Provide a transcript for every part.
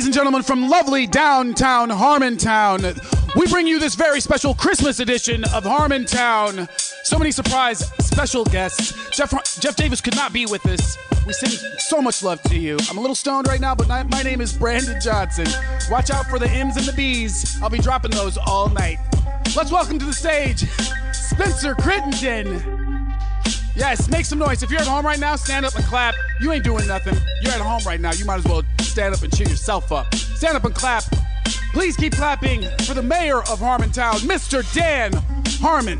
Ladies and gentlemen from lovely downtown Harmontown, we bring you this very special Christmas edition of Harmontown. So many surprise special guests. Jeff, Jeff Davis could not be with us. We send so much love to you. I'm a little stoned right now, but my, my name is Brandon Johnson. Watch out for the M's and the B's. I'll be dropping those all night. Let's welcome to the stage Spencer Crittenden. Yes, make some noise. If you're at home right now, stand up and clap. You ain't doing nothing. You're at home right now. You might as well stand up and cheer yourself up. Stand up and clap. Please keep clapping for the mayor of Harmontown, Mr. Dan Harmon.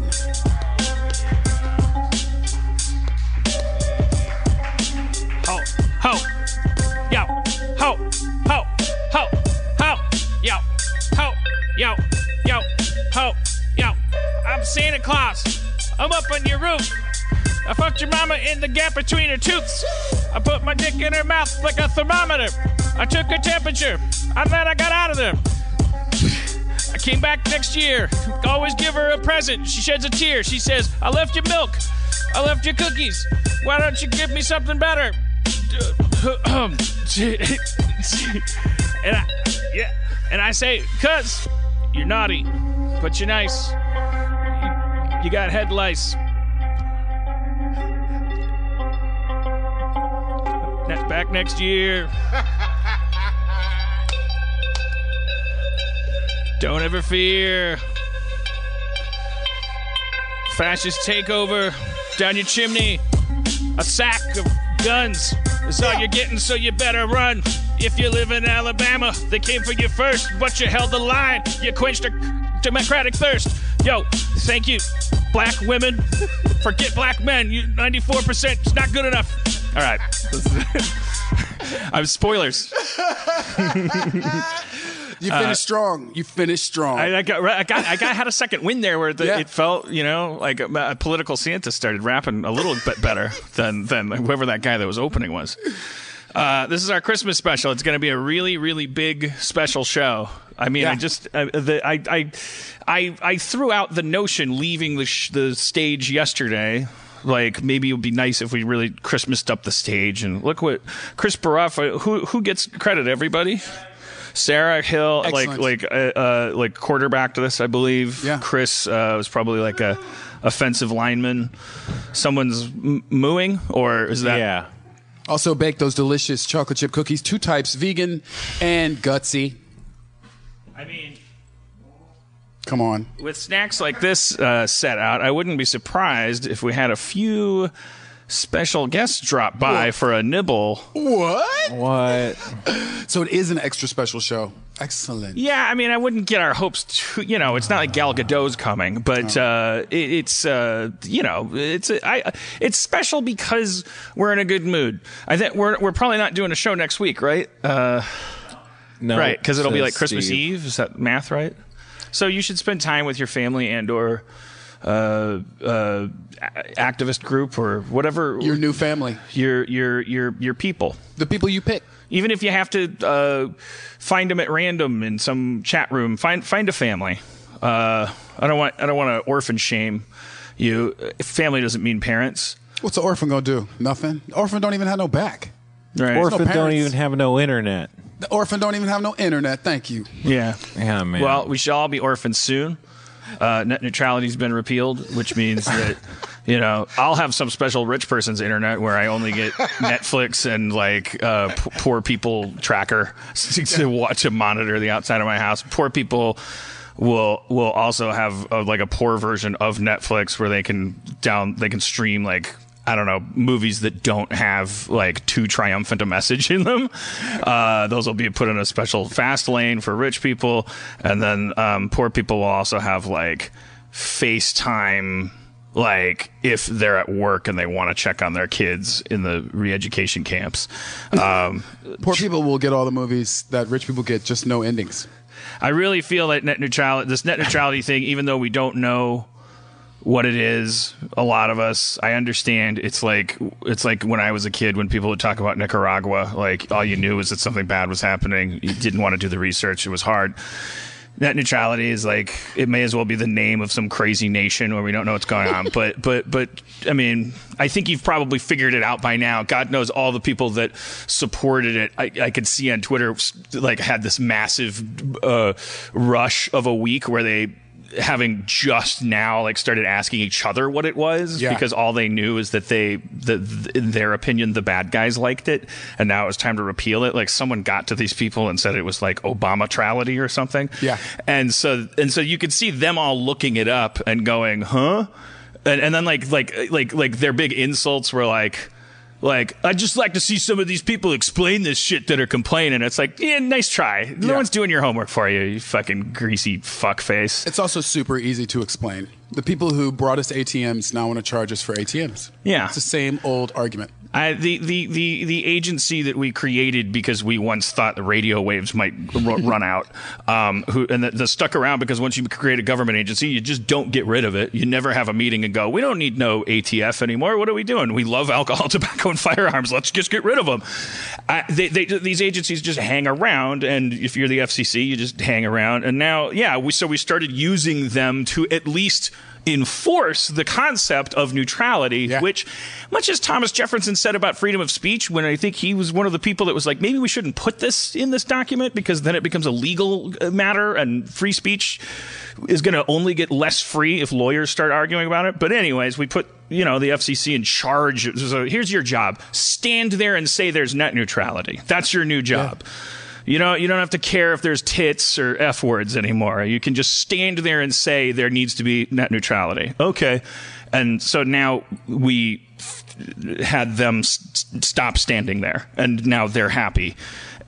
Ho, ho, yo, ho, ho, ho, ho, yo, ho, yo, yo, ho, yo. I'm Santa Claus. I'm up on your roof. I fucked your mama in the gap between her tooths. I put my dick in her mouth like a thermometer. I took her temperature. I then I got out of there. I came back next year. Always give her a present. She sheds a tear. She says, I left you milk. I left you cookies. Why don't you give me something better? and I, yeah, and I say, cuz you're naughty, but you're nice. You, you got head lice. Ne- Back next year. Don't ever fear. Fascist takeover down your chimney. A sack of guns is all you're getting, so you better run. If you live in Alabama, they came for you first, but you held the line. You quenched a democratic thirst. Yo, thank you, black women. Forget black men. You 94% is not good enough. All right. I'm spoilers. You finished strong. You finished strong. I, I got, I got, I got, had a second win there where the, Yeah. it felt, you know, like a, a political Santa started rapping a little bit better than than whoever that guy that was opening was. Uh, this is our Christmas special. It's going to be a really, really big special show. I mean, I just, uh, the, I, I, I, I threw out the notion leaving the sh- the stage yesterday. Like maybe it would be nice if we really Christmased up the stage and look what Chris Baraffa. Who who gets credit? Everybody. Sarah Hill, Excellent. like like uh, uh, like quarterback to this, I believe. Yeah. Chris uh, was probably like a offensive lineman. Someone's m- mooing, or is that? Yeah. Also bake those delicious chocolate chip cookies, two types, vegan and gutsy. I mean, Come on. with snacks like this uh, set out, I wouldn't be surprised if we had a few special guests drop by for a nibble. What? What? So it is an extra special show. Excellent. Yeah, I mean, I wouldn't get our hopes too. You know, it's not like Gal Gadot's coming, but uh, it, it's uh, you know, it's I it's special because we're in a good mood. I think we're we're probably not doing a show next week, right? Uh, No. right, because it'll be like Christmas Steve. Eve. Is that math right? So you should spend time with your family and or uh, uh, activist group or whatever Your new family. your your your your people. The people you pick. Even if you have to uh, find them at random in some chat room, find find a family. Uh, I don't want I don't want to orphan shame you. Family doesn't mean parents, What's the orphan gonna do? Nothing. Orphan don't even have no back. right? Orphan don't even have no internet. The orphan don't even have no internet. Thank you. yeah. Yeah, man. Well, we shall all be orphans soon. Uh, net neutrality's been repealed, which means that you know I'll have some special rich person's internet where I only get Netflix and like uh, p- poor people tracker to watch to monitor the outside of my house. Poor people will will also have uh like a poor version of Netflix where they can down they can stream like I don't know movies that don't have like too triumphant a message in them. Uh, those will be put in a special fast lane for rich people, and then um, poor people will also have like FaceTime like if they're at work and they want to check on their kids in the re-education camps. Um, Poor people will get all the movies that rich people get, just no endings. I really feel that net neutrality, this net neutrality thing, even though we don't know what it is, a lot of us, I understand. It's like it's like when I was a kid, when people would talk about Nicaragua, like all you knew was that something bad was happening. You didn't want to do the research; it was hard. Net neutrality is like it may as well be the name of some crazy nation where we don't know what's going on. but but but I mean, I think you've probably figured it out by now. God knows all the people that supported it. I, I could see on Twitter like had this massive uh, rush of a week where they having just now like started asking each other what it was Yeah. because all they knew is that they the, in their opinion the bad guys liked it and now it was time to repeal it like someone got to these people and said it was like obama trality or something Yeah. and so and so you could see them all looking it up and going huh and, and then like like like like their big insults were like like I'd just like to see some of these people explain this shit that are complaining. It's like, yeah, nice try. No Yeah. one's doing your homework for you, you fucking greasy fuckface. It's also super easy to explain. The people who brought us ATMs now want to charge us for ATMs. Yeah. It's the same old argument. I, the, the, the, the agency that we created because we once thought the radio waves might r- run out, um, who, and that that stuck around because once you create a government agency, you just don't get rid of it. You never have a meeting and go, we don't need no ATF anymore. What are we doing? We love alcohol, tobacco, and firearms. Let's just get rid of them. I, they, they, these agencies just hang around, and if you're the FCC, you just hang around. And now, yeah, we, so we started using them to at least enforce the concept of neutrality, Yeah. which, much as Thomas Jefferson said about freedom of speech, when I think he was one of the people that was like, maybe we shouldn't put this in this document because then it becomes a legal uh, matter and free speech is going to only get less free if lawyers start arguing about it. But, anyways, we put you know the FCC in charge. So here's your job: stand there and say there's net neutrality. That's your new job. You know, you don't have to care if there's tits or f words anymore. You can just stand there and say there needs to be net neutrality. Okay, and so now we had them s- stop standing there, and now they're happy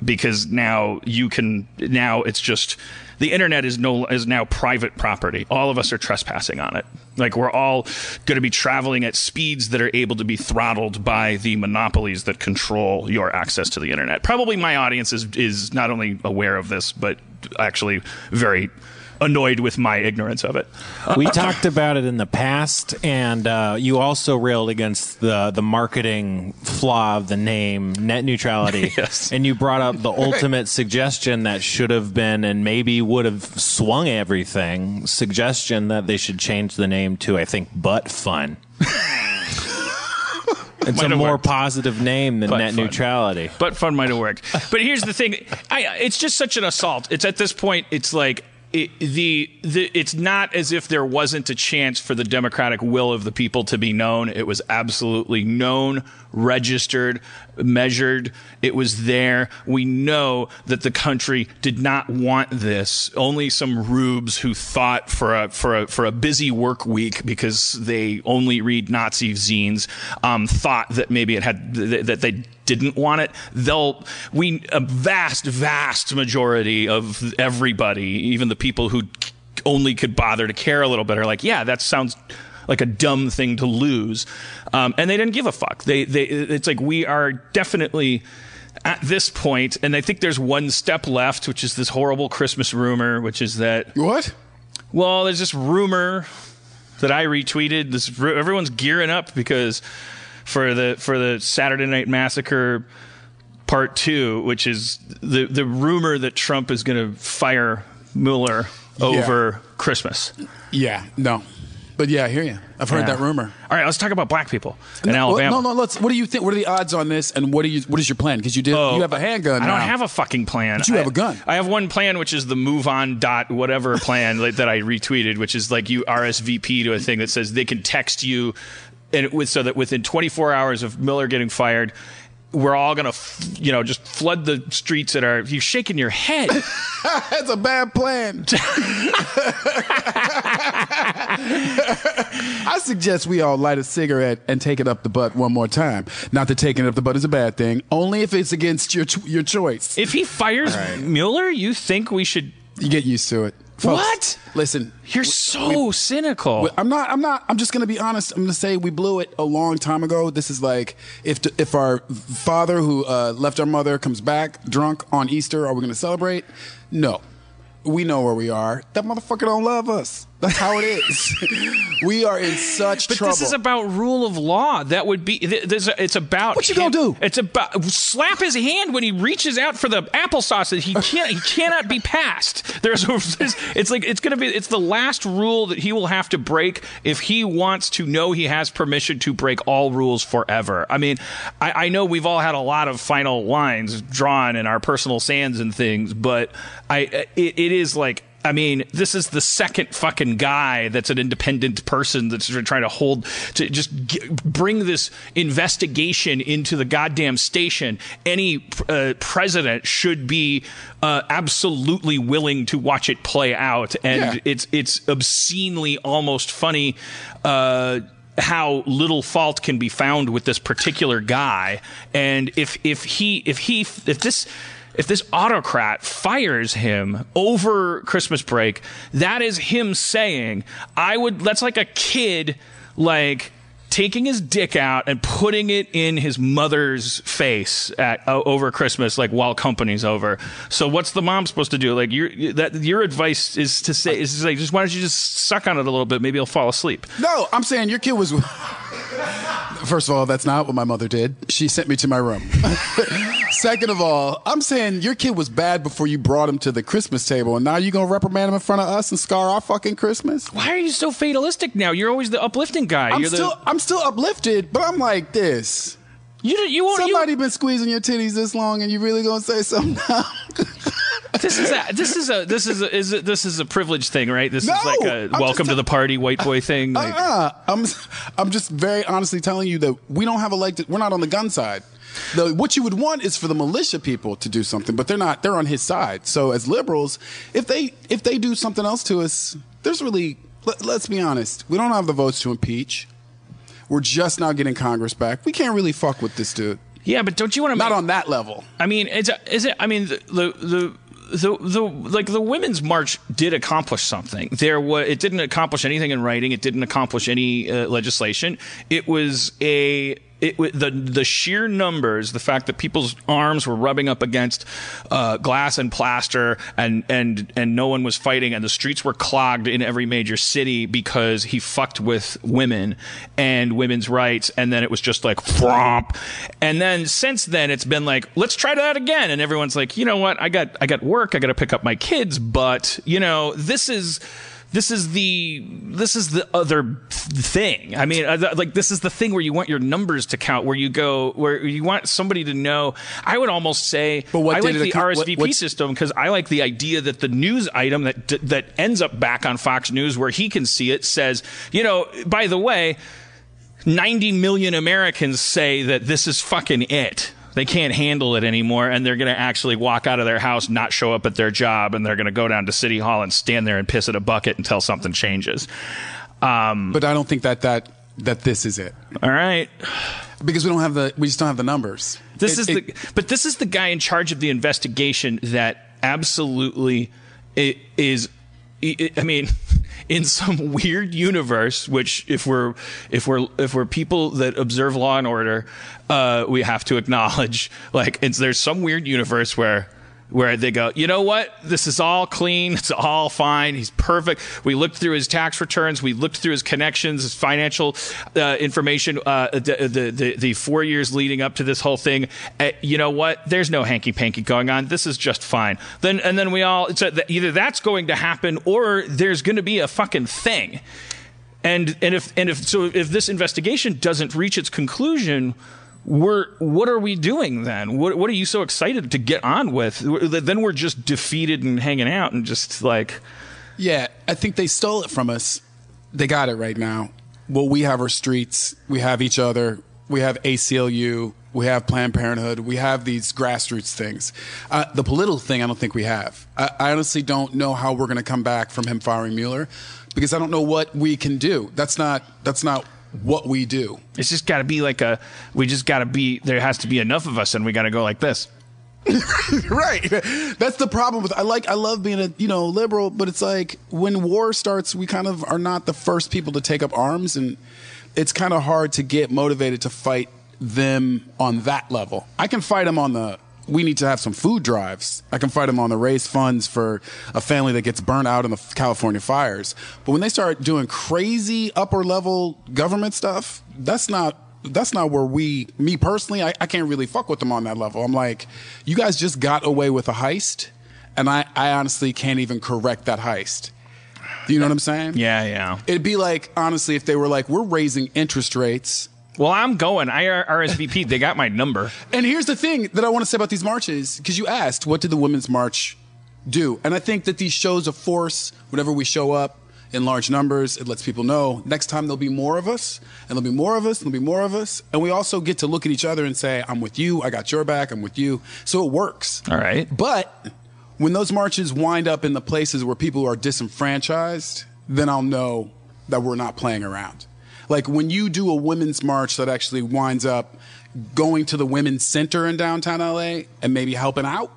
because now you can. Now it's just the internet is no is now private property. All of us are trespassing on it. Like we're all going to be traveling at speeds that are able to be throttled by the monopolies that control your access to the internet. Probably my audience is is not only aware of this, but actually very annoyed with my ignorance of it. we talked about it in the past, and uh, you also railed against the the marketing flaw of the name net neutrality. Yes. And you brought up the ultimate suggestion that should have been and maybe would have swung everything. Suggestion that they should change the name to, I think, Butt Fun. It's Might a more worked. positive name than Butt net Fun. neutrality. But fun might have worked. But here's the thing: I, it's just such an assault. It's at this point, it's like it, the the. It's not as if there wasn't a chance for the democratic will of the people to be known. It was absolutely known, registered, measured. It was there. We know that the country did not want this. Only some rubes who thought for a for a for a busy work week because they only read Nazi zines um, thought that maybe it had that they didn't want it. They'll we a vast vast majority of everybody, even the people who only could bother to care a little bit, are like, yeah, that sounds like a dumb thing to lose, um, and they didn't give a fuck. They they it's like we are definitely at this point, and I think there's one step left, which is this horrible Christmas rumor, which is that What? well, there's this rumor that I retweeted. This everyone's gearing up because for the for the Saturday Night Massacre part two, which is the the rumor that Trump is going to fire Mueller over Christmas. Yeah, no. But yeah, I hear you. I've heard Yeah. that rumor. All right, let's talk about black people in No, Alabama. No, no, let's. What do you think? What are the odds on this? And what do you? What is your plan? Because you did. Oh, you have a handgun. I don't now. have a fucking plan. But you have a gun. I have one plan, which is the move on dot whatever plan like, that I retweeted, which is like you RSVP to a thing that says they can text you, and it, with so that within 24 hours of Mueller getting fired. We're all gonna, f- you know, just flood the streets that are. You're shaking your head. That's a bad plan. I suggest we all light a cigarette and take it up the butt one more time. Not that taking it up the butt is a bad thing, only if it's against your your choice. if he fires Mueller, you think we should You get used to it. Folks, What? Listen, You're so cynical. I'm not. I'm not. I'm just gonna be honest. I'm gonna say we blew it a long time ago. This is like if if our father who uh, left our mother comes back drunk on Easter, are we gonna celebrate? No. We know where we are. That motherfucker don't love us. That's how it is. we are in such But trouble. this is about rule of law. That would be. This, it's about. What you gonna do? It's about slap his hand when he reaches out for the applesauce that he can't. He cannot be passed. There's. It's like it's gonna be. It's the last rule that he will have to break if he wants to know he has permission to break all rules forever. I mean, I, I know we've all had a lot of final lines drawn in our personal sands and things, but I. It, it is like. I mean, this is the second fucking guy that's an independent person that's trying to hold to just g- bring this investigation into the goddamn station. Any uh, president should be uh, absolutely willing to watch it play out, and Yeah. it's it's obscenely almost funny. Uh, how little fault can be found with this particular guy, and if if he if he if this if this autocrat fires him over Christmas break, that is him saying, I would, that's like a kid, like, taking his dick out and putting it in his mother's face at uh, over Christmas, like while company's over. So what's the mom supposed to do? Like your that your advice is to say is to say just why don't you just suck on it a little bit? Maybe he'll fall asleep. No, I'm saying your kid was. First of all, that's not what my mother did. She sent me to my room. Second of all, I'm saying your kid was bad before you brought him to the Christmas table, and now you're gonna reprimand him in front of us and scar our fucking Christmas. Why are you so fatalistic now? You're always the uplifting guy. I'm You're still, the I'm still uplifted, but I'm like this. You you won't you- Somebody been squeezing your titties this long, and you really gonna say something now? This is a this is a this is a is it, this is a privilege thing, right? This No, is like a I'm welcome to the party white boy thing. Like, Uh, I'm, I'm just very honestly telling you that we don't have elected. We're not on the gun side. The, what you would want is for the militia people to do something, but they're not. They're on his side. So as liberals, if they if they do something else to us, there's really. Let, let's be honest. We don't have the votes to impeach. We're just now getting Congress back. We can't really fuck with this dude. yeah, but don't you want to Not make, on that level. I mean, it's is it? I mean, the the. the the, the like the women's march did accomplish something. There was it didn't accomplish anything in writing. It didn't accomplish any uh, legislation. It was a it the the sheer numbers, the fact that people's arms were rubbing up against uh, glass and plaster, and and and no one was fighting, and the streets were clogged in every major city because he fucked with women and women's rights, and then it was just like fromp, and then since then it's been like let's try that again, and everyone's like, you know what, I got I got work, I got to pick up my kids, but you know this is this is the this is the other thing. I mean, like this is the thing where you want your numbers to count, where you go, where you want somebody to know. I would almost say, But what I like the RSVP what's- system because I like the idea that the news item that that ends up back on Fox News, where he can see it, says, you know, by the way, 90 million Americans say that this is fucking it. They can't handle it anymore, and they're going to actually walk out of their house, not show up at their job, and they're going to go down to City Hall and stand there and piss at a bucket until something changes. Um, But I don't think that that that this is it all right. because we don't have the we just don't have the numbers. This It- is it- the but this is the guy in charge of the investigation that absolutely i- is I I mean in some weird universe which if we're if we're if we're people that observe law and order uh, we have to acknowledge like there's some weird universe where where they go, you know what? This is all clean. It's all fine. He's perfect. We looked through his tax returns. We looked through his connections, his financial uh, information, uh, the, the, the, the four years leading up to this whole thing. Uh, you know what? There's no hanky panky going on. This is just fine. Then, and then we all, it's a, either that's going to happen or there's going to be a fucking thing. And, and if, and if, so if this investigation doesn't reach its conclusion, we're what are we doing then? What what are you so excited to get on with? Then we're just defeated and hanging out and just like Yeah, I think they stole it from us. They got it right now. Well, we have our streets, we have each other, we have ACLU, we have Planned Parenthood, we have these grassroots things. Uh, the political thing, I don't think we have. I, I honestly don't know how we're going to come back from him firing Mueller because I don't know what we can do. That's not. That's not what we do. it's just got to be like a we just got to be there has to be enough of us and we got to go like this. right. That's the problem with I like I love being a you know liberal, but it's like when war starts, we kind of are not the first people to take up arms, and it's kind of hard to get motivated to fight them on that level. I can fight them on the we need to have some food drives. I can fight them on the raise funds for a family that gets burnt out in the California fires. But when they start doing crazy upper level government stuff, that's not that's not where we me personally I, I can't really fuck with them on that level. I'm like, you guys just got away with a heist, and I, I honestly can't even correct that heist. Do you know what I'm saying? Yeah, yeah. It'd be like honestly if they were like, we're raising interest rates. Well, I'm going. I RSVP. they got my number. And here's the thing that I want to say about these marches, because you asked, what did the Women's March do? And I think that these shows of force, whenever we show up in large numbers, it lets people know next time there'll be more of us, and there'll be more of us, and there'll be more of us. And we also get to look at each other and say, I'm with you, I got your back, I'm with you. So it works. All right. But when those marches wind up in the places where people are disenfranchised, then I'll know that we're not playing around. Like when you do a women's march that actually winds up going to the women's center in downtown LA and maybe helping out,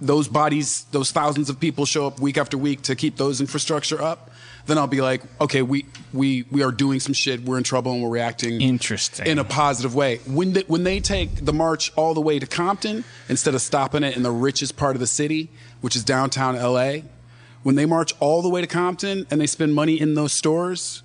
those bodies, those thousands of people show up week after week to keep those infrastructure up. Then I'll be like, okay, we we we are doing some shit. We're in trouble and we're reacting Interesting. in a positive way. When when they take the march all the way to Compton instead of stopping it in the richest part of the city, which is downtown LA, when they march all the way to Compton and they spend money in those stores,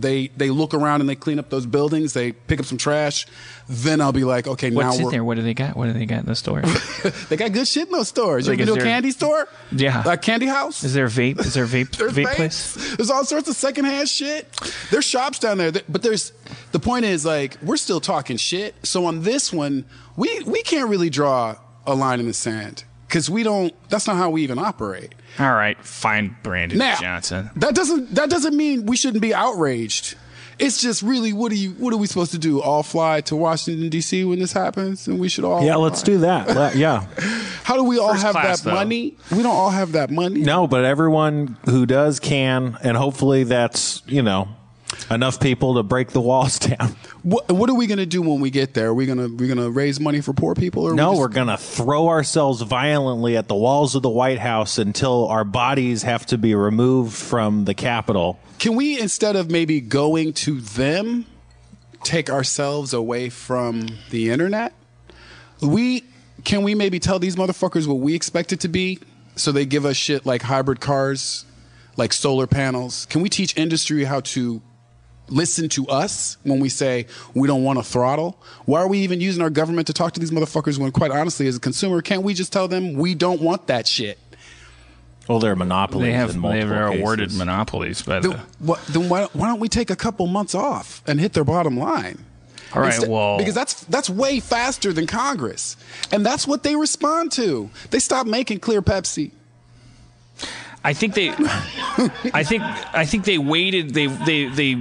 they they look around and they clean up those buildings, they pick up some trash, then I'll be like, okay, What's now in we're, there? What do they got? What do they got in the store? they got good shit in those stores. You Like, is been to a there- candy store? Yeah. a candy house. Is there a vape? Is there a vape There's vape vapes. place? There's all sorts of secondhand shit. There's shops down there, but there's the point is like we're still talking shit. So on this one, we we can't really draw a line in the sand because we don't. That's not how we even operate. All right, fine, Brandon Now Johnson. that doesn't that doesn't mean we shouldn't be outraged. It's just really what are you what are we supposed to do? All fly to Washington D.C. when this happens, and we should all Yeah, let's do that. Let- yeah. How do we all First have class, that though. money? We don't all have that money. No, but everyone who does can, and hopefully that's, you know, enough people to break the walls down. What, what are we gonna do when we get there? Are we gonna we gonna raise money for poor people? Or No, we we're going to throw ourselves violently at the walls of the White House until our bodies have to be removed from the Capitol. Can we instead of maybe going to them, take ourselves away from the internet? We can we maybe tell these motherfuckers what we expect it to be, so they give us shit like hybrid cars, like solar panels. Can we teach industry how to listen to us when we say we don't want to throttle? Why are we even using our government to talk to these motherfuckers when, quite honestly, as a consumer, can't we just tell them we don't want that shit? Well, they're monopolies They have in they multiple are awarded monopolies by the. Then, uh, what, then why, why don't we take a couple months off and hit their bottom line? All right, Instead- well, because that's that's way faster than Congress, and that's what they respond to. They stop making clear Pepsi. I think they, I think I think they waited. They they they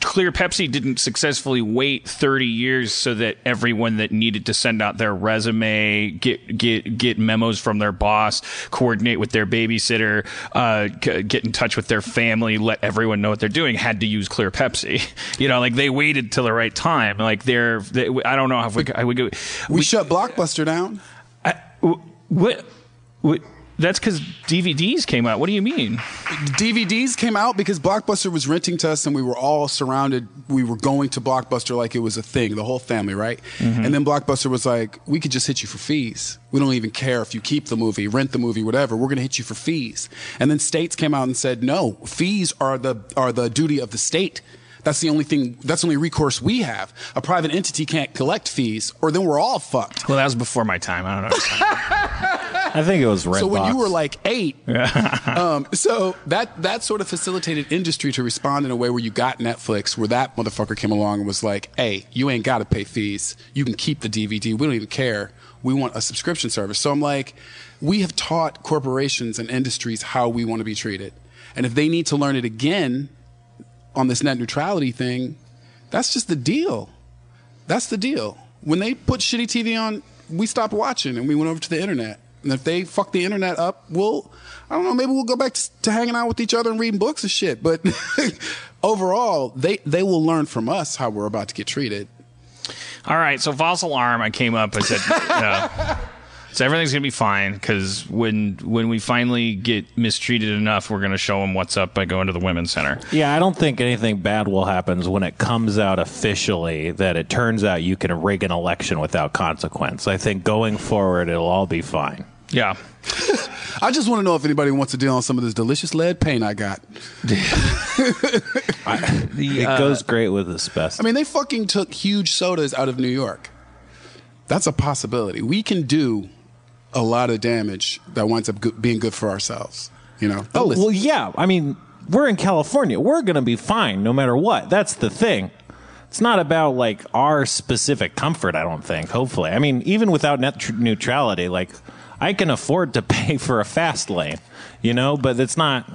Clear Pepsi didn't successfully wait thirty years so that everyone that needed to send out their resume, get get get memos from their boss, coordinate with their babysitter, uh, c- get in touch with their family, let everyone know what they're doing, had to use Clear Pepsi. You know, like they waited till the right time. Like they're, they, I don't know how we I would go. We, shut Blockbuster down. I, what what. That's because DVDs came out. What do you mean? DVDs came out because Blockbuster was renting to us, and we were all surrounded. We were going to Blockbuster like it was a thing, the whole family, right? Mm-hmm. And then Blockbuster was like, "We could just hit you for fees. We don't even care if you keep the movie, rent the movie, whatever. We're going to hit you for fees." And then states came out and said, "No, fees are the are the duty of the state." That's the only thing. That's the only recourse we have. A private entity can't collect fees, or then we're all fucked. Well, that was before my time. I don't know. I think it was Red So when you were like eight, um, so that that sort of facilitated industry to respond in a way where you got Netflix, where that motherfucker came along and was like, "Hey, you ain't got to pay fees. You can keep the DVD. We don't even care. We want a subscription service." So I'm like, we have taught corporations and industries how we want to be treated, and if they need to learn it again on this net neutrality thing, that's just the deal. That's the deal. When they put shitty TV on, we stopped watching and we went over to the internet. And if they fuck the internet up, we'll, I don't know, maybe we'll go back to, to hanging out with each other and reading books and shit. But overall, they, they will learn from us how we're about to get treated. All right, so false alarm. I came up. I said, uh, So everything's gonna be fine because when when we finally get mistreated enough, we're gonna show them what's up by going to the women's center. Yeah, I don't think anything bad will happen when it comes out officially that it turns out you can rig an election without consequence. I think going forward, it'll all be fine. Yeah. I just want to know if anybody wants to deal on some of this delicious lead paint I got. It uh, goes great with asbestos. I mean, they fucking took huge sodas out of New York. That's a possibility. We can do a lot of damage that winds up go- being good for ourselves. You know? Oh, well, yeah. I mean, we're in California. We're going to be fine no matter what. That's the thing. It's not about like our specific comfort, I don't think, hopefully. I mean, even without net tr- neutrality, like I can afford to pay for a fast lane, you know, but it's not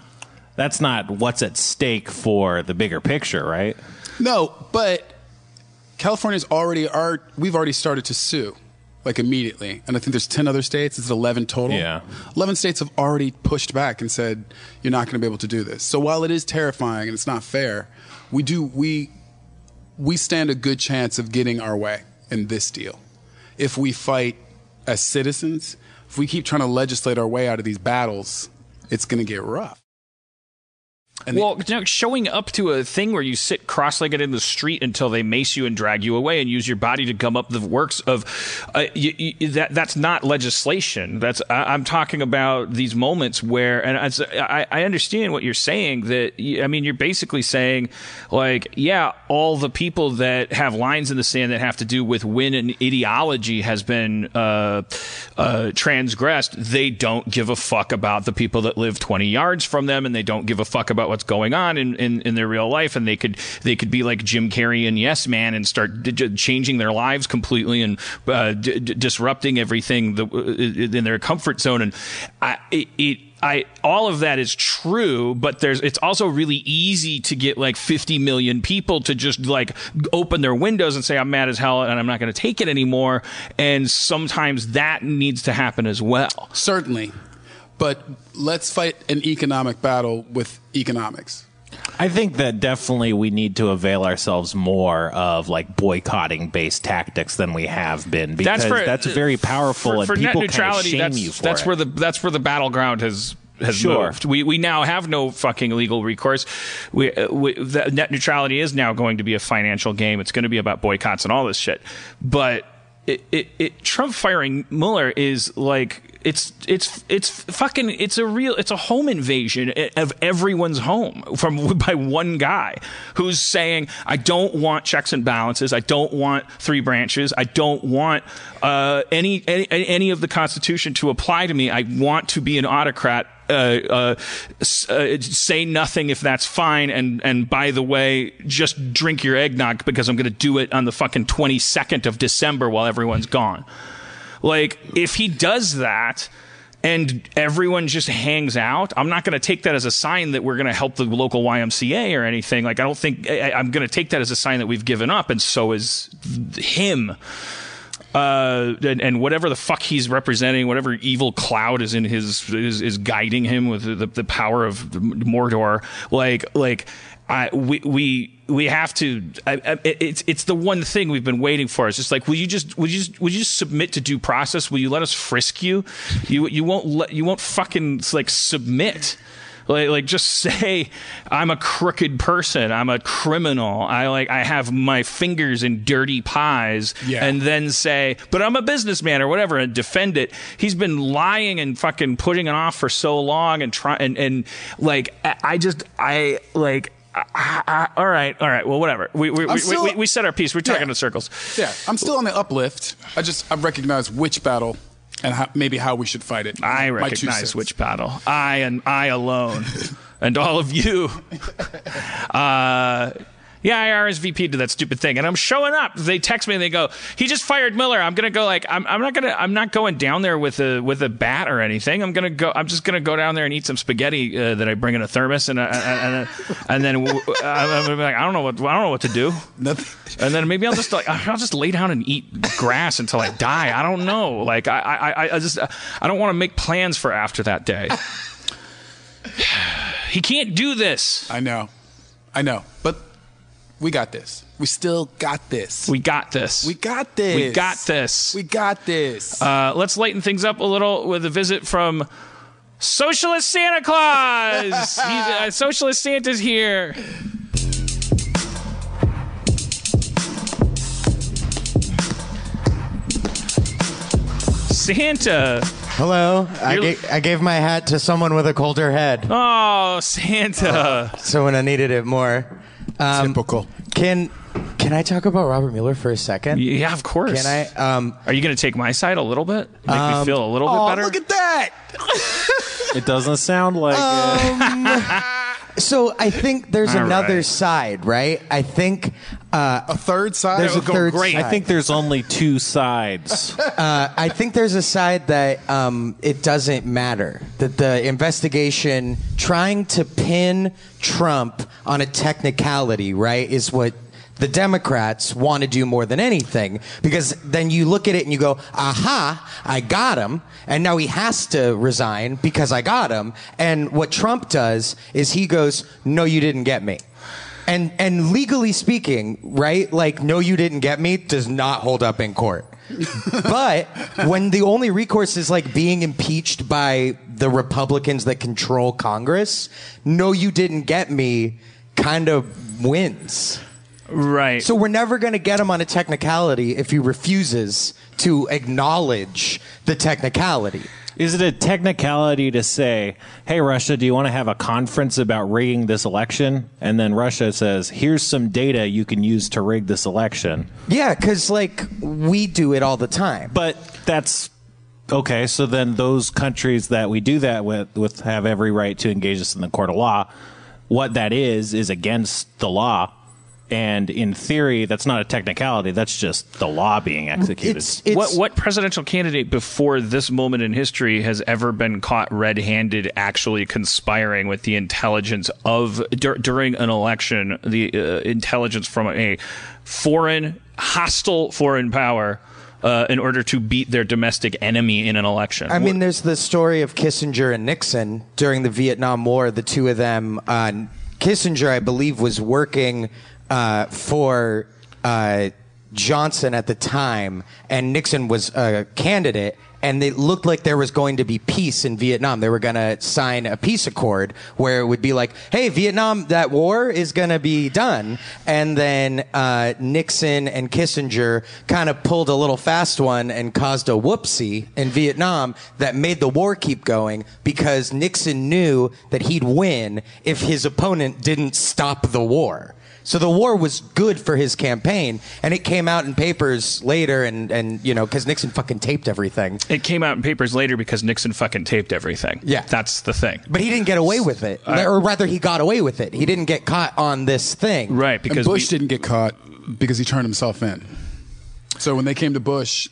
that's not what's at stake for the bigger picture, right? No, but California's already are we've already started to sue like immediately. And I think there's 10 other states, it's 11 total. Yeah. 11 states have already pushed back and said you're not going to be able to do this. So while it is terrifying and it's not fair, we do we we stand a good chance of getting our way in this deal. If we fight as citizens, if we keep trying to legislate our way out of these battles, it's going to get rough. And Well, you know, showing up to a thing where you sit cross-legged in the street until they mace you and drag you away and use your body to gum up the works of uh, you, you, that that's not legislation. That's I, I'm talking about these moments where, and I, I understand what you're saying. That I mean, you're basically saying, like, yeah, all the people that have lines in the sand that have to do with when an ideology has been uh, uh, transgressed, they don't give a fuck about the people that live 20 yards from them, and they don't give a fuck about what's going on in, in, in their real life, and they could they could be like Jim Carrey and Yes Man and start changing their lives completely and uh, d- d- disrupting everything the, in their comfort zone, and I, it, it I all of that is true, but there's it's also really easy to get like 50 million people to just like open their windows and say I'm mad as hell and I'm not going to take it anymore. And sometimes that needs to happen as well. Certainly. But let's fight an economic battle with economics. I think that definitely we need to avail ourselves more of like boycotting based tactics than we have been because that's, very powerful for, and people net neutrality. kind of shame that's you for that's it. where the that's where the battleground has. Has Sure. moved. We we now have no fucking legal recourse. We, uh, we the net neutrality is now going to be a financial game. It's going to be about boycotts and all this shit. But it, it, it Trump firing Mueller is like it's it's it's fucking it's a real it's a home invasion of everyone's home from by one guy who's saying I don't want checks and balances I don't want three branches I don't want uh, any, any any of the Constitution to apply to me I want to be an autocrat uh, uh, uh, say nothing if that's fine. And, and by the way, just drink your eggnog because I'm going to do it on the fucking 22nd of December while everyone's gone. Like, if he does that, and everyone just hangs out, I'm not going to take that as a sign that we're going to help the local YMCA or anything. Like, I don't think I, I'm going to take that as a sign that we've given up, and so is him uh, and, and whatever the fuck he's representing, whatever evil cloud is in his is, is guiding him with the, the power of Mordor. Like like I we we we have to. I, I, it's it's the one thing we've been waiting for. It's just like will you just will you just, will you just submit to due process? Will you let us frisk you? You you won't let you won't fucking like submit like, like just say I'm a crooked person. I'm a criminal. I like I have my fingers in dirty pies, Yeah. and then say, but I'm a businessman or whatever, and defend it. He's been lying and fucking putting it off for so long, and try and and like I I just I like. All right, all right. Well, whatever. We we, we, still- we, we said our piece. We're talking Yeah. in circles. Yeah, I'm still on the uplift. I just I recognize which battle and how, maybe how we should fight it. I recognize which battle. I and I alone, and all of you. Uh, yeah, I RSVP'd to that stupid thing, and I'm showing up. They text me and they go, "He just fired Mueller." I'm gonna go like I'm, I'm not gonna I'm not going down there with a with a bat or anything. I'm gonna go. I'm just gonna go down there and eat some spaghetti uh, that I bring in a thermos, and uh, and, and, and then w- I'm gonna be like, I don't know what I don't know what to do. Nothing. And then maybe I'll just like I'll just lay down and eat grass until I die. I don't know. Like I I, I just I don't want to make plans for after that day. he can't do this. I know, I know, but We got this. We still got this. We got this. We got this. We got this. We got this. Uh, let's lighten things up a little with a visit from Socialist Santa Claus. He's, uh, Socialist Santa's here. Santa. Hello. I, ga- I gave my hat to someone with a colder head, Oh, Santa. someone I needed it more. Um, Typical. Can Can I talk about Robert Mueller for a second? Yeah, of course. Can I? Um, Are you going to take my side a little bit? Make me feel a little Oh, bit better? look at that. It doesn't sound like it. so I think there's All another right. side, right? I think uh, A third side. there's a go third great. side. I think there's only two sides. I think there's a side that um, it doesn't matter. That the investigation trying to pin Trump on a technicality, right, is what the Democrats want to do more than anything. Because then you look at it and you go, aha, I got him. And now he has to resign because I got him. And what Trump does is he goes, no, you didn't get me. And and legally speaking, right? Like, no, you didn't get me does not hold up in court. but when the only recourse is like being impeached by the Republicans that control Congress, no, you didn't get me kind of wins. Right. So we're never going to get him on a technicality if he refuses to acknowledge the technicality. Is it a technicality to say, hey, Russia, do you want to have a conference about rigging this election? And then Russia says, here's some data you can use to rig this election. Yeah, because like we do it all the time. But that's okay. So then those countries that we do that with, with have every right to engage us in the court of law. What that is, is against the law. And in theory, that's not a technicality. That's just the law being executed. It's, it's what what presidential candidate before this moment in history has ever been caught red-handed actually conspiring with the intelligence of dur- during an election the uh, intelligence from a foreign hostile foreign power uh, in order to beat their domestic enemy in an election I mean, there's the story of Kissinger and Nixon during the Vietnam War. The two of them, uh, Kissinger, I believe, was working uh, for uh, Johnson at the time, and Nixon was a candidate. And it looked like there was going to be peace in Vietnam. They were going to sign a peace accord where it would be like, "Hey, Vietnam, that war is going to be done." And then uh, Nixon and Kissinger kind of pulled a little fast one and caused a whoopsie in Vietnam that made the war keep going because Nixon knew that he'd win if his opponent didn't stop the war. So the war was good for his campaign, and it came out in papers later, and, and you know, because Nixon fucking taped everything. it came out in papers later because Nixon fucking taped everything Yeah. that's the thing But he didn't get away with it, or rather, he got away with it. He didn't get caught on this thing. right And because Bush we- didn't get caught because he turned himself in. So when they came to Bush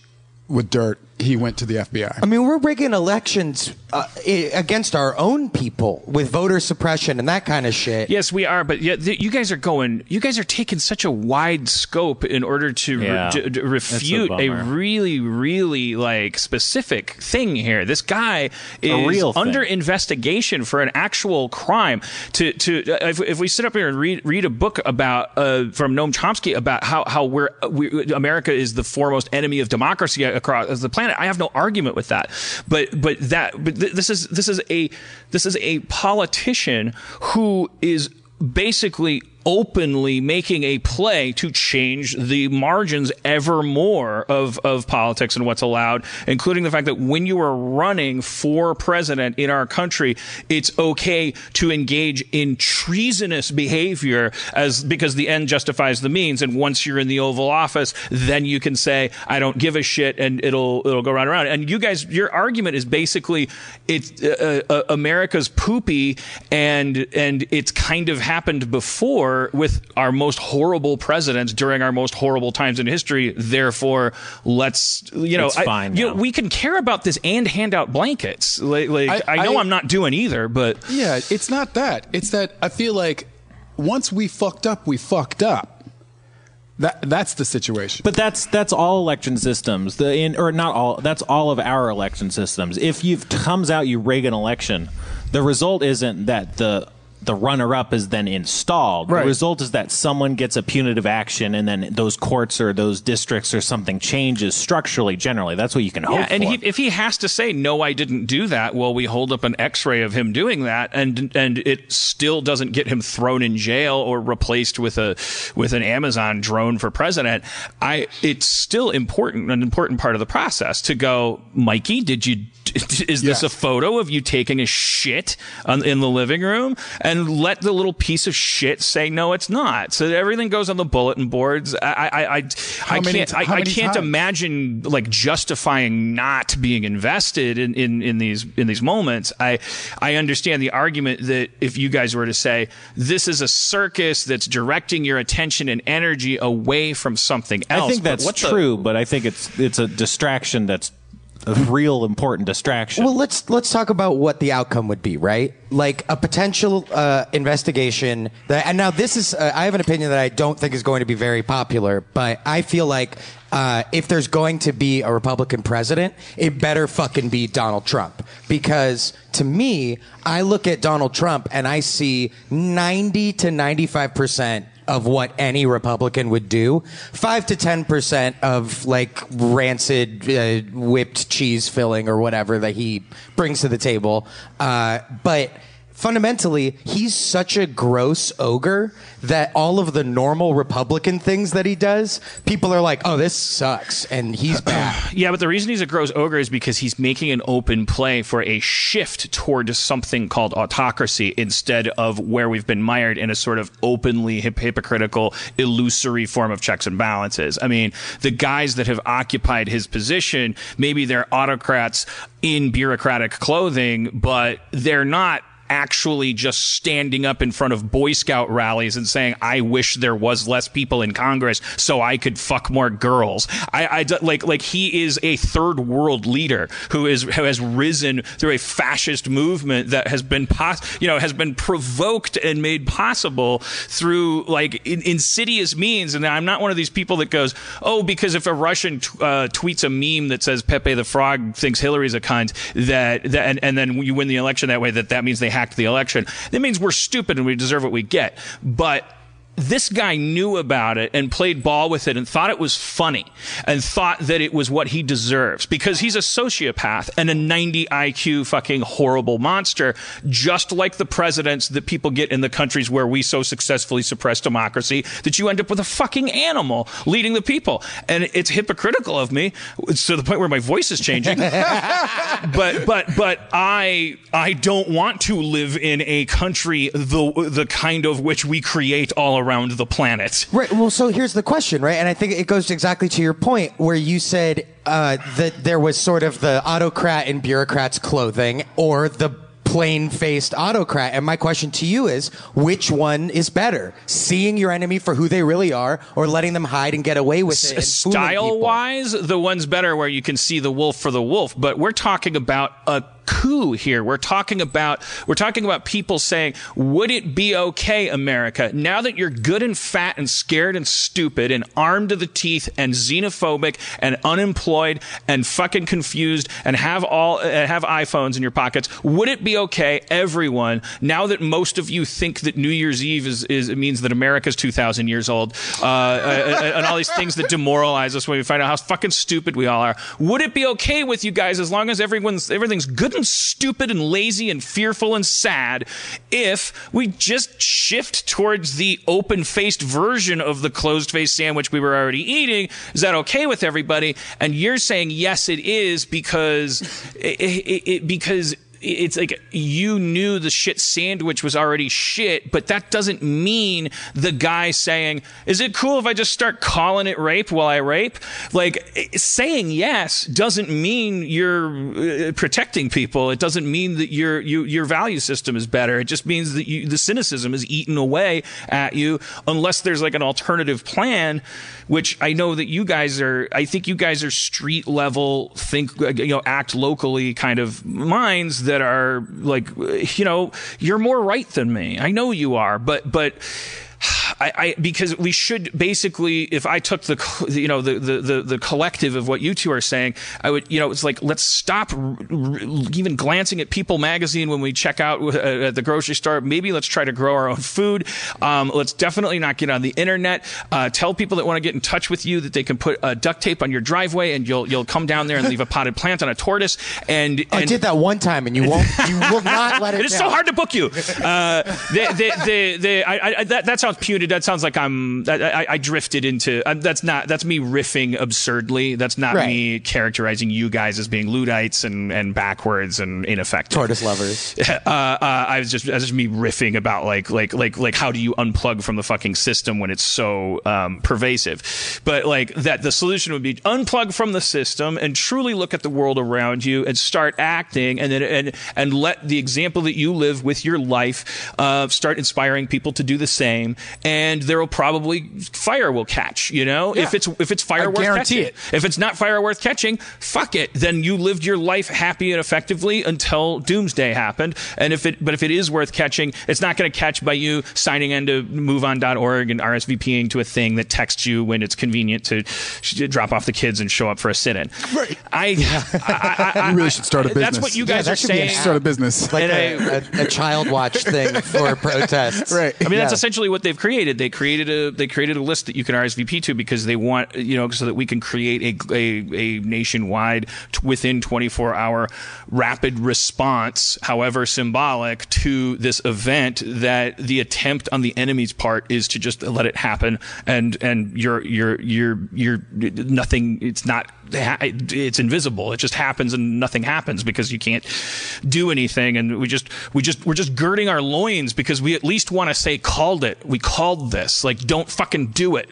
with dirt, he went to the FBI. I mean, we're rigging elections uh, against our own people with voter suppression and that kind of shit. Yes, we are, but yeah, th- you guys are going. You guys are taking such a wide scope in order to Yeah. d- d- That's a refute a, bummer. really, really like specific thing here. This guy is real thing. under investigation for an actual crime. To to uh, if, if we sit up here and read read a book about uh, from Noam Chomsky about how how we're, we America is the foremost enemy of democracy across the planet, I have no argument with that. But but that but th- this is this is a this is a politician who is basically openly making a play to change the margins ever more of, of politics and what's allowed, including the fact that when you are running for president in our country, it's okay to engage in treasonous behavior as because the end justifies the means. And once you're in the Oval Office, then you can say, I don't give a shit and it'll, it'll go round and. And you guys, your argument is basically it's uh, uh, America's poopy and, and it's kind of happened before with our most horrible presidents during our most horrible times in history. Therefore, let's you know, It's I- you know, we can care about this and hand out blankets. Like, like I, I- know I- I, am not doing either, but Yeah, it's not that. It's that I feel like once we fucked up, we fucked up. That that's the situation. But that's that's all election systems. The in or not all. That's all of our election systems. If you've comes out you rig an election, the result isn't that the the runner up is then installed. Right. The result is that someone gets a punitive action, and then those courts or those districts or something changes structurally. Generally, that's what you can hope Yeah, and he, if he has to say no, I didn't do that, well, we hold up an X-ray of him doing that, and and it still doesn't get him thrown in jail or replaced with a with an Amazon drone for president. I it's still important, an important part of the process to go, Mikey, did you? Is this Yeah. a photo of you taking a shit on, in the living room? And let the little piece of shit say no, it's not. So everything goes on the bulletin boards. I I I, I can't t- I, how I can't times? imagine like justifying not being invested in, in, in these in these moments. I I understand the argument that if you guys were to say this is a circus that's directing your attention and energy away from something else. I think but that's the- true, but I think it's it's a distraction that's a real important distraction. Well, let's let's talk about what the outcome would be, right? Like a potential uh, investigation. That, and now this is, uh, I have an opinion that I don't think is going to be very popular, but I feel like uh, if there's going to be a Republican president, it better fucking be Donald Trump because to me, I look at Donald Trump and I see ninety to ninety-five percent of what any Republican would do. Five to ten percent of like rancid uh, whipped cheese filling or whatever that he brings to the table. Uh, but fundamentally, he's such a gross ogre that all of the normal Republican things that he does, people are like, "Oh, this sucks," and he's bad. Yeah, but the reason he's a gross ogre is because he's making an open play for a shift toward something called autocracy instead of where we've been mired in a sort of openly hypocritical, illusory form of checks and balances. I mean, the guys that have occupied his position, maybe they're autocrats in bureaucratic clothing, but they're not actually just standing up in front of Boy Scout rallies and saying, "I wish there was less people in Congress so I could fuck more girls." I, I like like he is a third world leader who is who has risen through a fascist movement that has been pos- you know has been provoked and made possible through like in, insidious means. And I'm not one of these people that goes, "Oh, because if a Russian t- uh, tweets a meme that says Pepe the Frog thinks Hillary's a cunt, that, that and, and then you win the election that way, that that means they hacked the election. That means we're stupid and we deserve what we get. But this guy knew about it and played ball with it and thought it was funny and thought that it was what he deserves because he's a sociopath and a 90 IQ fucking horrible monster, just like the presidents that people get in the countries where we so successfully suppress democracy that you end up with a fucking animal leading the people. And it's hypocritical of me to the point where my voice is changing. but but but I I don't want to live in a country the the kind of which we create all around the planet. Right. Well, so here's the question, right? And I think it goes exactly to your point where you said uh, that there was sort of the autocrat and bureaucrat's clothing or the plain faced autocrat. And my question to you is which one is better? Seeing your enemy for who they really are or letting them hide and get away with it? Style wise, the one's better where you can see the wolf for the wolf, but we're talking about a coup here. We're talking about we're talking about people saying, "Would it be okay, America, now that you're good and fat and scared and stupid and armed to the teeth and xenophobic and unemployed and fucking confused and have all uh, have iPhones in your pockets? Would it be okay, everyone, now that most of you think that New Year's Eve is, is it means that America's 2,000 years old, uh, uh, and all these things that demoralize us when we find out how fucking stupid we all are? Would it be okay with you guys as long as everyone's everything's good and stupid and lazy and fearful and sad if we just shift towards the open-faced version of the closed-faced sandwich we were already eating? Is that okay with everybody? And you're saying yes, it is because it, it, it because it's like you knew the shit sandwich was already shit, but that doesn't mean the guy saying, "Is it cool if I just start calling it rape while I rape?" Like saying yes doesn't mean you're uh, protecting people. It doesn't mean that your you, your value system is better. It just means that you, the cynicism is eaten away at you unless there's like an alternative plan, which I know that you guys are. I think you guys are street level think you know act locally kind of minds that are like you know you're more right than me. I know you are, but but I, I because we should basically, if I took the you know the, the the the collective of what you two are saying, I would you know it's like let's stop r- r- even glancing at People Magazine when we check out uh, at the grocery store. Maybe let's try to grow our own food. Um, let's definitely not get on the internet. Uh, tell people that want to get in touch with you that they can put uh, duct tape on your driveway and you'll you'll come down there and leave a potted plant on a tortoise. And, and I did that one time, and you won't. You will not let it. it is so hard to book you. Uh, the, the, the, the, I, I, that, that sounds. That sounds like I'm. I, I, I drifted into. Uh, that's not. That's me riffing absurdly. That's not Right. me characterizing you guys as being Luddites and, and backwards and ineffective. Tortoise lovers. uh, uh, I was just, I was just me riffing about like, like, like, like, how do you unplug from the fucking system when it's so um, pervasive? But like that, the solution would be unplug from the system and truly look at the world around you and start acting, and then and and let the example that you live with your life uh, start inspiring people to do the same. And there will probably fire will catch. You know, if it's if it's fire I worth guarantee catching. it. If it's not fire worth catching, fuck it. Then you lived your life happy and effectively until doomsday happened. And if it, but if it is worth catching, it's not going to catch by you signing into moveon.org and RSVPing to a thing that texts you when it's convenient to drop off the kids and show up for a sit-in. Right. I, I, I, I You really should start a business. That's what you guys that are should be saying. Start a business. Like a, a, a child watch thing for protests. Right. I mean, that's essentially what they've created. They created a they created a list that you can RSVP to because they want you know so that we can create a a, a nationwide within 24 hour rapid response, however symbolic, to this event. That the attempt on the enemy's part is to just let it happen, and and you're you're you're you're nothing. It's not. It's invisible. It just happens, and nothing happens because you can't do anything. And we just we just we're just girding our loins because we at least want to say called it. We called this. Like don't fucking do it.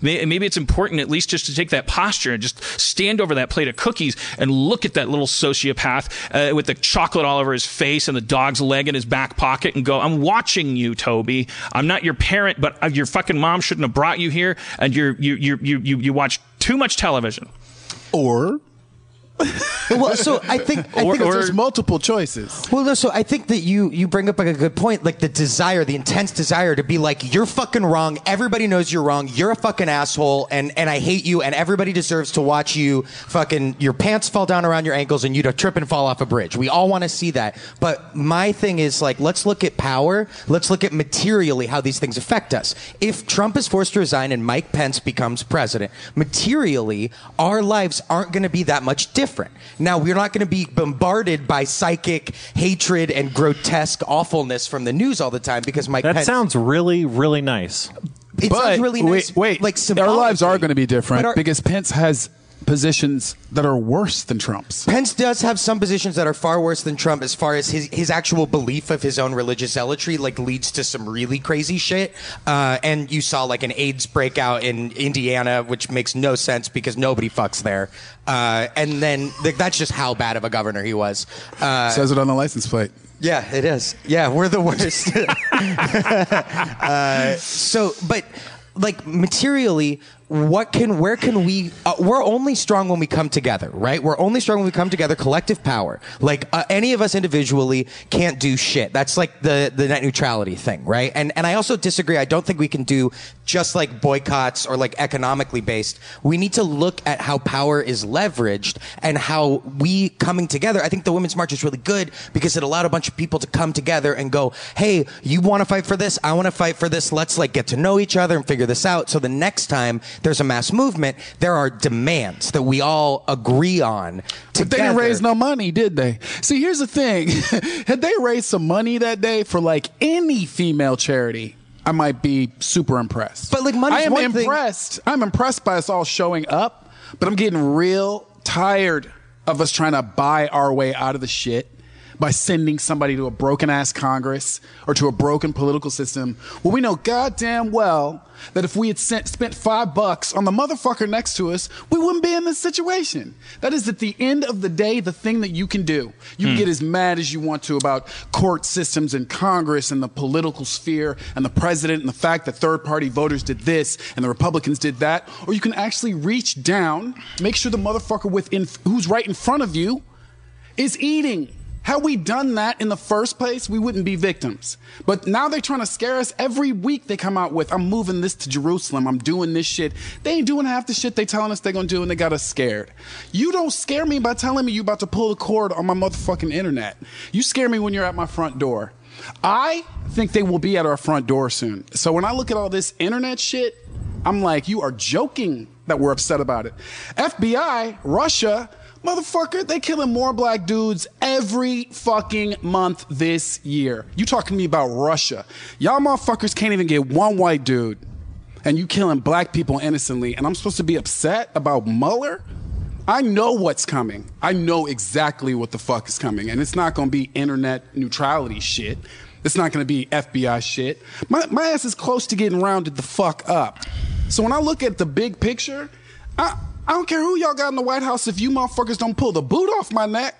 Maybe it's important at least just to take that posture and just stand over that plate of cookies and look at that little sociopath uh, with the chocolate all over his face and the dog's leg in his back pocket and go, I'm watching you, Toby. I'm not your parent, but uh, your fucking mom shouldn't have brought you here and you're, you, you, you, you, you watch too much television. or Well, so I think I Or- think or- there's multiple choices. Well, no, so I think that you you bring up like a good point, like the desire, the intense desire to be like, you're fucking wrong. Everybody knows you're wrong. You're a fucking asshole, and and I hate you, and everybody deserves to watch you fucking your pants fall down around your ankles and you to trip and fall off a bridge. We all want to see that. But my thing is like, let's look at power. Let's look at materially how these things affect us. If Trump is forced to resign and Mike Pence becomes president, materially, our lives aren't going to be that much different. Now, we're not going to be bombarded by psychic hatred and grotesque awfulness from the news all the time because Mike That Pence. sounds really, really nice. it but sounds really nice. wait, wait. like our lives are going to be different our- because Pence has positions that are worse than Trump's. Pence does have some positions that are far worse than Trump as far as his, his actual belief of his own religious zealotry, like leads to some really crazy shit. Uh, and you saw like an AIDS breakout in Indiana, which makes no sense because nobody fucks there. Uh, and then like, that's just how bad of a governor he was. Uh, Says it on the license plate. yeah, it is. Yeah, we're the worst. uh, so, but like materially, what can, where can we? Uh, we're only strong when we come together, right? We're only strong when we come together. Collective power. Like uh, any of us individually can't do shit. That's like the the net neutrality thing, right? And and I also disagree. I don't think we can do just like boycotts or like economically based. We need to look at how power is leveraged and how we coming together. I think the Women's March is really good because it allowed a bunch of people to come together and go, hey, you want to fight for this? I want to fight for this. Let's like get to know each other and figure this out. So the next time there's a mass movement, there are demands that we all agree on. But they didn't raise no money, did they? See, here's the thing. Had they raised some money that day for like any female charity, I might be super impressed. But, like, money's I am one thing- impressed. I'm impressed by us all showing up, but I'm getting real tired of us trying to buy our way out of the shit by sending somebody to a broken ass Congress or to a broken political system. Well, we know goddamn well that if we had sent, spent five bucks on the motherfucker next to us, we wouldn't be in this situation. That is at the end of the day the thing that you can do. You can hmm. get as mad as you want to about court systems and Congress and the political sphere and the president and the fact that third party voters did this and the Republicans did that. Or you can actually reach down, make sure the motherfucker within, who's right in front of you is eating Had we done that in the first place, we wouldn't be victims. But now they're trying to scare us. Every week they come out with, I'm moving this to Jerusalem. I'm doing this shit. They ain't doing half the shit they telling us they're gonna do and they got us scared. You don't scare me by telling me you're about to pull the cord on my motherfucking internet. You scare me when you're at my front door. I think they will be at our front door soon. So when I look at all this internet shit, I'm like, you are joking that we're upset about it. FBI, Russia, motherfucker, they killing more black dudes every fucking month this year. You talking to me about Russia. Y'all motherfuckers can't even get one white dude. And you killing black people innocently. And I'm supposed to be upset about Mueller? I know what's coming. I know exactly what the fuck is coming. And it's not gonna be internet neutrality shit. It's not gonna be FBI shit. My, my ass is close to getting rounded the fuck up. So when I look at the big picture, I, I don't care who y'all got in the White House if you motherfuckers don't pull the boot off my neck.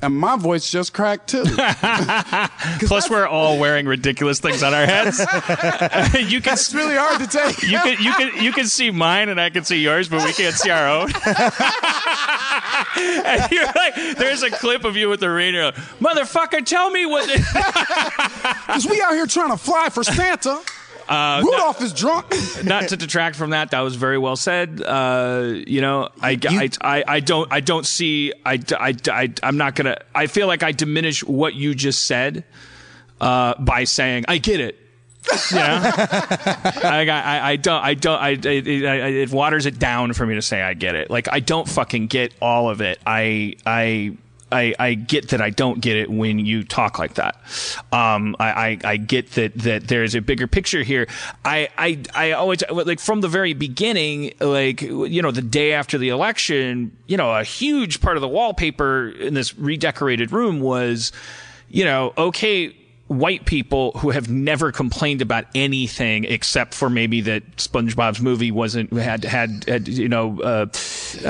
And my voice just cracked too. Plus, we're all wearing ridiculous things on our heads. you can It's really hard to take. you can you can you can see mine and I can see yours, but we can't see our own. and you're like, there's a clip of you with the radio, motherfucker. Tell me what. Because we out here trying to fly for Santa. Rudolph is drunk. Not to detract from that, that was very well said. Uh, you know, I, I, I, I don't I don't see I, I, I I'm not gonna. I feel like I diminish what you just said uh, by saying I get it. You know, I, I, I don't, I don't, I, I, I, it waters it down for me to say I get it. Like I don't fucking get all of it. I, I, I, I get that I don't get it when you talk like that. Um, I, I, I get that, that there's a bigger picture here. I, I, I always, like from the very beginning, like, you know, the day after the election, you know, a huge part of the wallpaper in this redecorated room was, you know, okay, white people who have never complained about anything except for maybe that SpongeBob's movie wasn't had had, had you know uh, uh,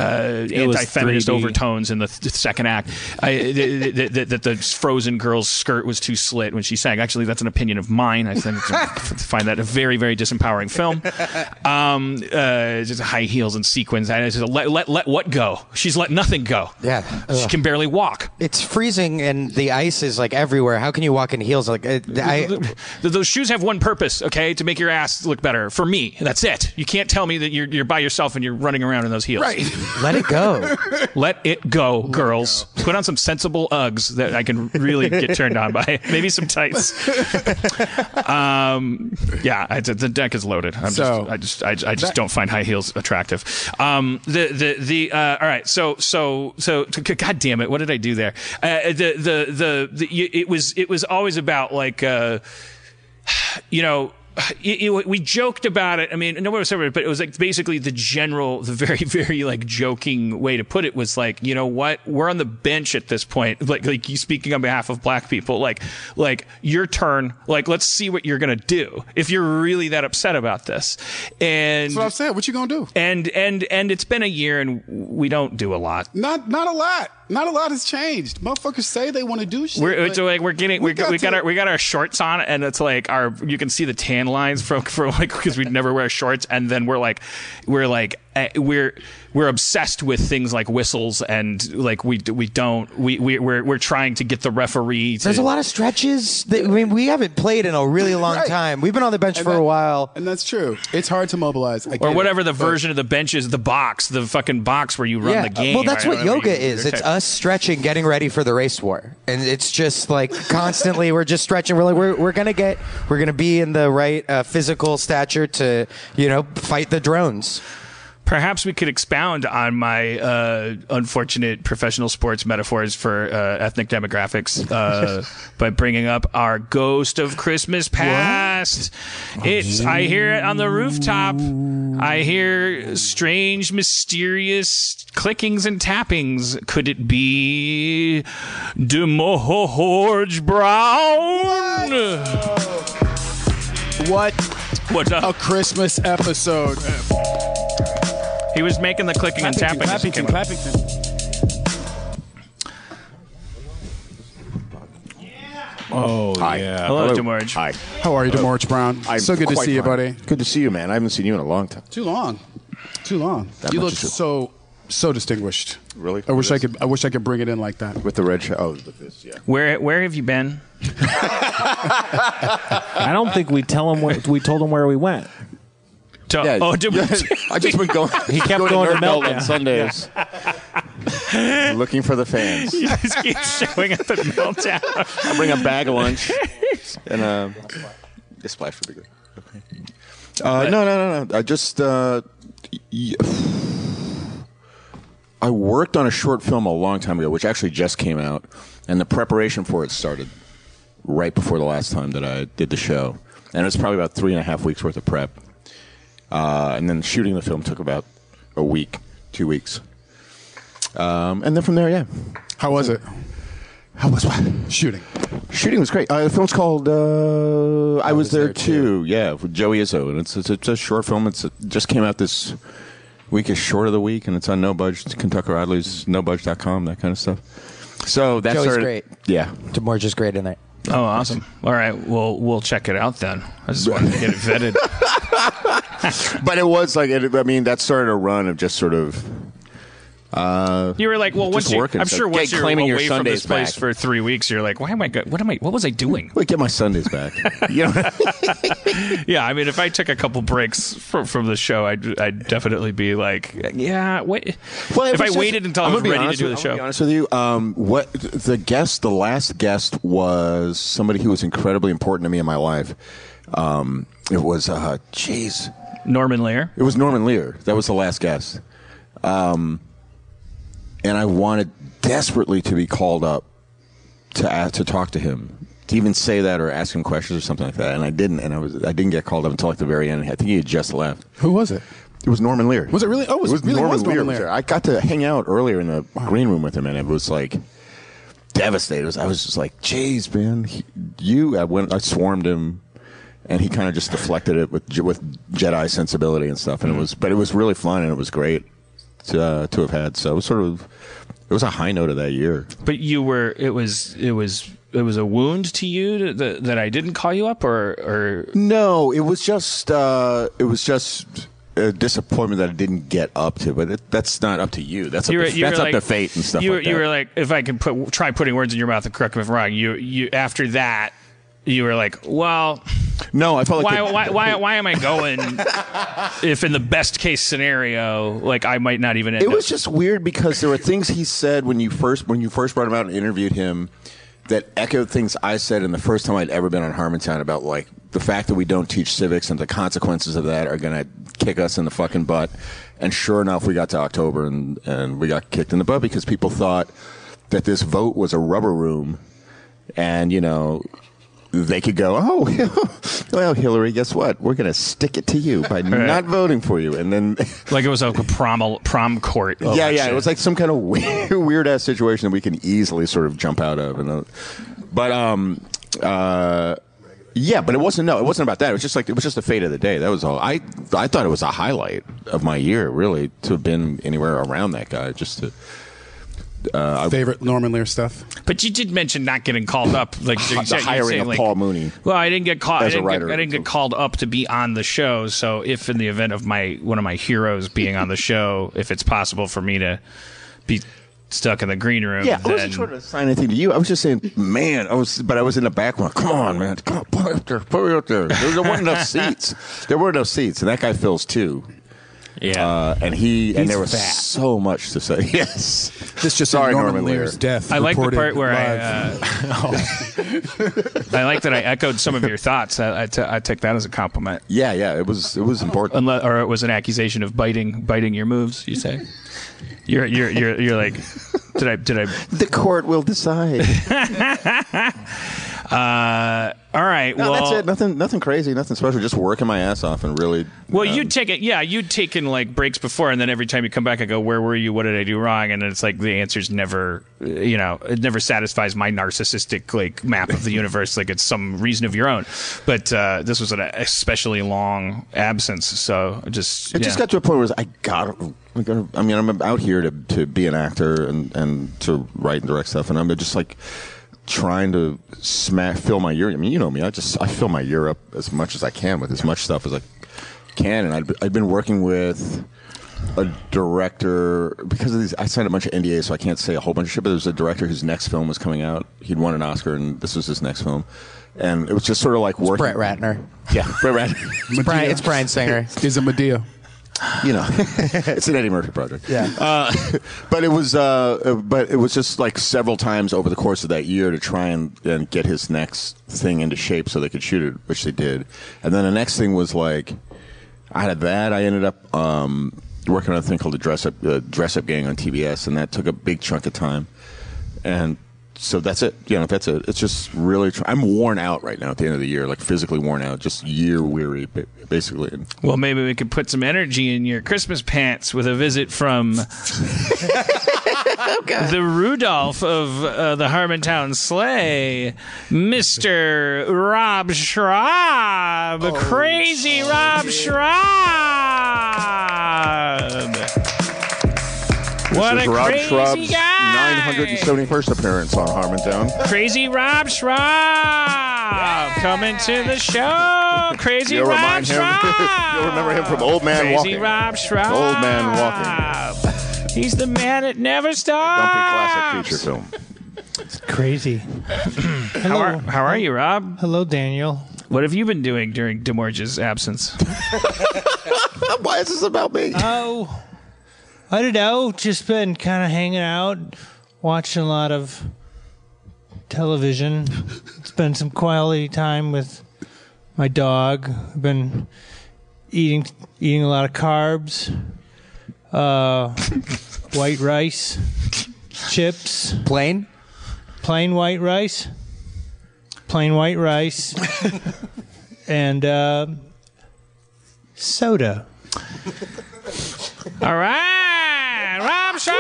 anti-feminist overtones in the th- second act. I, that, that, that the Frozen girl's skirt was too slit when she sang. Actually, that's an opinion of mine. I think find that a very very disempowering film. Um, uh, just high heels and sequins. And just let, let let what go? She's let nothing go. Yeah. she can barely walk. It's freezing and the ice is like everywhere. How can you walk in heels? Like I, Th- those shoes have one purpose, okay, to make your ass look better. For me, that's it. You can't tell me that you're you're by yourself and you're running around in those heels. Right. let it go. Let it go, girls. Put on some sensible Uggs that I can really get turned on by. Maybe some tights. um, yeah, I, the the deck is loaded. I'm So- just, I just, I, I just don't find high heels attractive. Um, the, the, the, uh, all right. So, so, so, God damn it. What did I do there? Uh, the, the, the, the, it was, it was always about like, uh, you know, it, it- we joked about it. I mean, nobody was ever, but it was like basically the general, the very, very like joking way to put it was like, you know what? We're on the bench at this point. Like, like you speaking on behalf of black people, like, like your turn. Like, let's see what you're going to do if you're really that upset about this. And, That's what I've said. What you gonna do? and, and, and it's been a year and we don't do a lot. Not not a lot. Not a lot has changed. Motherfuckers say they want to do shit. We're it's like we're getting we, we got, we got our we got our shorts on and it's like our you can see the tan lines from from like because we never wear shorts and then we're like we're like eh, we're we're obsessed with things like whistles and like we we don't we, we we're we're trying to get the referee to, There's a lot of stretches. That, I mean, we haven't played in a really long Right. time. We've been on the bench And for that- a while. and that's true. It's hard to mobilize. I or get it. whatever the But version of the bench is the box the fucking box where you run Yeah, the game well, that's right? what yoga you- is. It's us stretching, getting ready for the race war, and it's just like constantly we're just stretching. We're like we're, we're gonna get we're gonna be in the right uh, physical stature to you know fight the drones. Perhaps we could expound on my uh, unfortunate professional sports metaphors for uh, ethnic demographics uh, by bringing up our Ghost of Christmas Past. It's I hear it on the rooftop. I hear strange, mysterious clickings and tappings. Could it be Demorge Brown? what What's a? Christmas episode. He was making the clicking and tapping. as he came up. Oh Hi. yeah. Hello, Demorge. Hi. How are you, Demorge Brown? I'm so good to quite see you, fine. buddy. Good to see you, man. I haven't seen you in a long time. Too long. Too long. That you much look is so so distinguished. Really? I wish I could. I wish I could bring it in like that. with the red shirt. Oh, with this, yeah. Where where have you been? I don't think we tell him where, we told him where we went. To- Yeah, oh, did we- I just been going. He kept going, going to to Melt Meltdown. on Sundays, looking for the fans. He just keeps showing up at Meltdown. I bring a bag of lunch and uh, a splash would be good. Uh, no, no, no, no. I just uh, y- I worked on a short film a long time ago, which actually just came out, and the preparation for it started right before the last time that I did the show, and it was probably about three and a half weeks worth of prep, uh, and then shooting the film took about a week, two weeks, um, and then from there, yeah. How was it How was what? shooting? Shooting was great. Uh, the film's called uh, I, was, there, too. Yeah, with Joey Izzo, and it's it's, it's a short film. It's it just came out this week, is short of the week, and it's on No Budge, Kentucker Audley's NoBudge.com, that kind of stuff. So that's Joey's our- great. Yeah, Demore just great in it. Oh, awesome! All right, well, we'll check it out then. I just wanted to get it vetted. but it was like it, I mean that started a run of just sort of uh, You were like, well, once you, I'm sure once you're claiming away your from this place back. for three weeks, you're like, why am I? Go- what am I? What was I doing? like get my Sundays back. you know, Yeah, I mean, if I took a couple breaks from, from the show, I'd, I'd definitely be like, yeah, wait. Well, if I waited until I I'm was ready to do with- the I'm show, be honest with you, um, what the guest, the last guest was somebody who was incredibly important to me in my life. Um, it was, uh, jeez, Norman Lear. it was Norman Lear. That was the last guest, um, and I wanted desperately to be called up to ask, to talk to him. To even say that or ask him questions or something like that, and I didn't, and I was I didn't get called up until like the very end. I think he had just left. Who was it? It was Norman Lear. Was it really? Oh, it was- really was Norman was Lear. there. I got to hang out earlier in the green room with him, and it was like devastated. I was just like, "Jeez, man, he, you." I went, I swarmed him, and he kind of just deflected it with with Jedi sensibility and stuff. And it was, but it was really fun, and it was great to uh, to have had. So it was sort of, it was a high note of that year. But you were. It was. It was. It was a wound to you to, that, that I didn't call you up, or or No, it was just, uh, it was just. A disappointment that I didn't get up to, but it, that's not up to you. That's up, you were, to, you that's were up like, to fate and stuff You, like that. you were like, if I can put try putting words in your mouth and correct me if I'm wrong. You you after that, you were like, well, no, I felt like why the- why why why am I going? if in the best case scenario, like I might not even. End It was up- just weird because there were things he said when you first when you first brought him out and interviewed him that echoed things I said in the first time I'd ever been on Harmontown about like the fact that we don't teach civics and the consequences of that are going to kick us in the fucking butt. And sure enough, we got to October and and we got kicked in the butt because people thought that this vote was a rubber room, and you know. They could go, oh, well, Hillary, guess what? We're going to stick it to you by not voting for you. And then like it was like a prom prom court. yeah, yeah. It was like some kind of weird, weird ass situation that we can easily sort of jump out of. And uh, but um uh. Yeah, but it wasn't. No, it wasn't about that. It was just like it was just the fate of the day. That was all. I I thought it was a highlight of my year, really, to have been anywhere around that guy. Just to Uh, Favorite Norman Lear stuff? But you did mention not getting called up, like The you said- you hiring say, of like- Paul Mooney. Well, I didn't get called. As a didn't, writer. get, I didn't get called up to be on the show. So, if in the event of my one of my heroes being on the show, if it's possible for me to be stuck in the green room, Yeah, I wasn't trying to sign anything to you. I was just saying, man, I was, but I was in the back one. Come on, man, come on, put it up there, put it up there. There weren't enough seats. There were enough seats, and that guy fills two. Yeah. Uh, and he and He's there was fat. so much to say. Yes, This just Sorry, in Norman, Norman Lear. Lear's death. I like the part where live. I, uh, I like that I echoed some of your thoughts. I, I, t- I take that as a compliment, yeah, yeah. It was it was important. Unless, or it was an accusation of biting biting your moves. You say you're you're you're, you're like, did I did I The court will decide. Uh, all right. No, well, that's it. Nothing, nothing crazy. Nothing special. Just working my ass off and really. Well, um, you'd take it. Yeah, you'd taken like breaks before, and then every time you come back, I go, "Where were you? What did I do wrong?" And it's like the answer's never, you know, it never satisfies my narcissistic like map of the universe. Like it's some reason of your own. But uh, this was an especially long absence, so I just It just got to a point where I got. I mean, I'm out here to to be an actor and and to write and direct stuff, and I'm just like trying to smack fill my year. I mean, you know me. I just I fill my year up as much as I can with as much stuff as I can, and I'd, I'd been working with a director because of these. I signed a bunch of NDAs, so I can't say a whole bunch of shit. But there was a director whose next film was coming out. He'd won an Oscar, and this was his next film. And it was just sort of like working. Brett Ratner. Yeah, Brett Ratner. It's Bryan, it's Bryan Singer. Is a Madea. You know, it's an Eddie Murphy project. Yeah. Uh, but it was, uh, but it was just like several times over the course of that year to try and, and get his next thing into shape so they could shoot it, which they did. And then the next thing was like, out of that, I ended up um, working on a thing called the Dress Up uh, Dress Up Gang on TBS, and that took a big chunk of time. And so that's it. You know, that's it. It's just really. Tr- I'm worn out right now at the end of the year, like physically worn out, just year weary, basically. Well, maybe we could put some energy in your Christmas pants with a visit from the Rudolph of uh, the Harmontown Sleigh, Mr. Rob Schrab. Crazy Rob Schrab. What this a is Rob crazy Schrab's guy. 971st appearance on Harmontown. Crazy Rob Schrab coming to the show. Crazy You'll Rob remind him. You'll remember him from Old Man Crazy Walking. Rob Schrab. Old Man Walking. He's the man that never stops. Dumpy stops. classic feature film. It's crazy. How are, how are you, Rob? Hello, Daniel. What have you been doing during Demorge's absence? Why is this about me? Oh, I don't know. Just been kind of hanging out, watching a lot of television. Spend some quality time with my dog. I've been eating eating a lot of carbs, uh, white rice, chips, Plain? plain white rice, plain white rice, and uh, soda. All right, Rob Schrab.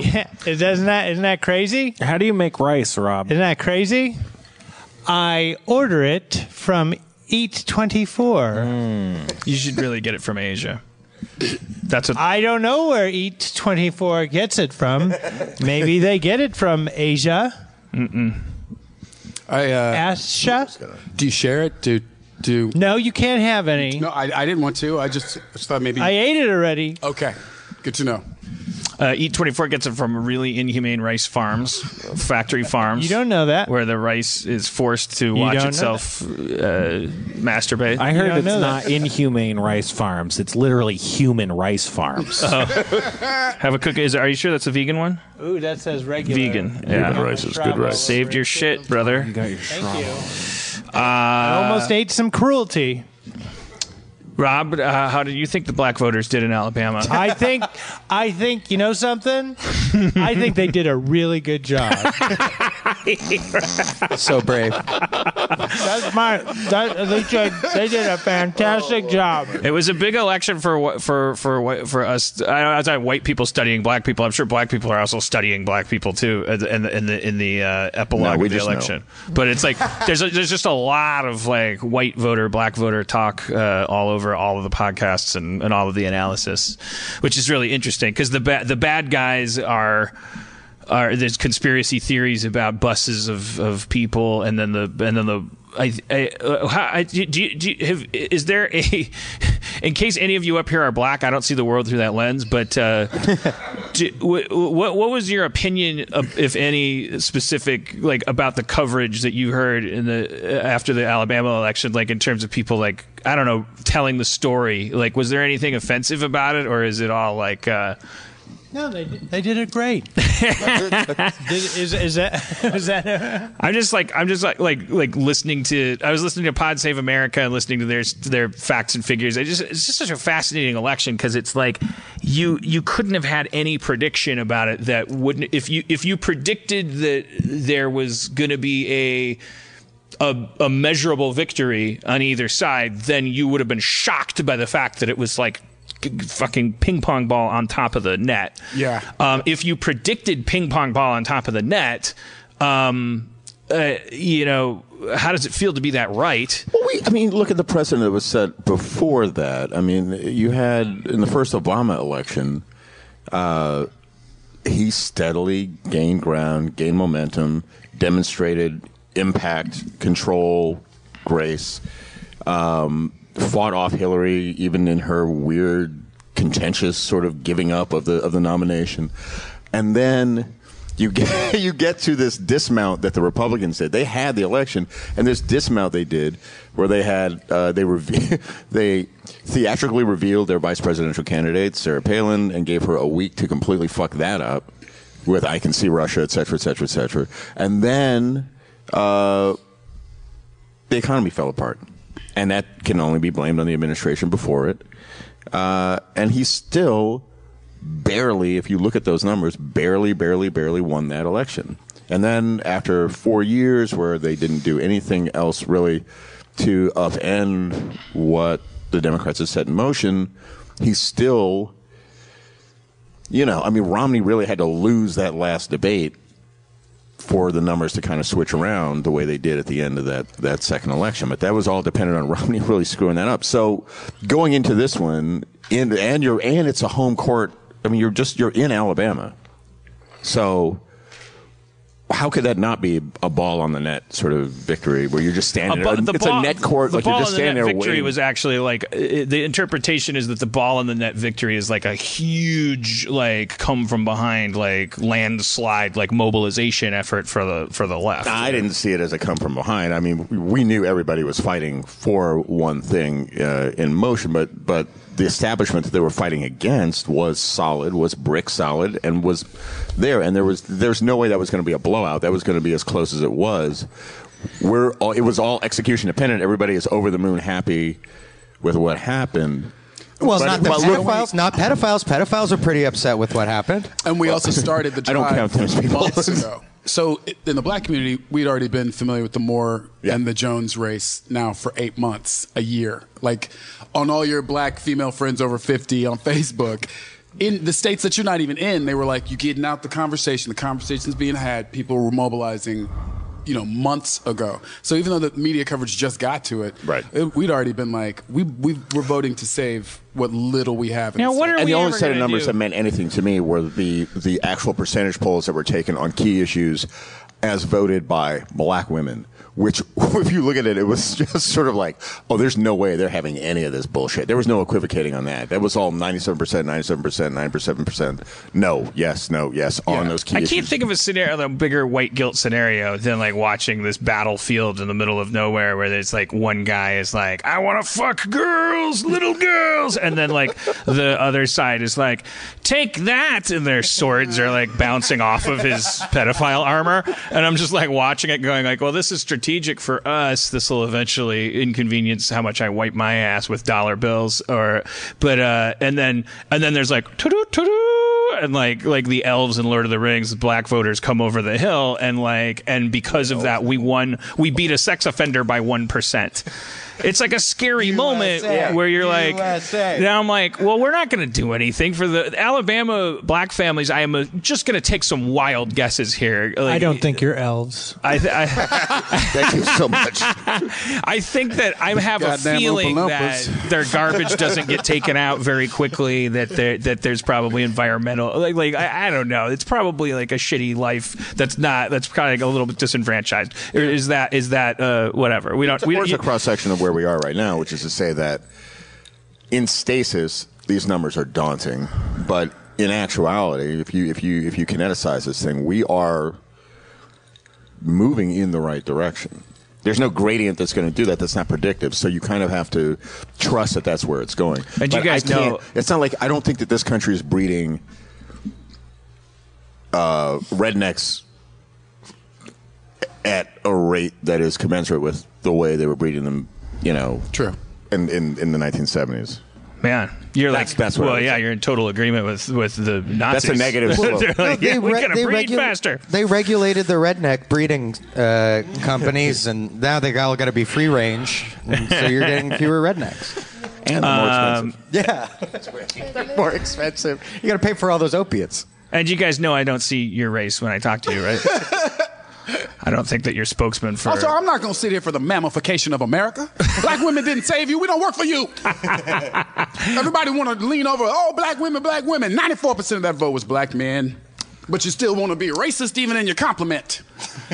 Yeah, isn't that isn't that crazy? How do you make rice, Rob? Isn't that crazy? I order it from Eat Twenty Four. You should really get it from Asia. That's what I don't know where Eat Twenty Four gets it from. Maybe they get it from Asia. I uh, Asia. do you share it? Do do No, you can't have any. no? I, I didn't want to. I just, just thought maybe. I ate it already. okay, good to know. uh, Eat Twenty Four gets it from really inhumane rice farms, factory farms. You don't know that. where the rice is forced to watch don't know itself uh, masturbate. I heard don't it's know not inhumane rice farms. It's literally human rice farms. Have a cookie. Is are you sure that's a vegan one? Ooh, that says regular. Vegan. Yeah. rice is good rice. Saved your shit, brother. You got Thank you. I almost ate some cruelty. Rob, uh, how did you think the black voters did in Alabama? I think, I think, you know something? I think they did a really good job. So brave. That's my. That, they, did, they did a fantastic job. It was a big election for for for for us. I, I white people studying black people. I'm sure black people are also studying black people too in the in the in the, uh, epilogue No, of the just know. election. But it's like there's a, there's just a lot of like white voter, black voter talk uh, all over all of the podcasts and, and all of the analysis, which is really interesting because the ba- the bad guys are. Are, there's conspiracy theories about buses of, of people, and then the and then the I, I, uh, how, I do, you, do have is there a in case any of you up here are black I don't see the world through that lens but uh, do, what, what what was your opinion of, if any specific like about the coverage that you heard in the after the Alabama election like in terms of people like I don't know telling the story? Like was there anything offensive about it or is it all like uh, No, they did, they did it great. did, is, is that is that? I'm just like I'm just like like like listening to I was listening to Pod Save America and listening to their to their facts and figures. I just it's just such a fascinating election because it's like you you couldn't have had any prediction about it that wouldn't if you if you predicted that there was going to be a a, a measurable victory on either side, then you would have been shocked by the fact that it was like g- fucking ping pong ball on top of the net. Yeah. Um, if you predicted ping pong ball on top of the net, um, uh, you know, how does it feel to be that right? Well, we, I mean, look at the precedent that was set before that. I mean, you had in the first Obama election, uh, he steadily gained ground, gained momentum, demonstrated impact, control, grace, um, fought off Hillary even in her weird contentious sort of giving up of the of the nomination, and then you get you get to this dismount that the Republicans did. They had the election, and this dismount they did, where they had uh, they reve- they theatrically revealed their vice presidential candidate Sarah Palin and gave her a week to completely fuck that up with "I can see Russia," et cetera, et cetera, et cetera, and then uh, the economy fell apart, and that can only be blamed on the administration before it. Uh, and he still barely, if you look at those numbers, barely, barely, barely won that election. And then after four years where they didn't do anything else really to upend what the Democrats had set in motion, he still, you know, I mean, Romney really had to lose that last debate for the numbers to kind of switch around the way they did at the end of that, that second election. But that was all dependent on Romney really screwing that up. So going into this one, in, and you're and it's a home court. I mean, you're just you're in Alabama, so how could that not be a ball on the net sort of victory where you're just standing? bu- there? it's a net court. The like ball you're just the net there victory waiting. was actually like uh, the interpretation is that the ball on the net victory is like a huge like come from behind like landslide like mobilization effort for the for the left. I didn't see it as a come from behind. I mean, we knew everybody was fighting for one thing uh, in motion, but but the establishment that they were fighting against was solid, was brick solid, and was there. And there was there's no way that was going to be a blowout. That was going to be as close as it was. We're all, it was all execution dependent. Everybody is over the moon happy with what happened. Well, But- not the but look- pedophiles. Not pedophiles. Pedophiles are pretty upset with what happened. And we also started the I don't count those people. months ago. So in the black community, we'd already been familiar with the Moore Yeah. and the Jones race now for eight months, a year. Like on all your black female friends over 50 on Facebook. In the states that you're not even in, they were like, you getting out the conversation. The conversation's being had. People were mobilizing, you know, months ago. So even though the media coverage just got to it, Right. it- we'd already been like, we, we we're voting to save what little we have. In Now, what are and we the only set of numbers do? that meant anything to me were the the actual percentage polls that were taken on key issues as voted by black women. Which, if you look at it, it was just sort of like, oh, there's no way they're having any of this bullshit. There was no equivocating on that. That was all 97%, 97%, 97%. No, yes, no, yes, on those key I issues. can't think of a scenario, a bigger white guilt scenario than like watching this battlefield in the middle of nowhere where there's like one guy is like, I want to fuck girls, little girls. And then like the other side is like, take that. And their swords are like bouncing off of his pedophile armor. And I'm just like watching it going like, well, this is strategic for us. This will eventually inconvenience how much I wipe my ass with dollar bills or, but, uh, and then, and then there's like, and like like the elves in Lord of the Rings, black voters come over the hill, and like and because of that, we won. We beat a sex offender by one percent. It's like a scary moment where you're USA. like, now I'm like, well, we're not going to do anything for the Alabama black families. I am uh just going to take some wild guesses here. Like, I don't think you're elves. I, th- I, Thank you so much. I think that I have a feeling that their garbage doesn't get taken out very quickly. That there that there's probably environmental like like I, I don't know. It's probably like a shitty life that's not that's kind of like a little bit disenfranchised. Or is that is that uh, whatever? We don't. We, Or it's a cross section of where we are right now, which is to say that in stasis, these numbers are daunting, but in actuality, if you if you if you kineticize this thing, we are moving in the right direction. There's no gradient that's going to do that. That's not predictive. So you kind of have to trust that that's where it's going. And you guys know- it's not like I don't think that this country is breeding uh, rednecks at a rate that is commensurate with the way they were breeding them, you know, True. in, in, in the 1970s. man, you're That's- like that's what well, yeah, say. you're in total agreement with with the Nazis. That's a negative slope. They're like, yeah, we're re- gonna breed regu- faster. They regulated the redneck breeding uh, companies, and now they all got to be free range. so you're getting fewer rednecks. And they're more Um, expensive. Yeah, they're more expensive. You got to pay for all those opiates. And you guys know I don't see your race when I talk to you, right? I don't think that you're spokesman for. Also, I'm not going to sit here for the mammification of America. Black women didn't save you. We don't work for you. Everybody want to lean over. Oh, black women, black women. 94% of that vote was black men. But you still want to be racist even in your compliment.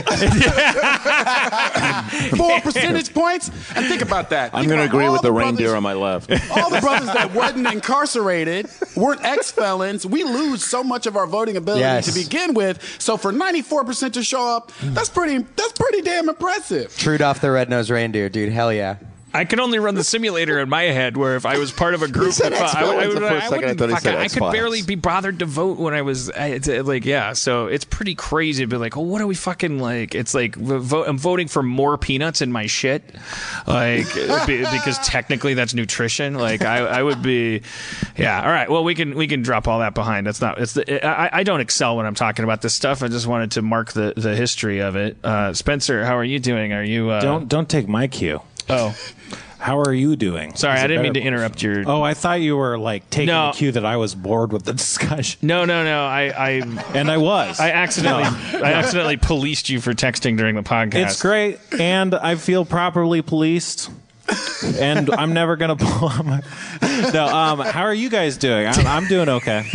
Four percentage points? And think about that. I'm going to agree with the, brothers- reindeer on my left. all the brothers that wasn't incarcerated weren't ex felons. We lose so much of our voting ability Yes. to begin with. So for 94% to show up, that's pretty that's pretty damn impressive. Trudolph the red-nosed reindeer, dude. Hell yeah. I could only run the simulator in my head where if I was part of a group, said if I, I, would- I, X-Files would- the first I. I wouldn't he fuck- said I could barely be bothered to vote when I was I, uh, like, yeah. So it's pretty crazy to be like, oh, what are we fucking like? It's like vote, I'm voting for more peanuts in my shit, like because technically that's nutrition. Like I, I would be, yeah. All right. Well, we can we can drop all that behind. That's not. It's the. I, I don't excel when I'm talking about this stuff. I just wanted to mark the the history of it. Uh, Spencer, how are you doing? Are you? Uh, Don't don't take my cue. Oh, How are you doing? sorry. I didn't mean to interrupt your. Oh, I thought you were like taking No. the cue that I was bored with the discussion, No, no, no. I, I, and I was. I accidentally, I accidentally policed you for texting during the podcast. It's great, and I feel properly policed. and I'm never gonna pull my. No, um, how are you guys doing? I'm, I'm doing okay.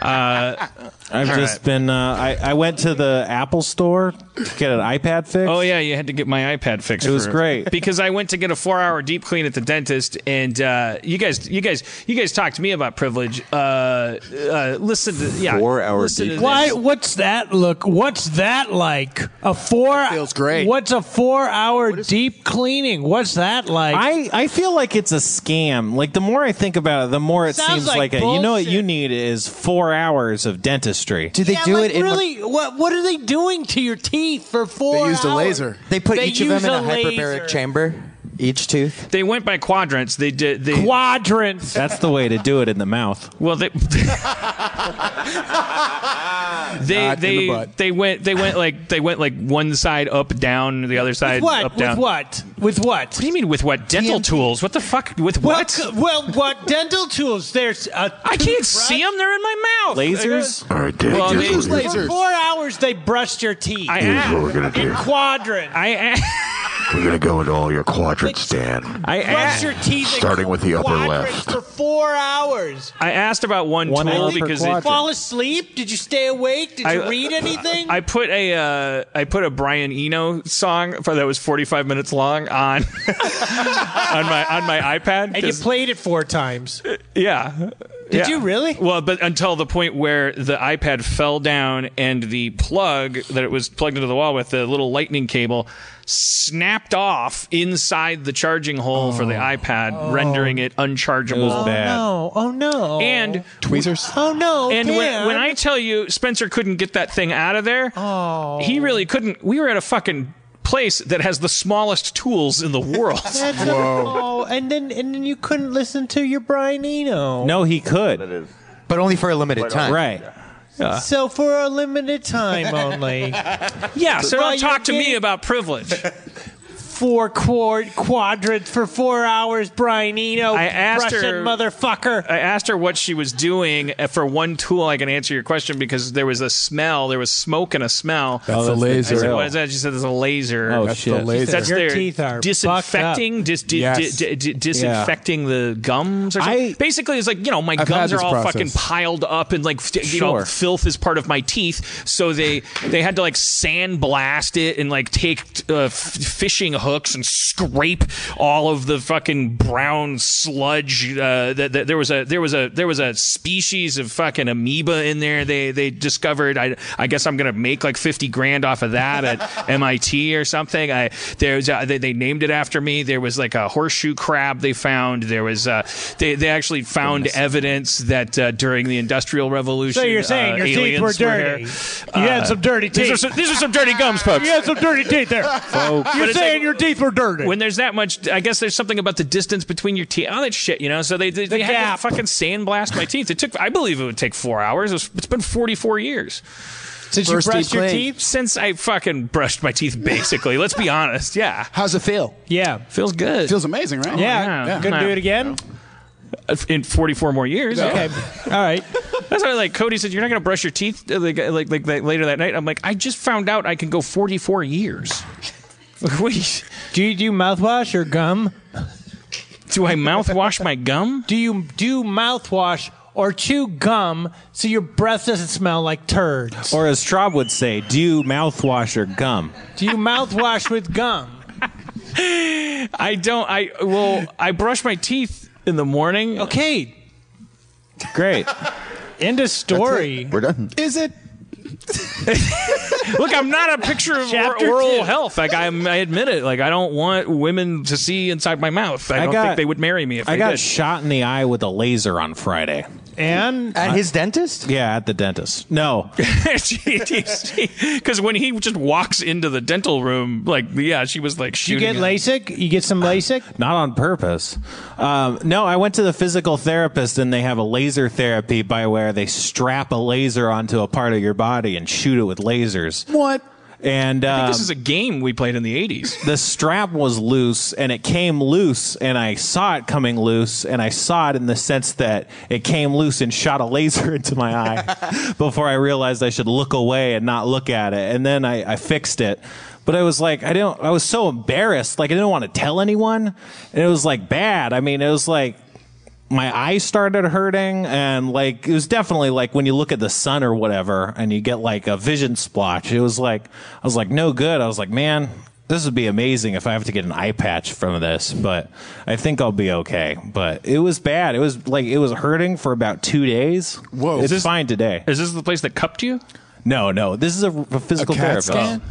I've just right. been. Uh, I I went to the Apple store to get an iPad fix. Oh yeah, you had to get my iPad fixed. It was great. because I went to get a four-hour deep clean at the dentist, and uh, you guys, you guys, you guys talked to me about privilege. Uh, uh, listen to yeah, Four-hour listen deep to Why? this. What's that look? What's that like? A four feels great. What's a four-hour deep cleaning? What's that like? I, I feel like it's a scam. Like the more I think about it, the more it Sounds seems like like, a, you know what you need is four hours of dentistry. Do they yeah, do like, it in really? what What are they doing to your teeth for four? They used a laser. They put They each of them in a, a hyperbaric laser. chamber, each tooth. They went by quadrants. They did. They Quadrants. That's the way to do it in the mouth. well they. They Not in they the butt. they went they went like they went like one side up down the other side what? up With down. what? With what? What do you mean with what dental tools? What the fuck with Well, what? c- well, what dental tools? There's a I can't toothbrush. see them. They're in my mouth. Lasers? All right, Dick. Well, they- what we're- For four hours, they brushed your teeth I here's what we're gonna do. in quadrants. I We're gonna go into all your quadrants, Dan. I brush asked. your teeth in Starting with the upper quadrants left. for four hours. I asked about one, One tool hour per because it, quadrant. Fall asleep? Did you stay awake? Did you I- read anything? I put a uh, I put a Brian Eno song for that was 45 minutes long on on my on my iPad. and you 'cause- played it four times. yeah. Did Yeah. you really? Well, but until the point where the iPad fell down and the plug that it was plugged into the wall with the little lightning cable snapped off inside the charging hole for the oh. iPad, rendering it unchargeable. was bad. Oh, no. Oh no. And Tweezers. oh no. And when, when I tell you Spencer couldn't get that thing out of there, oh. he really couldn't. We were at a fucking place that has the smallest tools in the world. That's a- oh, and then and then you couldn't listen to your Brian Eno. No, he could. But only for a limited time. Right. So for a limited time only, yeah, so don't talk you're to me about privilege. four quad quadrants for four hours, Brian Eno. I asked Russian her- motherfucker. I asked her what she was doing uh, for one tool. I can answer your question because there was a smell. There was smoke and a smell. That's the that's the laser. I said, drill. what is that? She said, "There's a laser." Oh, That's shit. the laser. That's Your their teeth are disinfecting, dis, di, Yes. di, di, disinfecting the gums. Or something. I- Basically, it's like you know my I've gums are all process. fucking piled up and like f- you know filth is part of my teeth. So they they had to like sandblast it and like take uh, f- fishing hooks and scrape all of the fucking brown sludge. Uh, that, that there was a there was a there was a species of fucking amoeba in there. They they discovered. I I guess I'm gonna make like fifty grand off of that at MIT or something. I there's uh, they, they named it after me. There was like a horseshoe crab they found. There was uh, they they actually found evidence that uh, during the Industrial Revolution. So you're saying uh, your teeth were dirty? You had some dirty These are teeth. some, these are some dirty gums, folks. You had some dirty teeth there. But You're saying like- your teeth were dirty. when there's that much, I guess there's something about the distance between your teeth. All that shit, you know. So they they, they had to fucking sandblast my teeth. It took, I believe, it would take four hours. It was, it's been 44 years Since you brushed deep your clean. teeth? since I fucking brushed my teeth. Basically, let's be honest. Yeah, How's it feel? Yeah. feels good. Feels amazing, right? Yeah. yeah. Gonna do it again? in 44 more years. yeah. Okay. All right. That's why, like Cody said, you're not gonna brush your teeth uh, like, like like like later that night. I'm like, I just found out I can go 44 years. Wait, Do you do mouthwash or gum? do I mouthwash my gum? Do you do mouthwash or chew gum so your breath doesn't smell like turds? Or as Schrab would say, do you mouthwash or gum? Do you mouthwash with gum? I don't. I well, I brush my teeth in the morning. Okay, Great. end of story. We're done. Is it? Look, I'm not a picture of Chapter or- oral two. health. Like I, I admit it. Like I don't want women to see inside my mouth. I, I don't got- think they would marry me if I they got did. shot in the eye with a laser on Friday. And At his dentist? Yeah, at the dentist. No. Because when he just walks into the dental room, like yeah, she was like you shooting. get him. LASIK? You get some LASIK? Not on purpose. Um, no, I went to the physical therapist and they have a laser therapy by where they strap a laser onto a part of your body and shoot it with lasers. What? And um, This is a game we played in the '80s. the strap was loose and it came loose and I saw it coming loose and I saw it in the sense that it came loose and shot a laser into my eye before I realized I should look away and not look at it. And then I, I fixed it. But I was like, I don't, I was so embarrassed. Like I didn't want to tell anyone. And it was like bad. I mean, it was like, my eyes started hurting and like it was definitely like when you look at the sun or whatever and you get like a vision splotch it was like i was like no good i was like man this would be amazing if i have to get an eye patch from this but i think i'll be okay but it was bad it was like it was hurting for about two days Whoa. it's Is this- fine today Is this the place that cupped you? no no this is a, a physical A CAT therapist scan? Uh,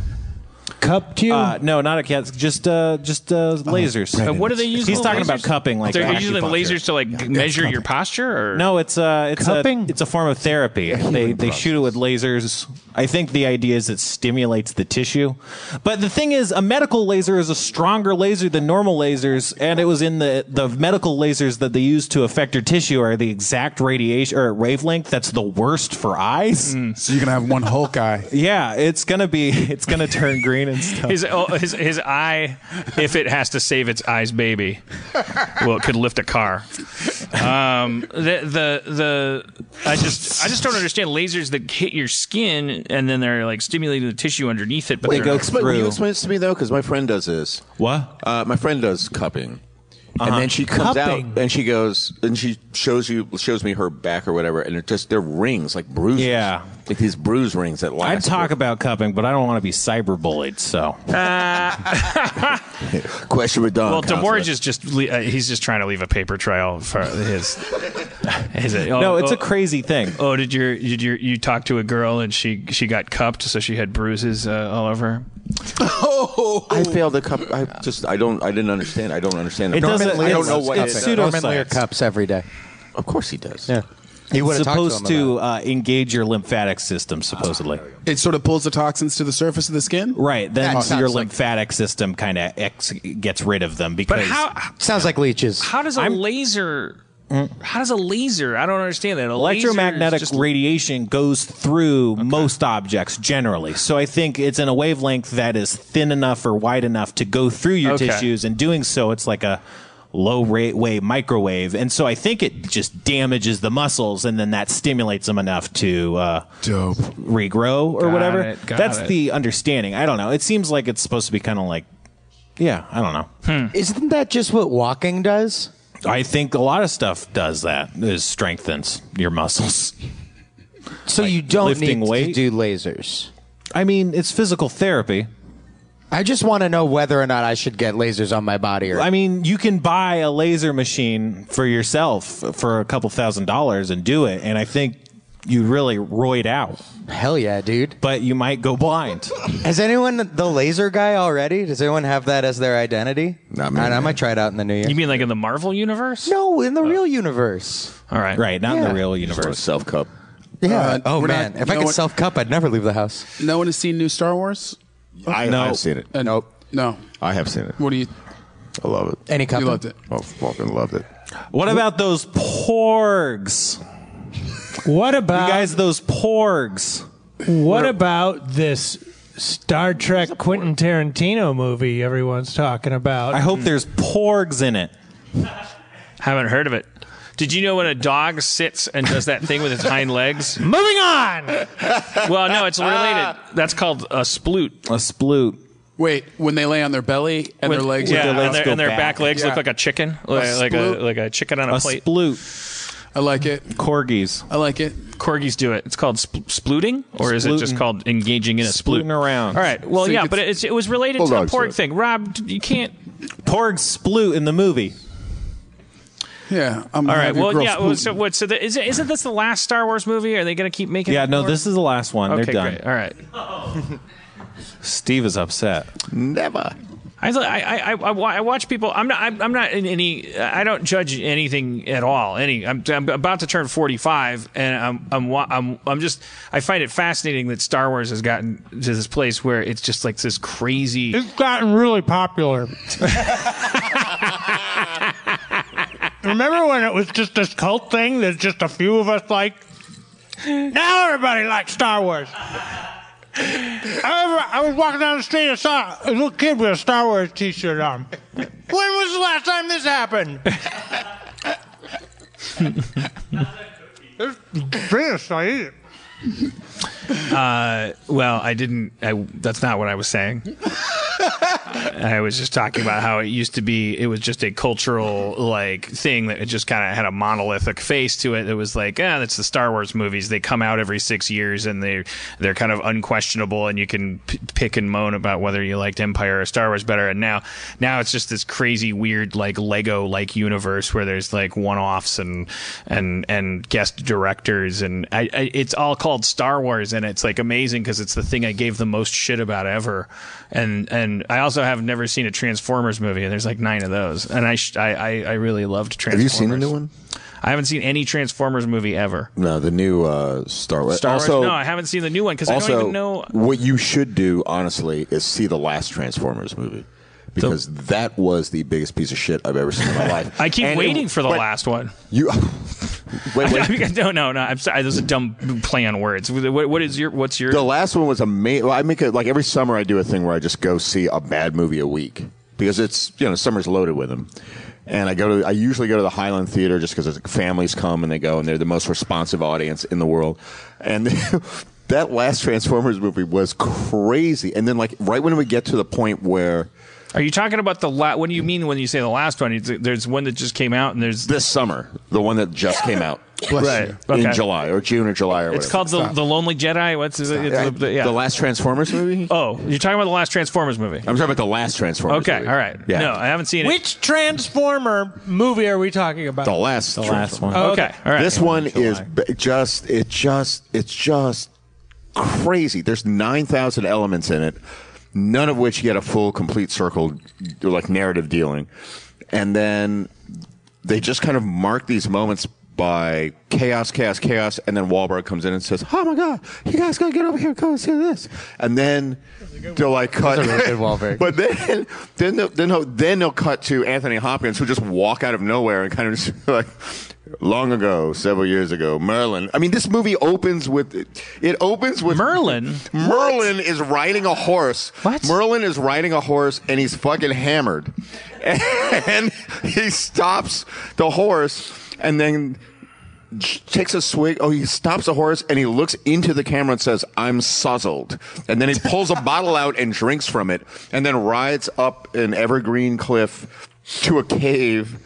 Cupped you? uh, no not a cat just uh just uh lasers Uh, what do they use? he's the talking lasers? about cupping like They're using the acupuncture. lasers to like measure your posture, or No, it's uh it's Cupping? a it's a form of therapy. they they shoot it with lasers. I think the idea is it stimulates the tissue. But the thing is, a medical laser is a stronger laser than normal lasers, and it was in the the medical lasers that they use to affect your tissue are the exact radiation or wavelength that's the worst for eyes. So you're gonna have one Hulk eye. Yeah, it's gonna be it's gonna turn green and stuff. his oh, his his eye, if it has to save its eyes, baby, well, it could lift a car. Um, the the the I just I just don't understand lasers that hit your skin and then they're like stimulating the tissue underneath it, but They they're go not- Explain, will you explain this to me though? Because my friend does this. what? Uh, my friend does cupping. And then she comes Cupping. out and she goes and she shows you shows me her back or whatever and it just they're rings like bruises Yeah. like these bruise rings that last I'd talk for- about cupping, but I don't want to be cyberbullied. So question with Don Well, counselor. Demorge is just le- uh, he's just trying to leave a paper trail for his. his oh, no, it's oh, a crazy thing. Oh, did your did your you talk to a girl and she she got cupped so she had bruises uh, all over? Her? I failed to cup I just I don't I didn't understand I don't understand It doesn't- I don't it's- know what it's it is. pseudo- Norman Lear pseudoscience. cups every day. Of course he does Yeah. He would have supposed to, to uh, engage your lymphatic system, supposedly. It sort of pulls the toxins to the surface of the skin. Right. Then That sounds your like- lymphatic system kind of ex- gets rid of them because But how it. Sounds like leeches. how does a laser? How does a laser? I don't understand that. A electromagnetic just- radiation goes through most objects generally. So I think it's in a wavelength that is thin enough or wide enough to go through your Okay. tissues. And doing so, it's like a low rate wave microwave. And so I think it just damages the muscles and then that stimulates them enough to uh, Dope. regrow or Got whatever. it, got That's it. the understanding. I don't know. It seems like it's supposed to be kind of like, yeah, I don't know. Isn't that just what walking does? I think a lot of stuff does that. Is strengthens your muscles. So you don't lifting need weight? to do lasers. I mean, it's physical therapy. I just want to know whether or not I should get lasers on my body. Or I mean, you can buy a laser machine for yourself for a couple thousand dollars and do it, and I think you really roid out, hell yeah, dude. but you might go blind. Has anyone the laser guy already? Does anyone have that as their identity? Not me, I, I man. might try it out in the new year. You mean like in the Marvel universe? no, in the real universe. All right. right, not in Yeah. the real universe. self cup Yeah. Uh, oh we're man, not- if I no could one- self cup, I'd never leave the house. No one has seen new Star Wars. I No. I've seen it Uh, Nope. No. I have seen it What do you? I love it Any cup? You loved it. I fucking loved it What about those porgs? What about You guys, those porgs. what about this Star Trek Quentin Tarantino movie everyone's talking about? I hope there's porgs in it. Haven't heard of it. Did you know when a dog sits and does that thing with its hind legs? Moving on. Well, no, it's related. That's called a sploot. A sploot. Wait, when they lay on their belly and their legs. yeah, their legs and their, go and their back. back legs Yeah. look like a chicken, like, like a sploot? like a chicken on a, A plate. sploot. I like it. Corgis. I like it. Corgis do it. It's called spl- splooting, or is it just Splooting. called engaging in a sploot? Splooting around. All right. Well, So you yeah, could but it's, it was related to Bulldog the porg shit. thing. Rob, you can't. Porg sploot in the movie. Yeah. I'm All gonna right. have your Well, yeah. Well, so what? So the, is it, isn't this the last Star Wars movie? Are they going to keep making? Yeah, no, more? this is the last one. Okay, They're done. great. All right. Steve is upset. Never. I, I, I, I, I watch people. I'm not. I'm, I'm not in any. I don't judge anything at all. Any. I'm, I'm about to turn 45, and I'm, I'm, I'm, I'm just. I find it fascinating that Star Wars has gotten to this place where it's just like this crazy. It's gotten really popular. Remember when it was just this cult thing that just a few of us liked? Now everybody likes Star Wars. I, remember I was walking down the street and saw a little kid with a Star Wars T-shirt on. When was the last time this happened? it's finished. I eat it. Well, I didn't. I, that's not what I was saying. I was just talking about how it used to be. It was just a cultural like thing that it just kind of had a monolithic face to it. It was like, ah, that's the Star Wars movies. They come out every six years, and they they're kind of unquestionable, and you can p- pick and moan about whether you liked Empire or Star Wars better. And now, now it's just this crazy, weird, like Lego like universe where there's like one offs and and and guest directors, and I, I, it's all called Star Wars, and it's like amazing because it's the thing I gave the most shit about ever. And and I also have never seen a Transformers movie, and there's like nine of those, and I sh- I, I I really loved Transformers. Have you seen the new one? I haven't seen any Transformers movie ever. No, the new uh, Star Wars. Star also, Wars? No, I haven't seen the new one because I don't even know. what you should do, honestly, is see the last Transformers movie because that was the biggest piece of shit I've ever seen in my life. I keep And it- waiting for the but last one. You wait, wait. no, no, no. I'm sorry. There's a dumb play on words. What, what is your? What's your? The last one was amazing. Well, I make it like every summer. I do a thing where I just go see a bad movie a week because it's you know summer's loaded with them. And I go to I usually go to the Highland Theater just because families come and they go and they're the most responsive audience in the world. And that last Transformers movie was crazy. And then like right when we get to the point where Are you talking about the? La- what do you mean when you say the last one? There's one that just came out, and there's. this summer, the one that just came out Right. in Okay. July or June or July or It's called the the Lonely Jedi. What's it? It's Yeah, the, the- yeah. the last Transformers movie. oh, you're talking about the last Transformers movie. I'm talking about the last Transformers. Okay, movie. all right. Yeah. No, I haven't seen it. Which Transformer movie are we talking about? the last. The last one. Oh, okay, all right. This one is b- just it just it's just crazy. There's nine thousand elements in it, none of which get a full, complete circle, like narrative dealing, and then they just kind of mark these moments by chaos, chaos, chaos, and then Wahlberg comes in and says, "Oh my God, you guys gotta get over here, come and see this," and then. They'll like cut, really but then then they'll, then they'll, then they'll cut to Anthony Hopkins, who just walk out of nowhere and kind of just like, long ago, several years ago, Merlin. I mean, this movie opens with it opens with Merlin? Merlin is riding a horse. What? Merlin is riding a horse and he's fucking hammered, and he stops the horse and then takes a swig. Oh, he stops the horse and he looks into the camera and says, "I'm suzzled." And then he pulls a bottle out and drinks from it, and then rides up an evergreen cliff to a cave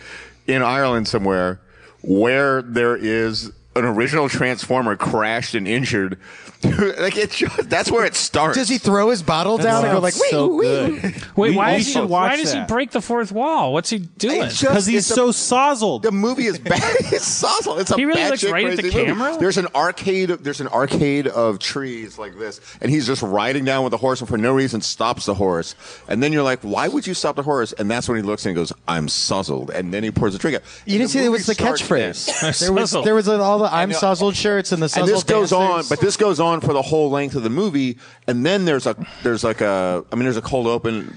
in Ireland somewhere where there is an original Transformer crashed and injured. like it's just, that's where it starts. Does he throw his bottle down and go like, wee, so wee, good. wee? Wait, why, is he, why does he break the fourth wall? What's he doing? Because he's it's a- so sozzled. The movie is bad. It's sozzle. It's a He really bad looks shit right at the crazy movie. camera? There's an arcade. There's an arcade of trees like this, and he's just riding down with the horse, and for no reason stops the horse. And then you're like, why would you stop the horse? And that's when he looks and he goes, "I'm sozzled," and then he pours the drink out. You didn't see it was the catchphrase. there was there was all the I'm sozzled shirts and the And this goes on, dancers. but this goes on for the whole length of the movie. And then there's a there's like a I mean there's a cold open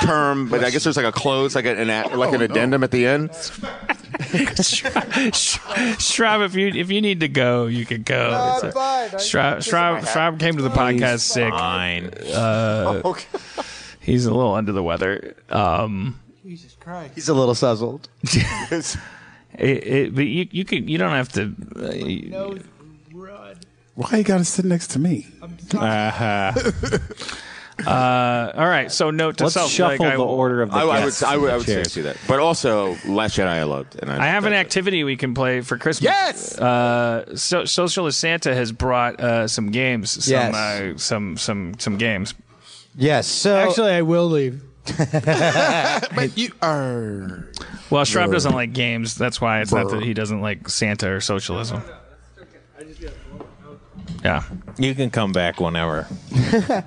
term, but I guess there's like a close, like an, an like an addendum at the end. Schrab, if you if you need to go, you can go. It's a- Schrab, Schrab, Schrab came to the podcast sick. Fine. He's a little under the weather. Um, Jesus Christ. He's a little sozzled. it, it, but you you can you don't have to. Uh, you- Why you gotta sit next to me? Uh huh. all right. So note to Let's self. shuffle like, I- the order of the I, I would, guests. I would, I would say Cheers. do that. But also, Last Jedi I loved. And I, I have an that's it. activity we can play for Christmas. Yes! Uh, so, Socialist Santa has brought uh, some games. Some, Yes. uh, some some some games. Yes. So Actually, I will leave. But you are. Well, Schrab doesn't like games. That's why it's not that he doesn't like Santa or socialism. Yeah. You can come back whenever.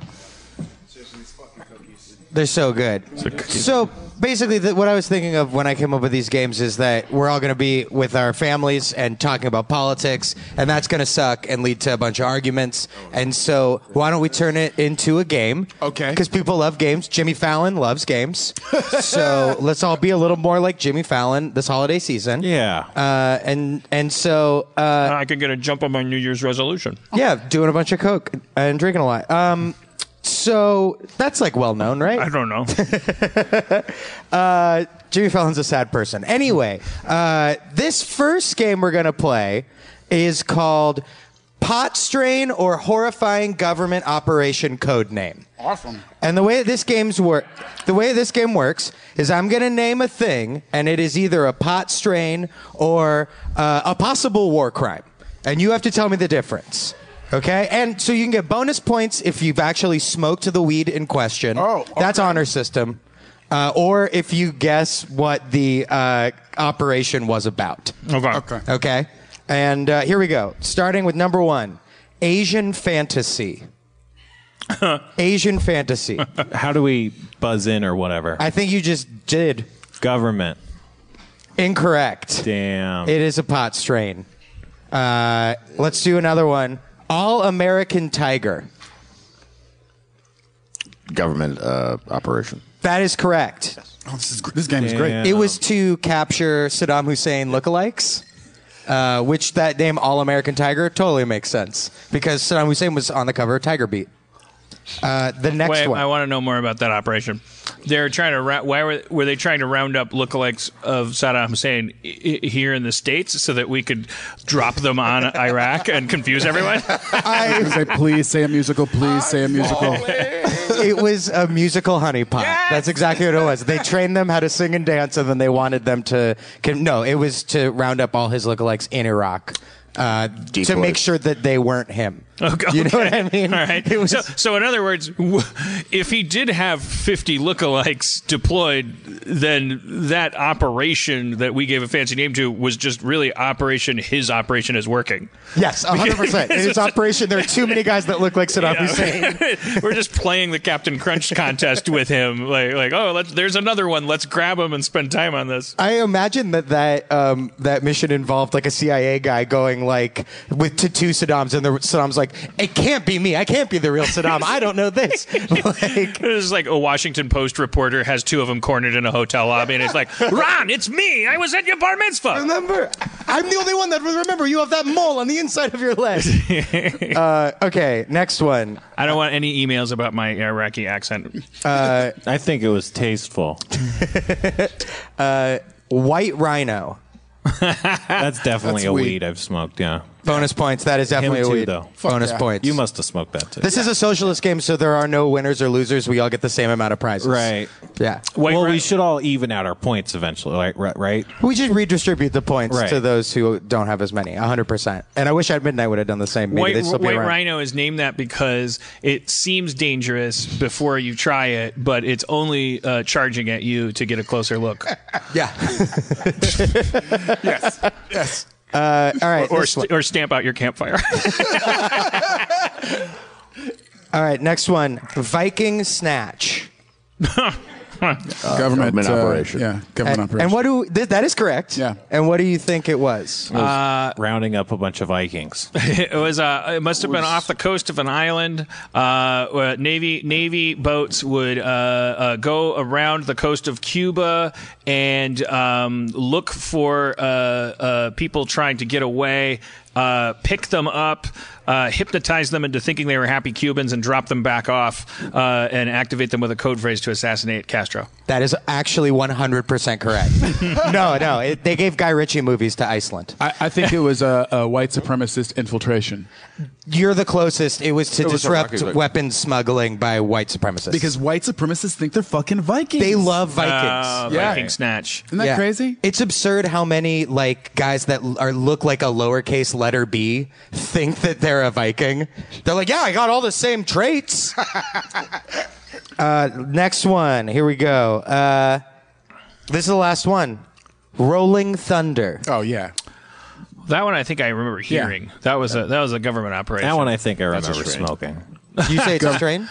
They're so good. So basically, the, what I was thinking of when I came up with these games is that we're all going to be with our families and talking about politics, and that's going to suck and lead to a bunch of arguments. And so, why don't we turn it into a game? Okay. Because people love games. Jimmy Fallon loves games. so let's all be a little more like Jimmy Fallon this holiday season. Yeah. Uh, and and so uh, I could get a jump on my New Year's resolution. yeah, doing a bunch of coke and drinking a lot. Um, so that's like well known, right? I don't know. Uh, Jimmy Fallon's a sad person. Anyway, uh, this first game we're going to play is called Pot Strain or Horrifying Government Operation Code Name. Awesome. And the way this game's work, the way this game works is I'm going to name a thing, and it is either a pot strain or uh, a possible war crime, and you have to tell me the difference. Okay, and so you can get bonus points if you've actually smoked the weed in question. Oh, okay. that's honor system. Uh, or if you guess what the uh, operation was about. Okay. Okay. Okay, and uh, here we go. Starting with number one, Asian fantasy. Asian fantasy. How do we buzz in or whatever? I think you just did. Government. Incorrect. Damn. It is a pot strain. Uh, let's do another one. All American Tiger. government uh, operation. That is correct. Oh, this, is, gr- this game is great. It was to capture Saddam Hussein lookalikes, uh, which that name All American Tiger totally makes sense because Saddam Hussein was on the cover of Tiger Beat. Uh, the next Wait, one. I want to know more about that operation. They're trying to. Ra- why were were they trying to round up lookalikes of Saddam Hussein I- I- here in the states so that we could drop them on Iraq and confuse everyone? I say, please say a musical. Please say a musical. it was a musical honeypot. That's exactly what it was. They trained them how to sing and dance, and then they wanted them to. Can, no, it was to round up all his lookalikes in Iraq uh, to make sure that they weren't him. Okay. You know what I mean? All right. Was, so, so, in other words, if he did have 50 lookalikes deployed, then that operation that we gave a fancy name to was just really Operation His Operation is Working. yes, 100%. In its operation, there are too many guys that look like Saddam Hussein. We're just playing the Captain Crunch contest with him. Like, like oh, let's, there's another one. Let's grab him and spend time on this. I imagine that that um, that mission involved like a CIA guy going like with to two Saddams, and the Saddam's like, "It can't be me. I can't be the real Saddam. I don't know this." like, It's like a Washington Post reporter has two of them cornered in a hotel lobby, and it's like, Ron, it's me. I was at your bar mitzvah. remember, I'm the only one that will remember. You have that mole on the inside of your leg. uh, okay, next one. I don't want any emails about my Iraqi accent. I think it was tasteful. White Rhino. That's definitely That's a weed. weed I've smoked. Yeah. Bonus points. That is definitely Him a weed. though. Bonus yeah. points. You must have smoked that too. This is a socialist game, so there are no winners or losers. We all get the same amount of prizes. right. Yeah. White well, Ri- we should all even out our points eventually, right? Right. right? We just redistribute the points Right. to those who don't have as many. 100%. And I wish at Midnight would have done the same. Maybe White, they'd still be White around. Rhino is named that because it seems dangerous before you try it, but it's only uh, charging at you to get a closer look. Yeah. yes. Yes. Uh, all right. or, this st- or stamp out your campfire. All right. Next one. Viking Snatch. government, government uh, operation. Yeah, government And, operation. and what do th- that is correct? Yeah. And what do you think it was? Rounding up a bunch of Vikings. it was. Uh, it must have been off the coast of an island. Uh, where Navy Navy boats would uh, uh, go around the coast of Cuba and um, look for uh, uh, people trying to get away. Uh, pick them up, uh, hypnotize them into thinking they were happy Cubans, and drop them back off, uh, and activate them with a code phrase to assassinate Castro. That is actually 100% correct. no, no. It, they gave Guy Ritchie movies to Iceland. I, I think it was a, a white supremacist infiltration. You're the closest. It was to It was a disrupt Rocky, but- weapons smuggling by white supremacists. Because white supremacists think they're fucking Vikings. they love Vikings. Uh, Yeah. Viking snatch. Isn't that Yeah. crazy? It's absurd how many like guys that l- are look like a lowercase letter B think that they're a Viking. They're like, yeah, I got all the same traits. uh, next one. Here we go. Uh, this is the last one. Rolling Thunder. Oh yeah. That one I think I remember hearing. Yeah. That was a that was a government operation. That one I think I remember strain. smoking. You say it's a strain?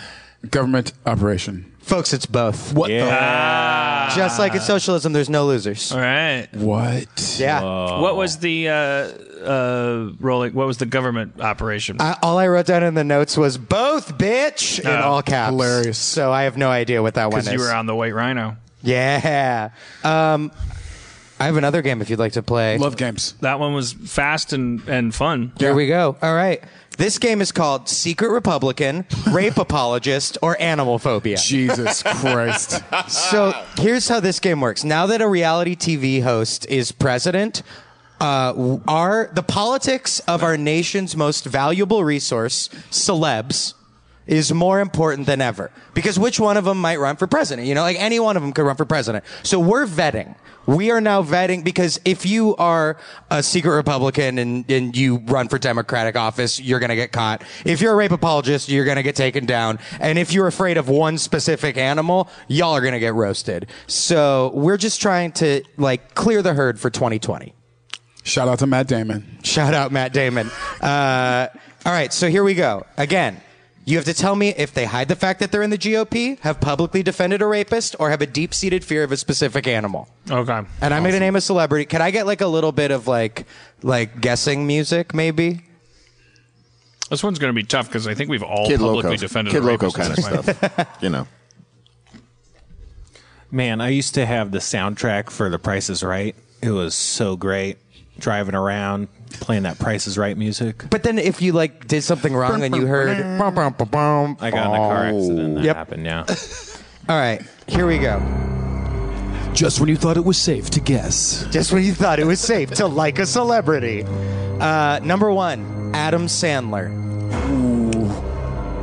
Government operation. Folks, it's both. What Yeah. Just like in socialism, there's no losers. All right. What? Yeah. What was the uh, uh, rolling? What was the government operation? I, all I wrote down in the notes was both, bitch, in Oh, all caps. hilarious. So I have no idea what that one is. Because you were on the White Rhino. Yeah. Um, I have another game if you'd like to play. Love games. That one was fast and, and fun. Here we go. All right. This game is called Secret Republican, Rape Apologist, or Animal Phobia. Jesus Christ. So here's how this game works. Now that a reality TV host is president, uh, our the politics of our nation's most valuable resource, celebs, is more important than ever. Because which one of them might run for president? You know, like any one of them could run for president. So we're vetting. We are now vetting because if you are a secret Republican and, and you run for Democratic office, you're going to get caught. If you're a rape apologist, you're going to get taken down. And if you're afraid of one specific animal, y'all are going to get roasted. So we're just trying to like clear the herd for 2020. Shout out to Matt Damon. Shout out Matt Damon. Uh, all right, so here we go. Again, you have to tell me if they hide the fact that they're in the GOP, have publicly defended a rapist, or have a deep seated fear of a specific animal. Okay. And I'm going to name a celebrity. Can I get like a little bit of like like guessing music, maybe? This one's going to be tough because I think we've all Kid publicly Loco. defended Kid a Loco rapist kind of stuff. you know. Man, I used to have the soundtrack for The Price is Right. It was so great. Driving around, playing that Price is Right music. But then if you like did something wrong and you heard, I got in a car accident. That Yep. happened, yeah. all right, here we go. Just when you thought it was safe to guess. Just when you thought it was safe to like a celebrity. Uh, number one, Adam Sandler.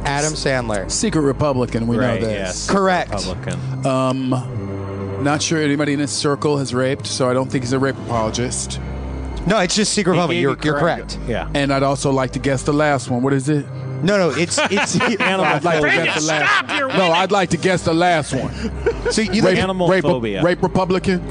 Adam Sandler. Secret Republican, we right, know yes. this. Correct. Republican. Not sure anybody in his circle has raped, so I don't think he's a rape apologist. No, it's just Secret Republic. You're, you you're correct. correct. Yeah. And I'd also like to guess the last one. What is it? No, no, it's it's Animal I'd like to phobia. guess the last one. No, I'd like to guess the last one. so you Rape, Animal rape, phobia. rape Republican.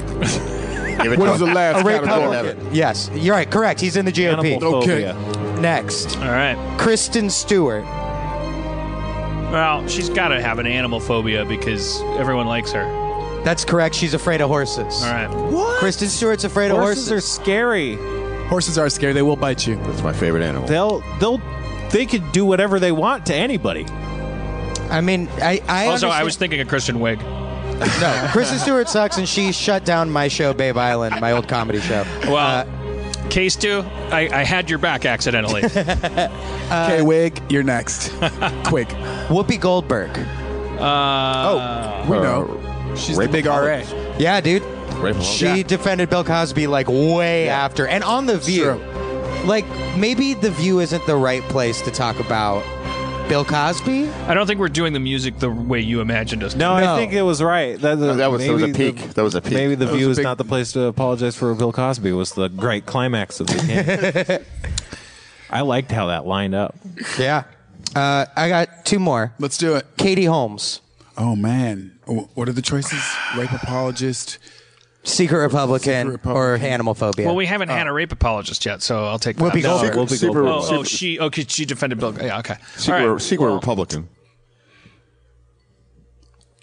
Give it What to is the him. last a category? Republican. Yes, you're right. Correct. He's in the GOP. Animal Okay. Next, All right. Kristen Stewart. Well, she's got to have an animal phobia because everyone likes her. All That's correct. She's afraid of horses. right. Kristen Stewart's afraid of Horses of are horses. scary. Horses are scary. They will bite you. That's my favorite animal. They'll they'll they could do whatever they want to anybody. I mean, I, I Also, I understand- was thinking of Kristen Wiig. no. Kristen Stewart sucks, and she shut down my show, Babe Island, my old comedy show. Well, case two, I, I had your back accidentally. okay, Wig, you're next. Quick. Whoopi Goldberg. Uh, We know. She's the big RA. Yeah, dude. Rape She apologist. defended Bill Cosby like way after, and on the View. True. Like maybe the View isn't the right place to talk about Bill Cosby. I don't think we're doing the music the way you imagined us. to. No, No. I think it was right. That, that was- that was a peak. the- That was a peak. Maybe the That view is big- not the place to apologize for Bill Cosby. It was the great climax of the game. I liked how that lined up. Yeah. Uh, I got two more. Let's do it. Katie Holmes, Oh, man. Oh, what are the choices? Rape apologist. secret Republican, Secret Republican. or animal phobia. Well, we haven't had a oh. rape apologist yet, so I'll take that. Whoopi No. Goldberg. Whoopi Goldberg. Oh, oh, she oh, okay. She defended Bill. Yeah, okay. Secret, All right. secret Well, Republican.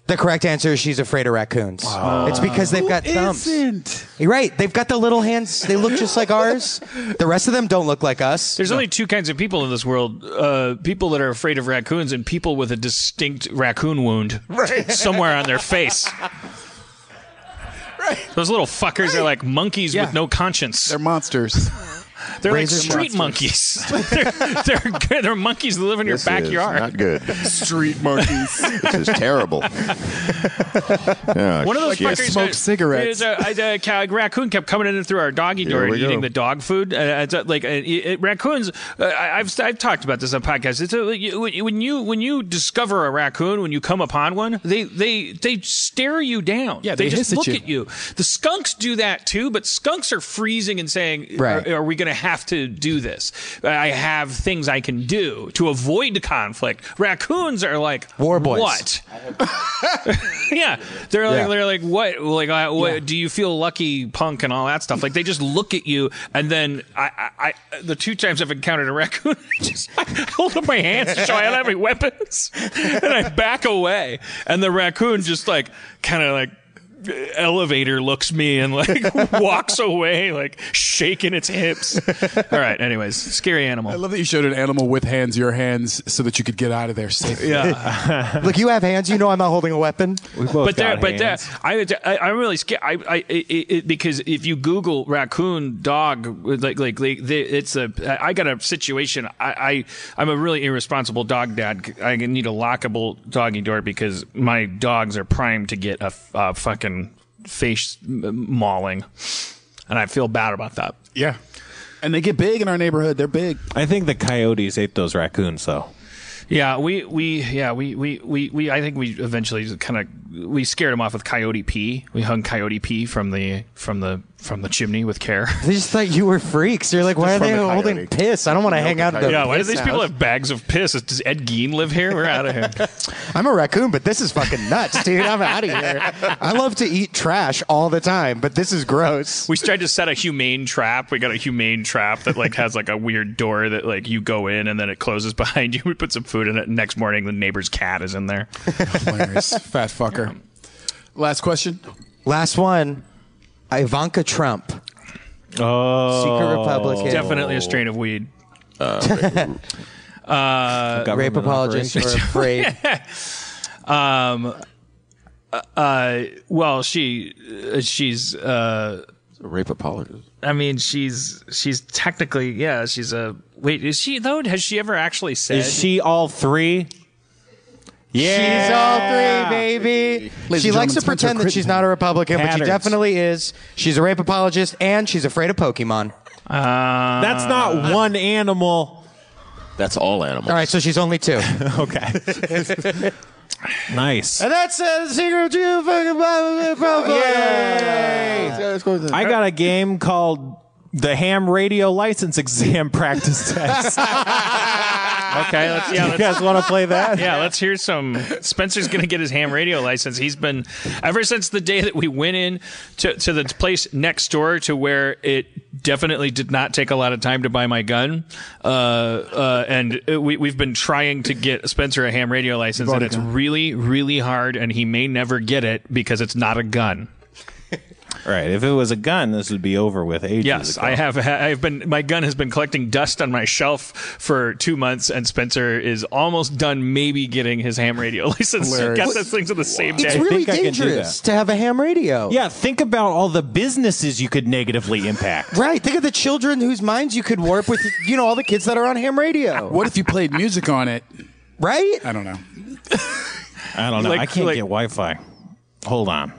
The correct answer is she's afraid of raccoons. It's because they've got thumbs. Isn't? You're right. They've got the little hands. They look just like ours. The rest of them don't look like us. There's only two kinds of people in this world: uh, people that are afraid of raccoons, and people with a distinct raccoon wound somewhere on their face. Right. Those little fuckers are like monkeys Yeah. with no conscience. They're monsters. They're Razor like street monkeys. they're, they're, they're monkeys that live in your This is backyard. not good. Street monkeys. this is terrible. Yeah, One of those shit. fuckers smoke uh, cigarettes. there's A, a, a raccoon kept coming in through our doggy door and eating go. the dog food. Uh, uh, like uh, it, it- raccoons, uh, I- I've I've talked about this on podcasts. It's a, when you when you discover a raccoon, when you come upon one, they they they stare you down. Yeah, they just hiss at look you. at you. The skunks do that too, but skunks are freezing and saying, Right. "Are, are we going to have to do this? I have things I can do to avoid conflict." Raccoons are like War boys. What? yeah, they're like Yeah. they're like what like uh, what do you feel lucky punk and all that stuff like they just look at you and then I, I, I the two times I've encountered a raccoon I just I hold up my hands to show I don't have any weapons and I back away and the raccoon just like kind of like elevator looks me and like walks away like shaking its hips all right anyways scary animal I love that you showed an animal with hands, your hands, so that you could get out of there safely. yeah Look, you have hands. You know I'm not holding a weapon. We both but there, got but there, hands. I, I, I'm really scared. I, I, it, it, because if you Google raccoon dog, like, like, like the, it's a. I got a situation. I, I, I'm a really irresponsible dog dad. I need a lockable doggy door because my dogs are primed to get a, a fucking face mauling, and I feel bad about that. Yeah. And they get big in our neighborhood. They're big. I think the coyotes ate those raccoons, though. Yeah, we, we yeah we, we, we, we I think we eventually kind of we scared him off with Coyote P. We hung Coyote P from the from the from the chimney with care. They just thought you were freaks. You're like, why are they the holding coyote. piss? I don't want to hang out the Yeah, why do piss these people have bags of piss? Does Ed Gein live here? We're out of here. I'm a raccoon, but this is fucking nuts, dude. I'm out of here. I love to eat trash all the time, but this is gross. we tried to set a humane trap. We got a humane trap that like has like a weird door that like you go in and then it closes behind you. We put some food in it. Next morning, the neighbor's cat is in there. Hilarious. Fat fucker. Last question. Last one, Ivanka Trump, Oh, secret Republican, Definitely a strain of weed. rape apologist or afraid. Um, uh, well, she, uh, she's, uh, rape apologist. I mean, she's, she's technically, yeah, she's a, wait, is she though? Has she ever actually said? Is she all three? Yeah. She's all three, baby. Ladies she and likes to gentlemen, pretend that she's not a Republican, but she Patterns. definitely is. She's a rape apologist, and she's afraid of Pokemon. Uh, That's not one animal. That's all animals. All right, so she's only two. Okay. nice. and that's uh, the secret to fucking Republican. I got a game called the Ham Radio License Exam Practice Test. okay, let's, yeah, you let's, guys want to play that? Yeah, let's hear some. Spencer's going to get his ham radio license. He's been ever since the day that we went in to, to the place next door to where it definitely did not take a lot of time to buy my gun. Uh, uh, and we we've been trying to get Spencer a ham radio license, and it's really really hard. And he may never get it because it's not a gun. Right. If it was a gun, this would be over with ages Yes, ago. I have. I've been. My gun has been collecting dust on my shelf for two months, and Spencer is almost done. Maybe getting his ham radio license. Hilarious. Got those things on the same day. It's really I can do dangerous to have a ham radio. Yeah, think about all the businesses you could negatively impact. Right. Think of the children whose minds you could warp with, you know, all the kids that are on ham radio. What if you played music on it? Right? I don't know. I don't know. Like- I can't like- get Wi-Fi. Hold on.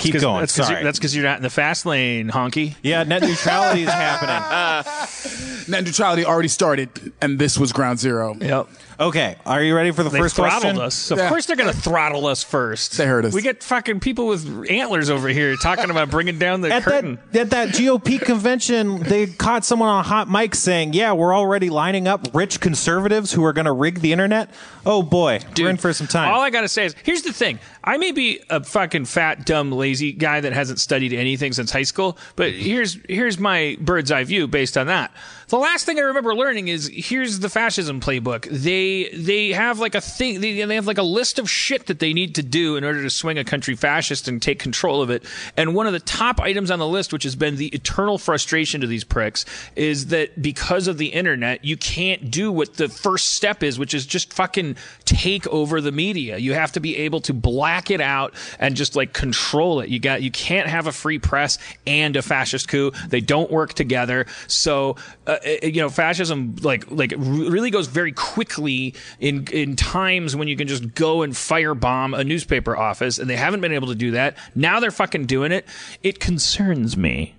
Keep 'Cause- going. That's because Sorry. you're, that's 'cause you're not in the fast lane, honky. yeah, net neutrality is happening. Net neutrality already started, and this was ground zero. Yep. Okay, are you ready for the They first throttled question? us. Of Yeah. course, they're going to throttle us first. They heard us. We get fucking people with antlers over here talking about bringing down the At curtain. that, at that GOP convention, they caught someone on a hot mic saying, "Yeah, we're already lining up rich conservatives who are going to rig the internet." Oh boy, we're in for some time. All I gotta say is, here's the thing. I may be a fucking fat, dumb, lazy guy that hasn't studied anything since high school, but here's here's my bird's eye view based on that. The last thing I remember learning is here's the fascism playbook. They they have like a thing. They, they have like a list of shit that they need to do in order to swing a country fascist and take control of it. And one of the top items on the list, which has been the eternal frustration to these pricks, is that because of the internet, you can't do what the first step is, which is just fucking take over the media. You have to be able to black it out and just like control it. You got you can't have a free press and a fascist coup. They don't work together. So uh, you know, fascism like like really goes very quickly in in times when you can just go and firebomb a newspaper office, and they haven't been able to do that. Now they're fucking doing it. It concerns me.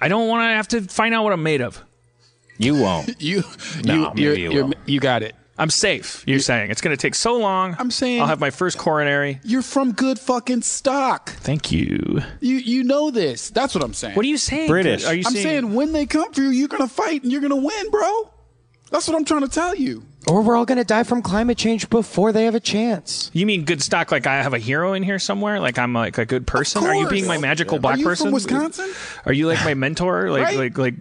I don't want to have to find out what I'm made of. You won't. You, No, you, maybe you're, you you're, you got it. I'm safe. You're saying it's going to take so long. I'm saying- I'll have my first coronary. You're from good fucking stock. Thank you. You you know this. That's what I'm saying. What are you saying? British. Are you I'm saying? saying when they come for you, you're gonna fight and you're gonna win, bro. That's what I'm trying to tell you. Or we're all going to die from climate change before they have a chance. You mean good stock? Like I have a hero in here somewhere? Like I'm like a good person? Are you being my course. magical Are black you from person? Wisconsin? Are you like my mentor? Like Right? like like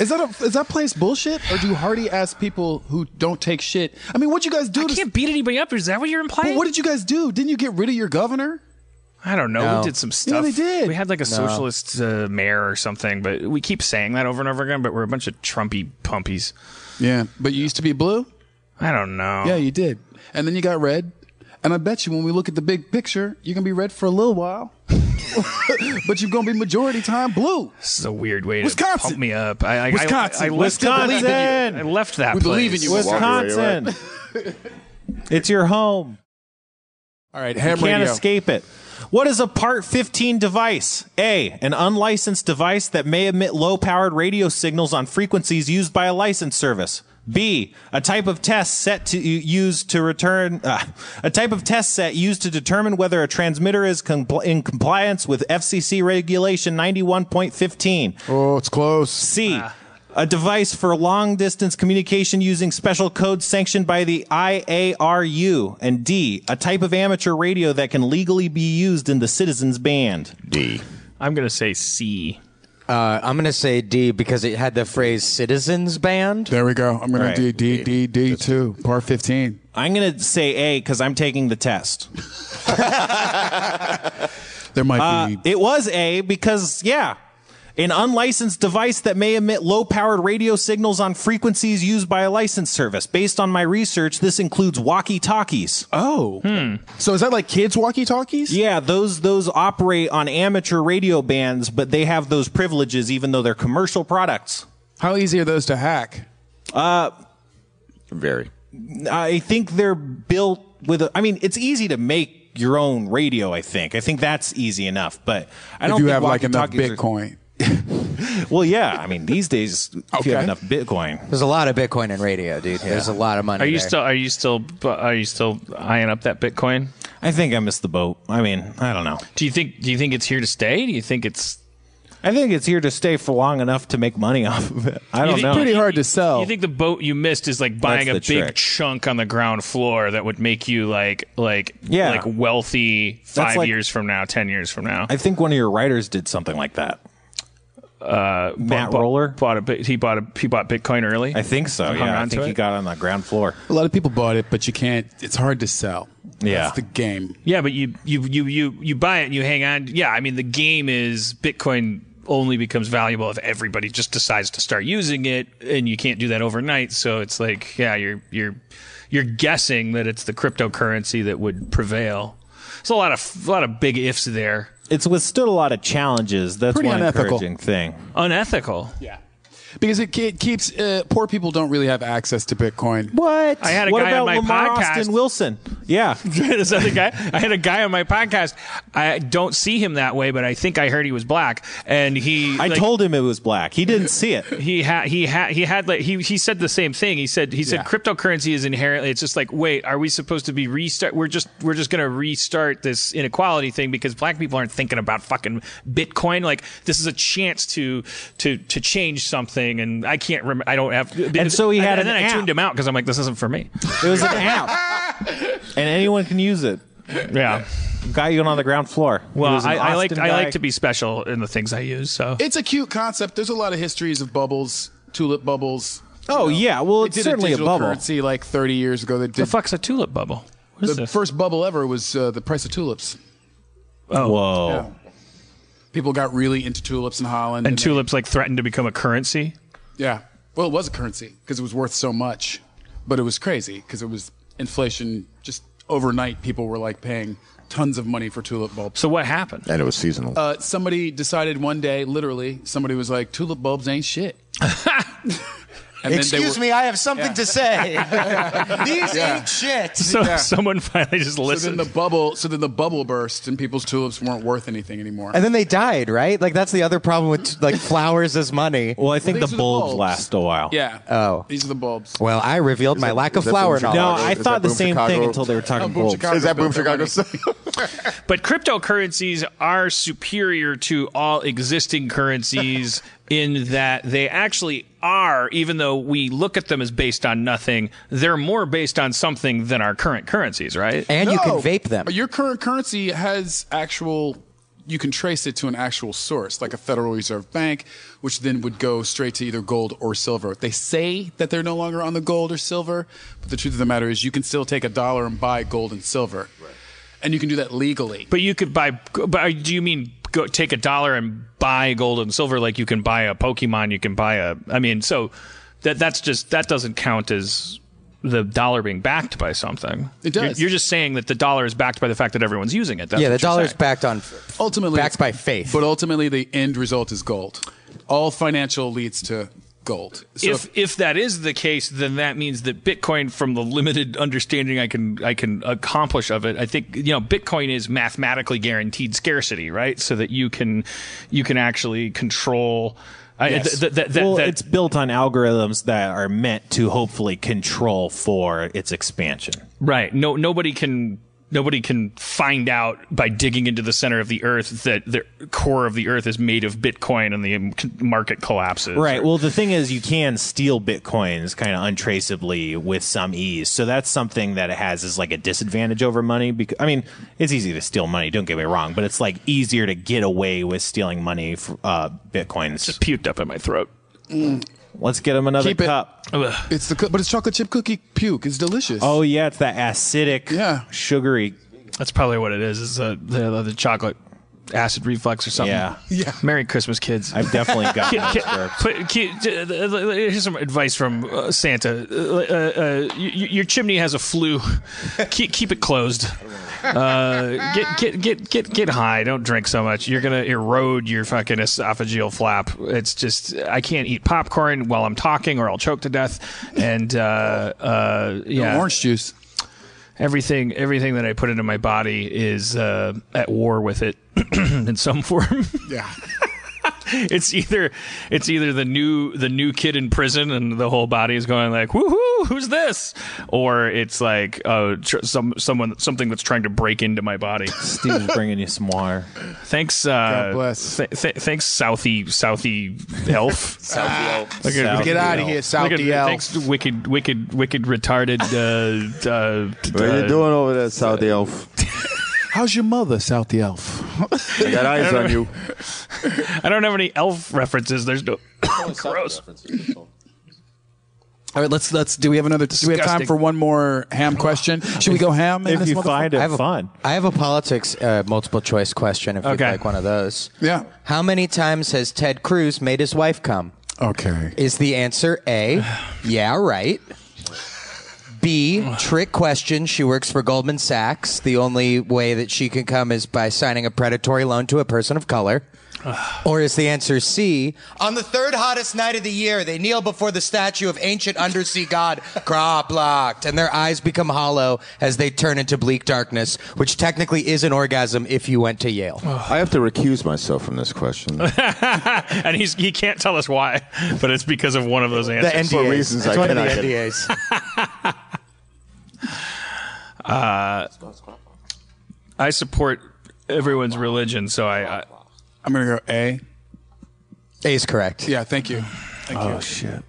Is that a, is that place bullshit, or do Hardy ask people who don't take shit? I mean, what you guys do? I to, can't beat anybody up. Is that what you're implying? But what did you guys do? Didn't you get rid of your governor? I don't know. No. We did some stuff. Yeah, they did. We had like a socialist uh, mayor or something, but we keep saying that over and over again. But we're a bunch of Trumpy pumpies. Yeah, but you used to be blue. I don't know. Yeah, you did, and then you got red. And I bet you when we look at the big picture, you're gonna be red for a little while, but you're gonna be majority time blue. This is a weird way to Wisconsin. pump me up. I, I, Wisconsin. I, I We left, still believe in you. I left that. We believe in place. you. Wisconsin. it's your home. All right, ham Can't radio. escape it. What is a Part 15 device? A. An unlicensed device that may emit low powered radio signals on frequencies used by a licensed service. B. A type of test set to use to return uh, a type of test set used to determine whether a transmitter is compl- in compliance with FCC regulation 91.15. Oh, it's close. C. A device for long distance communication using special codes sanctioned by the IARU. And D. A type of amateur radio that can legally be used in the citizens band. D. I'm gonna say C. Uh, I'm going to say D because it had the phrase citizens band. There we go. I'm gonna Right. do D D D two part fifteen. I'm going to say A because I'm taking the test. There might Uh, be. it was A because, yeah, an unlicensed device that may emit low powered radio signals on frequencies used by a licensed service. Based on my research, this includes walkie talkies. oh, Hmm. so is that like kids walkie talkies? Yeah, those those operate on amateur radio bands, but they have those privileges even though they're commercial products. How easy are those to hack? Uh Very. I think they're built with a, I mean, it's easy to make your own radio, I think. I think that's easy enough, but I If don't you think have like enough walkie-talkies are- Bitcoin. well, yeah, I mean, these days if you have enough Bitcoin. There's a lot of Bitcoin in radio, dude. There's a lot of money. Are you there. still? Are you still? Are you still eyeing up that Bitcoin? I think I missed the boat. I mean, I don't know. Do you think? Do you think it's here to stay? Do you think it's? I think it's here to stay for long enough to make money off of it. I don't think- know. Pretty hard to sell. You think the boat you missed is like buying a That's big trick. chunk on the ground floor that would make you like like Yeah. like wealthy five like- years from now, ten years from now? I think one of your writers did something like that. Uh, Matt Bought- Roller. bought a. He bought a he bought Bitcoin early. I think so. Yeah, I think he it? got on the ground floor. a lot of people bought it, but you can't. It's hard to sell. Yeah. That's the game. Yeah, but you you you you you buy it and you hang on. Yeah, I mean the game is Bitcoin only becomes valuable if everybody just decides to start using it, and you can't do that overnight. So it's like, yeah, you're you're you're guessing that it's the cryptocurrency that would prevail. There's a lot of a lot of big ifs there. It's withstood a lot of challenges. That's Pretty one unethical. encouraging thing. Unethical. Yeah. Because it, it keeps uh, poor people don't really have access to Bitcoin. What? I had a what guy about on my Lamar podcast. Austin Wilson? Yeah, Is that the guy? I had a guy on my podcast. I don't see him that way, but I think I heard he was black, and he. I like, told him it was black. He didn't see it. he had he had he had like he he said the same thing. He said he said Yeah. cryptocurrency is inherently. It's just like wait, are we supposed to be restart? We're just we're just gonna restart this inequality thing because black people aren't thinking about fucking Bitcoin. Like this is a chance to to to change something, and I can't remember. I don't have. And so he had and an then I tuned him out because I'm like, this isn't for me. It was an app, and anyone can use it. Yeah. Guy you on the ground floor. Well, I, I like Austin I like to be special in the things I use. So It's a cute concept. There's a lot of histories of bubbles. tulip bubbles. Oh yeah, well They it's did certainly a a, bubble. currency like 30 years ago. They The fuck's a tulip bubble? What is the this? first bubble ever was uh, the price of tulips. oh, Whoa. Yeah. People got really into tulips in Holland. and they- tulips like threatened to become a currency. Yeah. Well, it was a currency because it was worth so much, but it was crazy because it was inflation. Just overnight, people were like paying tons of money for tulip bulbs. So what happened? And it was seasonal. Uh, somebody decided one day, literally, somebody was like, "Tulip bulbs ain't shit." And then Excuse were- me, I have something Yeah. to say. These Yeah. ain't shit. So Yeah. someone finally just listened. So then the bubble, so then the bubble burst, and people's tulips weren't worth anything anymore. And then they died, right? Like that's the other problem with like flowers as money. Well, I think These the are the bulbs, bulbs. last a while. yeah. Oh. these are the bulbs. Well, I revealed my that- lack of flower knowledge. No, knowledge. I Is thought the same Chicago? thing until they were talking Oh, Boom bulbs. Chicago Is that Boom Chicago? But cryptocurrencies are superior to all existing currencies in that they actually are, even though we look at them as based on nothing, they're more based on something than our current currencies, right? and you can vape them. but Your current currency has actual. You can trace it to an actual source, like a Federal Reserve Bank, which then would go straight to either gold or silver. They say that they're no longer on the gold or silver, but the truth of the matter is, you can still take a dollar and buy gold and silver, and you can do that legally. But you could buy. But do you mean go take a dollar and buy gold and silver like you can buy a Pokemon? You can buy a. I mean, so that that's just that doesn't count as the dollar being backed by something. It does. You're, you're just saying that the dollar is backed by the fact that everyone's using it. That's yeah, the what you're dollar's backed on. ultimately, Backed by faith. But ultimately, the end result is gold. All financial leads to gold. So if if that is the case, then that means that Bitcoin, from the limited understanding I can I can accomplish of it, I think you know Bitcoin is mathematically guaranteed scarcity, right? So that you can you can actually control. I- Yes. th- th- th- that- well, that- it's built on algorithms that are meant to hopefully control for its expansion. right. No, nobody can nobody can find out by digging into the center of the earth that the core of the earth is made of Bitcoin and the market collapses. Right. Or- Well, the thing is, you can steal bitcoins kind of untraceably with some ease. So that's something that it has is like a disadvantage over money. Because I mean, it's easy to steal money. Don't get me wrong, but it's like easier to get away with stealing money, for, uh, bitcoins. It's puked up in my throat. Let's get him another Keep it. cup. it's the coo- but it's chocolate chip cookie puke. It's delicious. Oh yeah, it's that acidic, Yeah. sugary. That's probably what it is. Is uh, the the chocolate acid reflux or something. Yeah. Yeah. Merry Christmas, kids. I've definitely got. Ki- those ki- burps. put- ki- uh, here's some advice from uh, Santa. Uh, uh, uh, y- y- your chimney has a flue. keep, keep it closed. Uh, get get get get get high. Don't drink so much. You're gonna erode your fucking esophageal flap. It's just I can't eat popcorn while I'm talking, or I'll choke to death. And uh, uh, yeah, Orange juice. everything everything that I put into my body is uh, at war with it in some form. Yeah. it's either it's either the new the new kid in prison and the whole body is going like woohoo who's this or it's like uh tr- some someone something that's trying to break into my body Steve's bringing you some water. thanks uh God bless. th- th- thanks southie southie elf Look at- South Get out of here, look South at- DL. thanks wicked wicked wicked retarded uh uh What are uh, you doing over there, Saudi Elf? How's your mother, South the Elf? I got eyes on you. I don't have any elf references there's no gross All right, let's let's. Do we have another? Do we have time Disgusting. for one more ham question? Should we go ham? in If this you motherfucker? find I it have a, fun. I have a politics uh, multiple choice question. If you'd Okay. like one of those. Yeah. How many times has Ted Cruz made his wife come? Okay. Is the answer A? yeah, right. B, trick question. She works for Goldman Sachs. The only way that she can come is by signing a predatory loan to a person of color. Or is the answer C? On the third hottest night of the year, they kneel before the statue of ancient undersea god Kroblocht, and their eyes become hollow as they turn into bleak darkness, which technically is an orgasm if you went to Yale. I have to recuse myself from this question. and he's he can't tell us why but it's because of one of those The answers NDAs. reasons it's I one of the cannot NDAs. I support everyone's religion so I, I I'm gonna go A. A is correct. Yeah. Thank you. Thank Oh you. shit.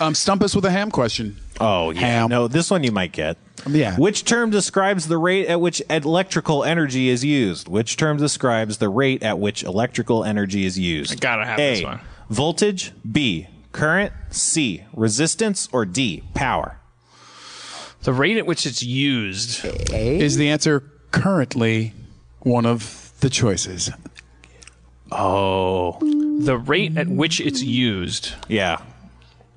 Um, stump us with a ham question. Oh yeah. Ham. No, this one you might get. Yeah. Which term describes the rate at which electrical energy is used? Which term describes the rate at which electrical energy is used? I gotta have A, this one. Voltage. B. current, C, resistance, or D, power? The rate at which it's used. Is the answer currently one of the choices? Oh. The rate at which it's used. Yeah.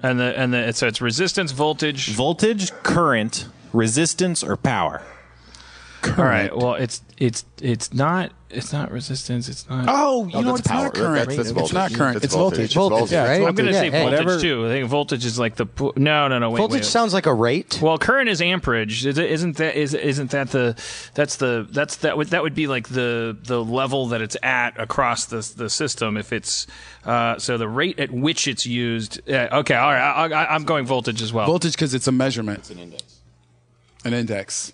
And the and the so it's resistance, voltage. Voltage, current, resistance, or power? All right. Well, it's it's it's not it's not resistance. It's not. Oh, you Oh, know that's it's power. not current. That's- that's it's not current. That's it's voltage. Voltage, Yeah, right? I'm going to Yeah, say hey. voltage Whatever- too. I think voltage is like the no no no wait Voltage wait. sounds like a rate. well, current is amperage. Is it- Isn't that is isn't that the that's the that's that would that would be like the the level that it's at across the the system if it's uh, so the rate at which it's used. Uh, okay, all right. I, I, I'm going voltage as well. Voltage because it's a measurement. It's an index. An index.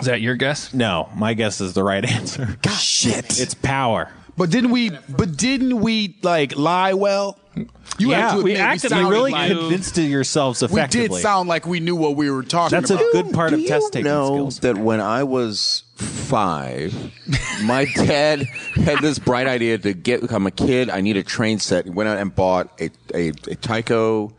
Is that your guess? No, my guess is the right answer. Shit. It's power. But didn't we? But didn't we like lie well? You Yeah, have to we admit, acted sounded like really like- convinced yourselves effectively. We effectively. did sound like we knew what we were talking about. That's a good part Do of test taking know skills. that when I was five, my dad had this bright idea to get. I'm a kid. I need a train set. He went out and bought a a, a Tyco.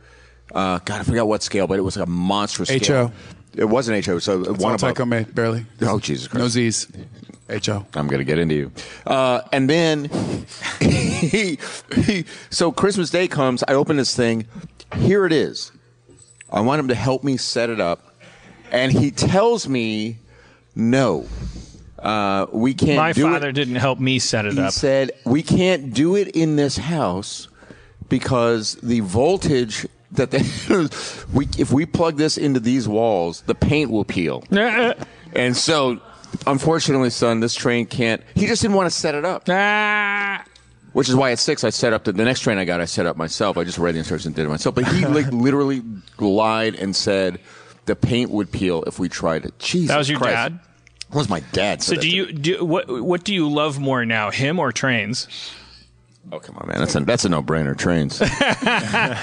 Uh, God, I forgot what scale, but it was like a monstrous scale. HO. It wasn't HO. So That's one all above. Tyco made, barely. Oh Jesus Christ! No Z's. Ho. I'm gonna get into you. Uh, and then he, he, so Christmas Day comes. I open this thing. Here it is. I want him to help me set it up, and he tells me, "No, uh, we can't." My do father it. didn't help me set it up. He up. said we can't do it in this house because the voltage that we if we plug this into these walls, the paint will peel. And so, unfortunately, son, this train can't. He just didn't want to set it up, Ah. which is why at six I set up the, the next train I got. I set up myself. I just read the instructions and did it myself. But he like literally lied and said the paint would peel if we tried it. Jesus, That was your Christ. dad? That was my dad. So do you do what? What do you love more now, him or trains? Oh come on, man! That's a that's a no brainer. Trains.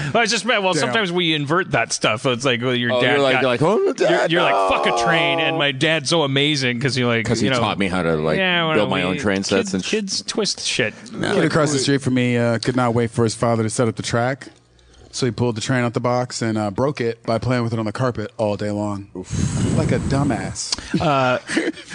Well, I just meant. Well, sometimes we invert that stuff. It's like well, your Oh, dad. you're like- got- you're like, oh, Dad, you're, you're no. like fuck a train, and my dad's so amazing because you're like Because he you know, taught me how to like yeah, build my we- own train sets kids, and sh- kids twist shit. Kid across the street from me uh, could not wait for his father to set up the track. So he pulled the train out the box and uh, broke it by playing with it on the carpet all day long. Like a dumbass.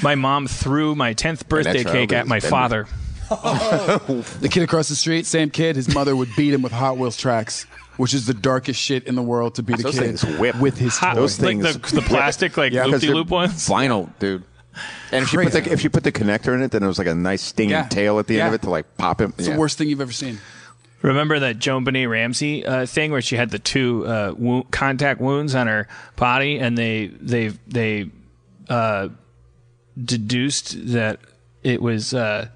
My mom threw my tenth birthday cake at my bending. father. The kid across the street, same kid, his mother would beat him with Hot Wheels tracks, which is the darkest shit in the world to beat a Those kid things whip. with his Hot- toy. Those like things- the, the plastic like Yeah, 'cause loop de they're loop ones. Vinyl, dude. And if you, put Crazy. the, if you put the connector in it, then it was like a nice stinging Yeah. tail at the end of it to like pop him. It's Yeah. the worst thing you've ever seen. Remember that JonBenét Ramsey uh, thing where she had the two uh, wo- contact wounds on her body, and they they they uh, deduced that it was uh,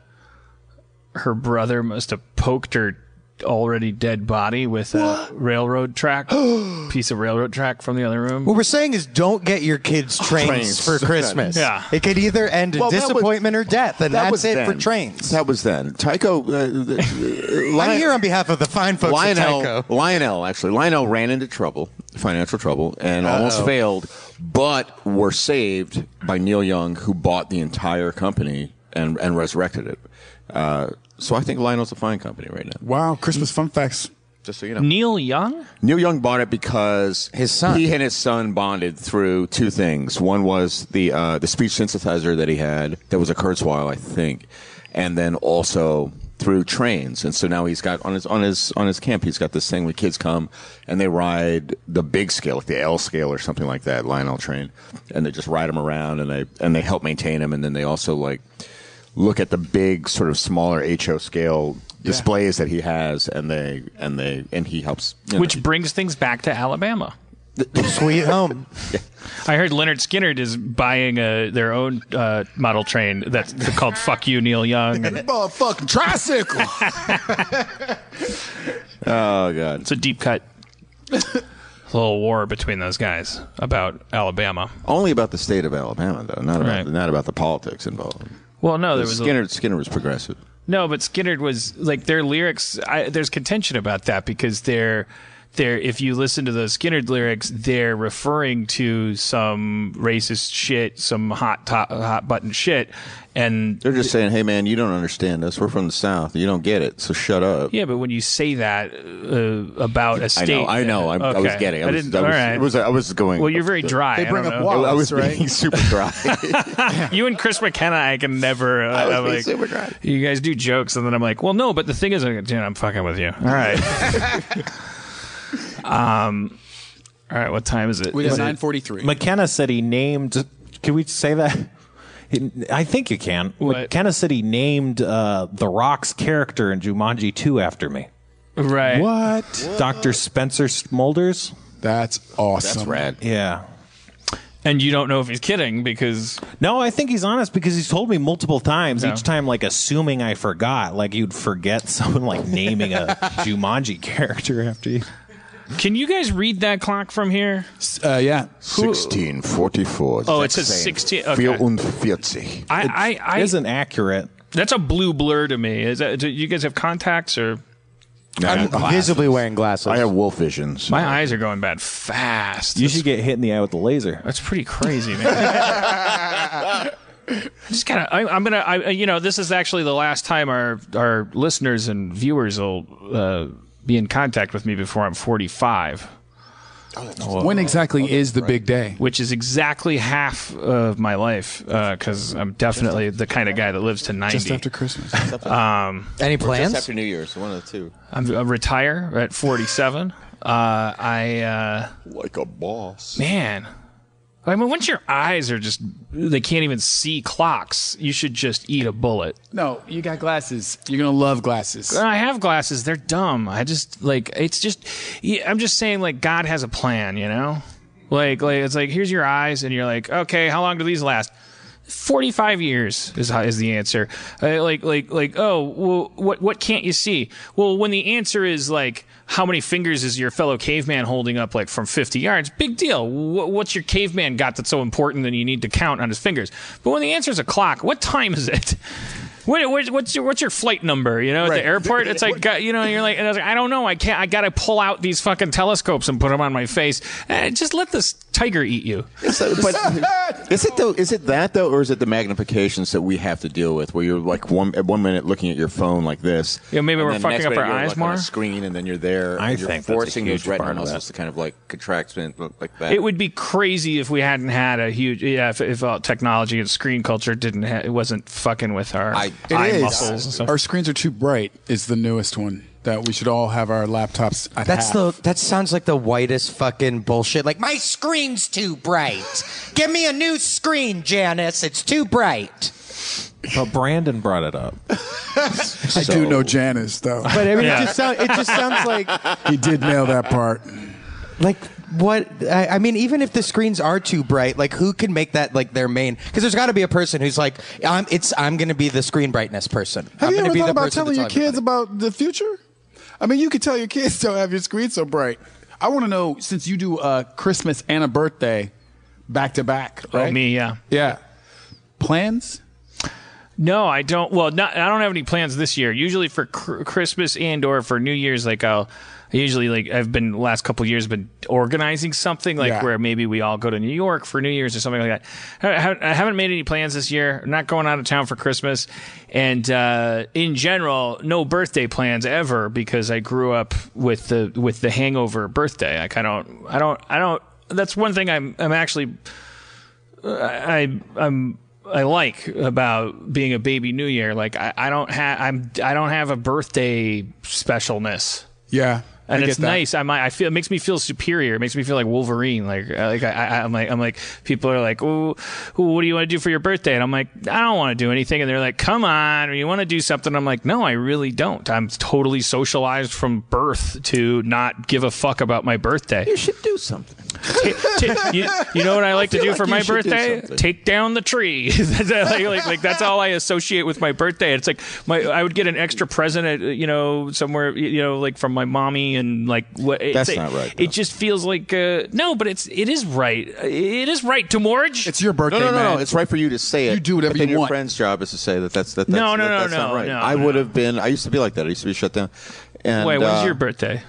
her brother must have poked her already dead body with a railroad track piece of railroad track from the other room. What we're saying is don't get your kids trains, Trains. for Christmas. Yeah. It could either end in Well, that was- disappointment or death, and That that's was it then. for trains. That was then. Tyco. Uh, the, I'm here on behalf of the fine folks at Lionel, Tyco. Lionel, actually, Lionel ran into trouble, financial trouble, and almost failed, but were saved by Neil Young, who bought the entire company and, and resurrected it. Uh, so I think Lionel's a fine company right now. Wow, Christmas fun facts. Just so you know. Neil Young? Neil Young bought it because His son. He and his son bonded through two things. One was the uh, the speech synthesizer that he had. That was a Kurzweil, I think, and then also through trains. And so now he's got on his on his on his camp. He's got this thing where kids come and they ride the big scale, like the L scale or something like that, Lionel train, and they just ride him around and they and they help maintain him. And then they also like look at the big sort of smaller HO scale displays that he has, and they and they and he helps. you know, Which brings things back to Alabama. Sweet home. I heard Lynyrd Skynyrd is buying a, their own uh, model train that's called "Fuck You, Neil Young." And Motherfucking tricycle. oh god. it's a deep cut. little war between those guys about Alabama. Only about the state of Alabama, though, not about Right. not about the politics involved. Well, no, there was a- Skynyrd. Skynyrd was progressive. no, but Skynyrd was like their lyrics. I, there's contention about that because they're they're if you listen to those Skynyrd lyrics, they're referring to some racist shit, some hot top, hot button shit, and They're just saying, "Hey, man, you don't understand us. We're from the South. You don't get it. So shut up." yeah. But when you say that uh, about a state, know. I know. I'm, I was getting. I, I was, didn't. I was, all right. was, I was going. well, you're very dry. They I bring don't up know. Wallace, I was right? being super dry. you and Chris McKenna, I can never. Uh, I was I'm being like, super dry. You guys do jokes, and then I'm like, well, no, but the thing is, like, dude, I'm fucking with you. All right. um. All right. What time is it? We got 943. McKenna said he named. Can we say that? I think you can. What? McKenna said he named uh, the Rock's character in Jumanji 2 after me. right. what? Dr. Spencer Smolders. That's awesome. That's rad. Yeah. And you don't know if he's kidding because No, I think he's honest because he's told me multiple times, Yeah. each time like assuming I forgot. Like you'd forget someone like naming a Jumanji character after you. Can you guys read that clock from here? Uh, yeah. Sixteen forty-four. Oh, it says 16 okay. Vierundvierzig. I, I, I Isn't accurate. that's a blue blur to me. Is that do you guys have contacts or I'm visibly wearing glasses. I have wolf visions. my eyes are going bad fast? You should get hit in the eye with the laser. That's pretty crazy, man. Just gotta. I, I'm gonna. I, you know, this is actually the last time our our listeners and viewers will uh, be in contact with me before I'm 45, When exactly is the big day? which is exactly half of my life because I'm definitely the kind of guy that lives to 90. Just after Christmas. Any plans? Just plans? after New Year's, one of the two. I'm, I retire at 47. Uh, I uh, Like a boss. man. I mean, once your eyes are just, they can't even see clocks, you should just eat a bullet. no, you got glasses. You're going to love glasses. I have glasses. They're dumb. I just like it's just, I'm just saying like God has a plan. You know, like like it's like here's your eyes, and you're like, okay, how long do these last? 45 years is how, is the answer. Uh, like like like oh, well, what what can't you see? Well, when the answer is like how many fingers is your fellow caveman holding up like from 50 yards? Big deal. Wh- what's your caveman got that's so important that you need to count on his fingers? But when the answer is a clock, what time is it? What, what, what's your what's your flight number? You know, at Right. the airport, it's like got- you know, you're like, and I was like, I don't know, I can't, I got to pull out these fucking telescopes and put them on my face. Eh, just let this tiger eat you. So, but is it though? Is it that though, or is it the magnifications that we have to deal with, where you're like one at one minute looking at your phone like this? Yeah, maybe we're fucking up our you're, eyes like, on more? a screen, and then you're there. I you're think that's a forcing huge those retina part of that. muscles to kind of like contract and look like that. It would be crazy if we hadn't had a huge, yeah, if, if uh, technology and screen culture didn't, ha- it wasn't fucking with our I- It eye is. muscles and stuff. Our screens are too bright. Is the newest one that we should all have our laptops. At That's half. the that sounds like the whitest fucking bullshit. Like my screen's too bright. Give me a new screen, Janice. It's too bright. But Brandon brought it up. I do know Janice though. But I mean, Yeah. it just sound, it just sounds like he did nail that part. like what I, I mean. Even if the screens are too bright, like who can make that like their main? Because there's got to be a person who's like, I'm it's I'm going to be the screen brightness person. Have I'm you gonna ever be thought about telling your kids everybody. about the future? I mean, you could tell your kids don't have your screen so bright. I want to know since you do a Christmas and a birthday back to back, Oh, me, yeah. Yeah. Plans? No, I don't. Well, not, I don't have any plans this year. Usually for cr- Christmas and or for New Year's, like I'll I usually like I've been the last couple of years been organizing something like Yeah. where maybe we all go to New York for New Year's or something like that. I, I haven't made any plans this year. I'm not going out of town for Christmas, and uh, in general, no birthday plans ever because I grew up with the with the Hangover birthday. Like I don't, I don't, I don't. That's one thing I'm I'm actually I I'm I like about being a baby New Year. Like I, I don't have I'm I don't have a birthday specialness. Yeah. And I it's nice. I might. I feel. It makes me feel superior. It makes me feel like Wolverine. Like, uh, like I, I, I'm like, I'm like. People are like, "Oh, what do you want to do for your birthday?" And I'm like, "I don't want to do anything." And they're like, "Come on, you want to do something?" I'm like, "No, I really don't. I'm totally socialized from birth to not give a fuck about my birthday." you should do something. Ta- ta- you, you know what I like to do like for my should do birthday? Take down the tree. That's like, like, like, that's all I associate with my birthday. It's like my I would get an extra present, at, you know, somewhere, you know, like from my mommy and like what. That's a- not right, though. It just feels like uh, no, but it's it is right. It is right to Morge. It's your birthday, No, no, no, man. no. It's right for you to say it. You do whatever but then you your want. friend's job is to say that that's that. That's, No, no, that- no, that's no, not right. no, I would have been. I used to be like that. I used to be shut down. And, Wait, when's uh, your birthday?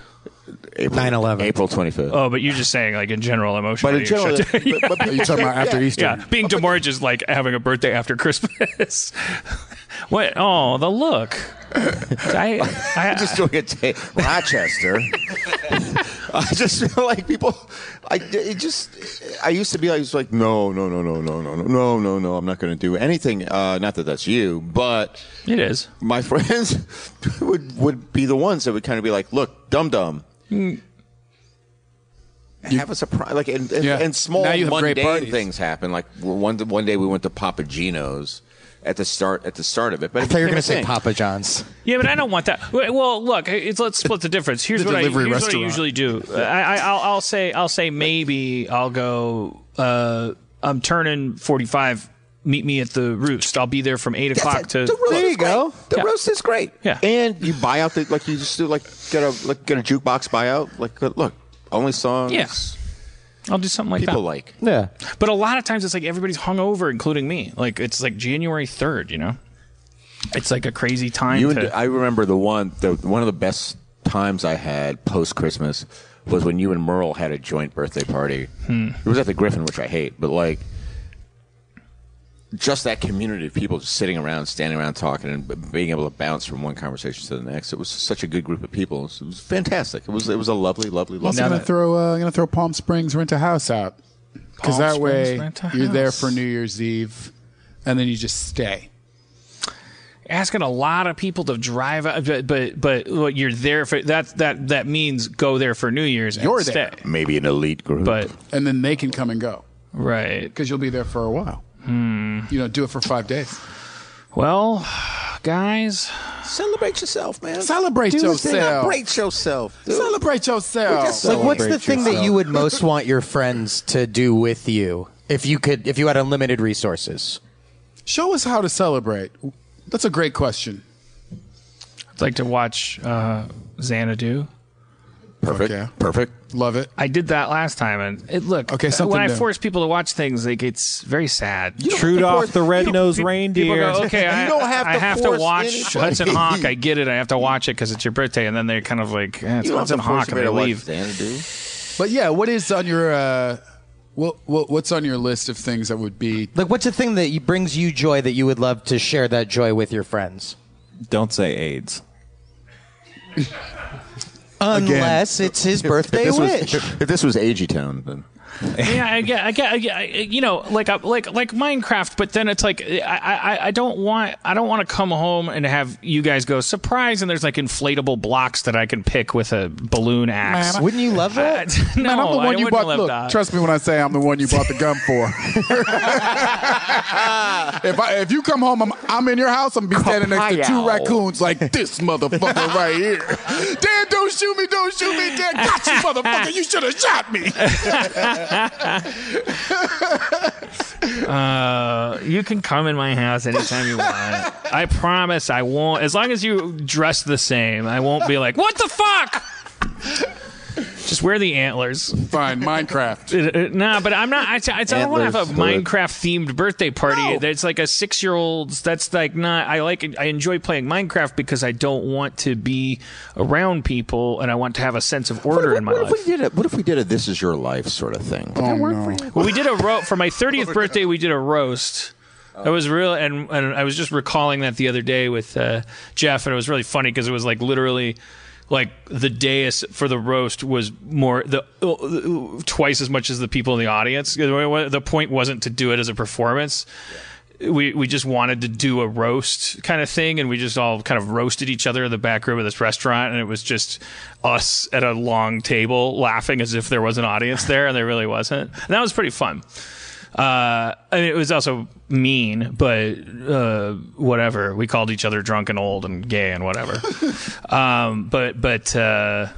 April 9/11. April 25th. Oh, but you're just saying like in general emotion. but in general, shut down. but, but Are you talking about after Easter? yeah, being demoralized is like having a birthday after Christmas. what? Oh, the look. I, I, I'm just doing it to Rochester. I just feel like people. I it just. I used to be like, like no, no, no, no, no, no, no, no, no, no. I'm not going to do anything. Uh, not that that's you, but it is. my friends would would be the ones that would kind of be like, look, dum dum. Have a surprise, like and, and, Yeah. and small Now you have mundane parties. things happen. Like one one day we went to Papa Gino's at the start at the start of it. But I thought you were going going to say Papa John's. Yeah, but I don't want that. Well, look, it's, let's split the difference. Here's The what I here's delivery what I usually do. I, I, I'll, I'll say I'll say maybe I'll go. Uh, I'm turning 45. Meet me at the roost. I'll be there from eight o'clock to. The roast There you go. The Yeah. roast is great. Yeah. and you buy out the like you just do like get a like get a jukebox buyout. Like look, only songs. Yeah. I'll do something like people that. like. Yeah. But a lot of times it's like everybody's hungover, including me. Like it's like January 3rd. You know, it's like a crazy time. You to, and I remember the one the one of the best times I had post Christmas was when you and Merle had a joint birthday party. Hmm. It was at the Griffin, which I hate, but like just that community of people just sitting around, standing around, talking, and being able to bounce from one conversation to the next. It was such a good group of people. It was, it was fantastic. It was it was a lovely, lovely, I'm also gonna throw uh, I'm gonna throw Palm Springs Rent a House out because that Springs way you're there for New Year's Eve, and then you just stay. asking a lot of people to drive out, but but but what you're there for that that that means go there for New Year's and You're stay. there. Maybe an elite group, But and then they can come and go right. because you'll be there for a while. Hmm. You know, do it for five days. Well, guys, celebrate yourself, man. Celebrate yourself. Celebrate yourself. dude. Celebrate yourself. just Like, what's the Celebrate thing that you would most want your friends to do with you if you could, if you had unlimited resources? Show us how to celebrate. That's a great question. I'd like to watch uh, Xanadu. Perfect. yeah. Perfect. Love it. I did that last time, and it look. Okay, something when I new. force people to watch things, like it's very sad. Trude off the red-nosed reindeer. go, okay, I, don't have I to have to watch anybody. Hudson Hawk. I get it. I have to watch it because it's your birthday, and then they're kind of like, eh, it's don't Hudson have to force Hawk, and they anybody to watch leave. Xanadu. But yeah, what is on your uh, what, what what's on your list of things that would be Like, what's the thing that you, brings you joy that you would love to share that joy with your friends? Don't say AIDS. Unless Again. it's his birthday if, this wish. Was, if, if, this was Agitone, then yeah, I get, I get, I get, I- you know, like, uh, like, like Minecraft. But then it's like, I, I, I don't want, I don't want to come home and have you guys go surprise, and there's like inflatable blocks that I can pick with a balloon axe. Man, Wouldn't you love that? no, Man, I'm the I one you bought. Look, that. trust me when I say I'm the one you bought the gun for. if I, if you come home, I'm, I'm in your house. I'm gonna be standing next to two raccoons like this motherfucker right here. Dan, don't shoot me! Don't shoot me! Dan, got you, motherfucker! You should have shot me. Uh, you can come in my house anytime you want. I promise I won't. As long as you dress the same, I won't be like, what the fuck? Just wear the antlers. Fine, Minecraft. Nah, but I'm not. I, I don't want to have a Minecraft themed birthday party. No. That's like a six year old's. That's like not. I like. I enjoy playing Minecraft because I don't want to be around people and I want to have a sense of order in my what if life. we did a what if we did a this is your life sort of thing? Would that work? Well, we did a ro- for my 30th birthday. We did a roast. It was real, and, and I was just recalling that the other day with uh, Jeff, and it was really funny because it was like literally, like the dais for the roast was more the twice as much as the people in the audience. The point wasn't to do it as a performance. We we just wanted to do a roast kind of thing, and we just all kind of roasted each other in the back room of this restaurant, and it was just us at a long table laughing as if there was an audience there, and there really wasn't. And that was pretty fun. Uh, I mean, it was also mean, but uh, whatever. We called each other drunk and old and gay and whatever. um, but but uh,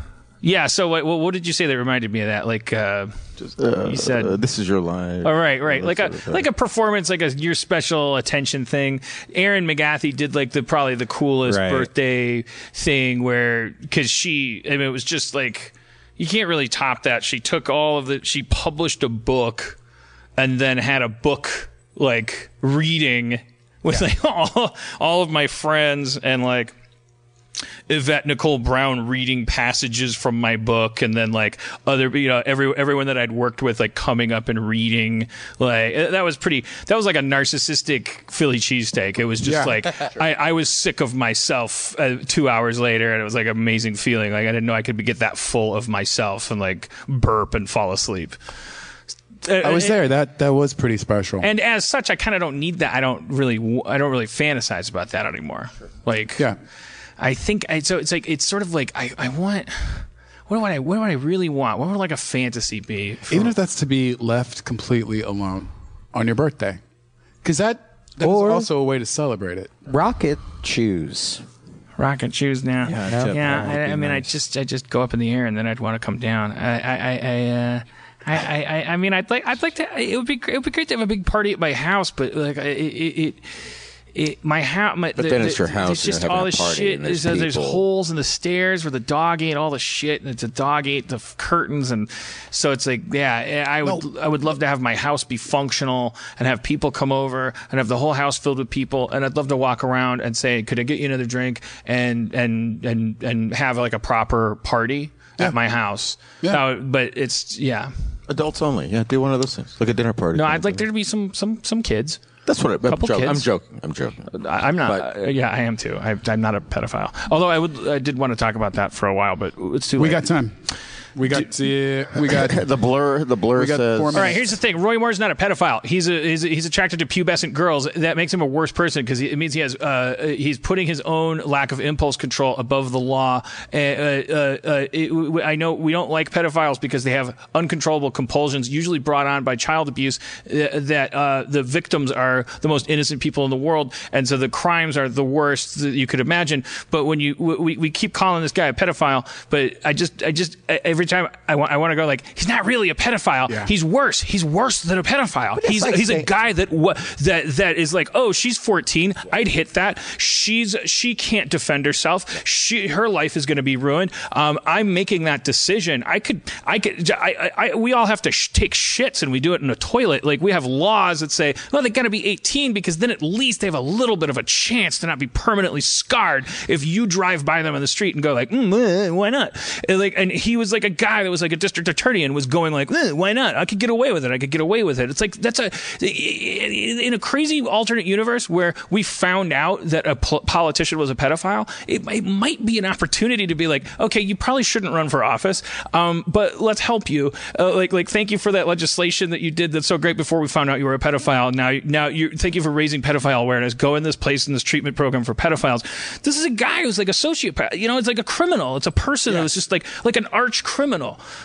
yeah. So what, what did you say that reminded me of that? Like uh, you said. Uh, this is your life. Oh, right, right. Like a like a performance, like a your special attention thing. Erin McGathy did like the probably the coolest Right. birthday thing where because she, I mean, it was just like you can't really top that. She took all of the, she published a book, and then had a book like reading with like all all of my friends and like Yvette Nicole Brown reading passages from my book, and then like other, you know, every everyone that I'd worked with like coming up and reading. Like uh, that was pretty. That was like a narcissistic Philly cheesesteak. It was just Yeah. like I, I was sick of myself uh, two hours later, and it was like an amazing feeling. Like I didn't know I could be, get that full of myself and like burp and fall asleep. I was Uh, there. That that was pretty special. and as such, I kind of don't need that. I don't really, I don't really fantasize about that anymore. Like, yeah. I think I, so. It's like it's sort of like I, I want. What would I? What would I really want? What would like a fantasy be? for- Even if that's to be left completely alone on your birthday, because that that is Or- also a way to celebrate it. Rocket shoes. rocket shoes now. Yeah, Jeff, yeah. I, I mean, I just, I just go up in the air and then I'd want to come down. I, I, I, I, uh, I, I, I- I mean, I'd like, I'd like to. It would be, it would be great to have a big party at my house, but like, it, it, it it, my house, my, But then it's your house, It's just all this shit. there's There's, there's holes in the stairs where the dog ate all the shit, and it's a dog ate the f- curtains, and so it's like, yeah, I would, I would love to have my house be functional and have people come over and have the whole house filled with people, and I'd love to walk around and say, could I get you another drink, and and and and have like a proper party Yeah. at my house. Yeah. That would- but it's yeah. Adults only. Yeah, do one of those things, like a dinner party. No, I'd like there to be some some some kids. That's what I, I'm, couple joking. I'm joking. I'm joking. I- I'm not. But- uh, yeah, I am too. I, I'm not a pedophile. Although I would, I did want to talk about that for a while, but it's too We late. got time. We got uh, we got the blur. The blur says. four All right, here's the thing. Roy Moore's not a pedophile. He's a, he's, he's attracted to pubescent girls. That makes him a worse person because it means he has uh, he's putting his own lack of impulse control above the law. Uh, uh, uh, it, I know we don't like pedophiles because they have uncontrollable compulsions, usually brought on by child abuse. Uh, that uh, the victims are the most innocent people in the world, and so the crimes are the worst that you could imagine. But when you we, we keep calling this guy a pedophile, but I just I just every time I want I want to go like he's not really a pedophile. Yeah. He's worse. He's worse than a pedophile. He's like he's a saying- guy that what that that is like, oh, she's 14. I'd hit that. She's she can't defend herself. She her life is going to be ruined. Um, I'm making that decision. I could I could I, I, I we all have to sh- take shits and we do it in a toilet. Like we have laws that say, well, they got to be 18 because then at least they have a little bit of a chance to not be permanently scarred if you drive by them on the street and go like, mm, why not? And like, and he was like a guy that was like a district attorney and was going like, eh, why not? I could get away with it. I could get away with it. It's like that's a in a crazy alternate universe where we found out that a pol- politician was a pedophile. It, it might be an opportunity to be like, okay, you probably shouldn't run for office, um, but let's help you. Uh, like, like, thank you for that legislation that you did. That's so great. Before we found out you were a pedophile, now, now you thank you for raising pedophile awareness. Go in this place in this treatment program for pedophiles. This is a guy who's like a sociopath. You know, it's like a criminal. It's a person who's just like like an arch criminal.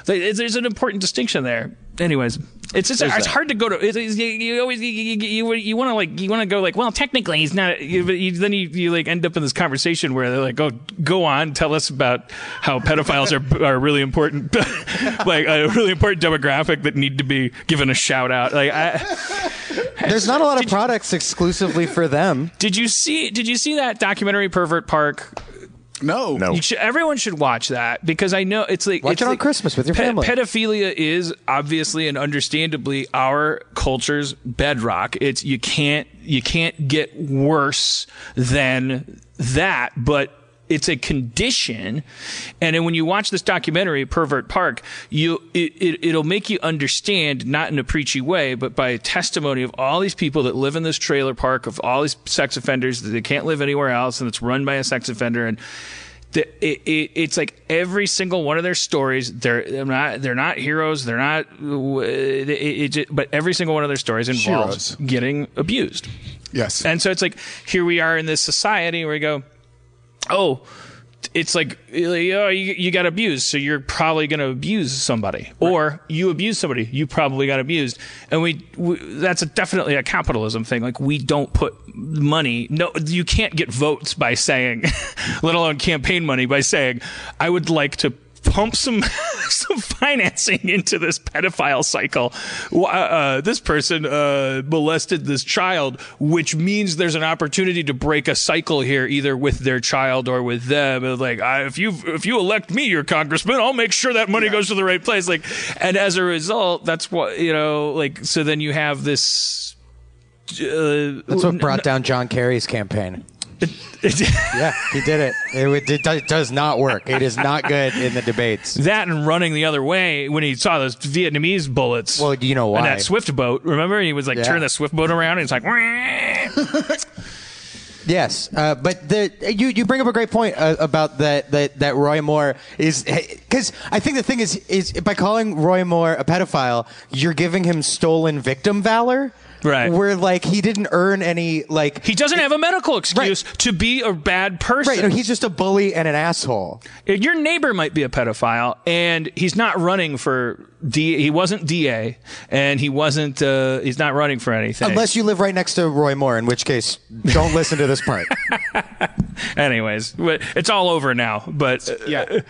There's there's an important distinction there. Anyways, it's just it's hard to go to. It's, it's- you, you always you, you, you, you want to like you want to go like well technically he's not. You, but you, then you, you like end up in this conversation where they're like oh go on tell us about how pedophiles are are really important like a really important demographic that need to be given a shout out. Like I. There's not a lot of products exclusively for them. Did you see? Did you see that documentary, Pervert Park? No No. Should, everyone should watch that because I know it's like Watch it's it on like- Christmas with your family. Pedophilia is obviously and understandably our culture's bedrock. It's you can't you can't get worse than that, but it's a condition and then when you watch this documentary pervert park you it, it, it'll make you understand not in a preachy way but by a testimony of all these people that live in this trailer park of all these sex offenders that they can't live anywhere else and it's run by a sex offender and the, it, it, it's like every single one of their stories. They're, they're not they're not heroes. They're not. It, but every single one of their stories involves Sheroes. getting abused. yes And so it's like here we are in this society where we go, oh, it's like oh you, you got abused, so you're probably going to abuse somebody, or you abuse somebody, you probably got abused, and we, we that's a, definitely a capitalism thing. Like we don't put money. No, you can't get votes by saying, let alone campaign money by saying, I would like to pump some some financing into this pedophile cycle. Uh, this person uh, molested this child, which means there's an opportunity to break a cycle here, either with their child or with them. And like, I, if you if you elect me your congressman, I'll make sure that money goes to the right place. Like, and as a result, that's what you know. Like, so then you have this. Uh, That's what brought down John Kerry's campaign. Yeah, he did it. It, would- it does- not work. It is not good in the debates. that and running the other way when he saw those Vietnamese bullets. Well, you know And why? that swift boat, remember? He was like Yeah. turning the swift boat around, and he's like, Yes, uh, but the, you you bring up a great point uh, about that that that Roy Moore is because I think the thing is is by calling Roy Moore a pedophile, you're giving him stolen victim valor. Right. Where like he didn't earn any like he doesn't have a medical excuse to be a bad person. right. No, he's just a bully and an asshole. Your neighbor might be a pedophile, and he's not running for D. He wasn't DA, and he wasn't. Uh, he's not running for anything. Unless you live right next to Roy Moore, in which case don't listen to this part. Anyways, it's all over now. But uh, Yeah, the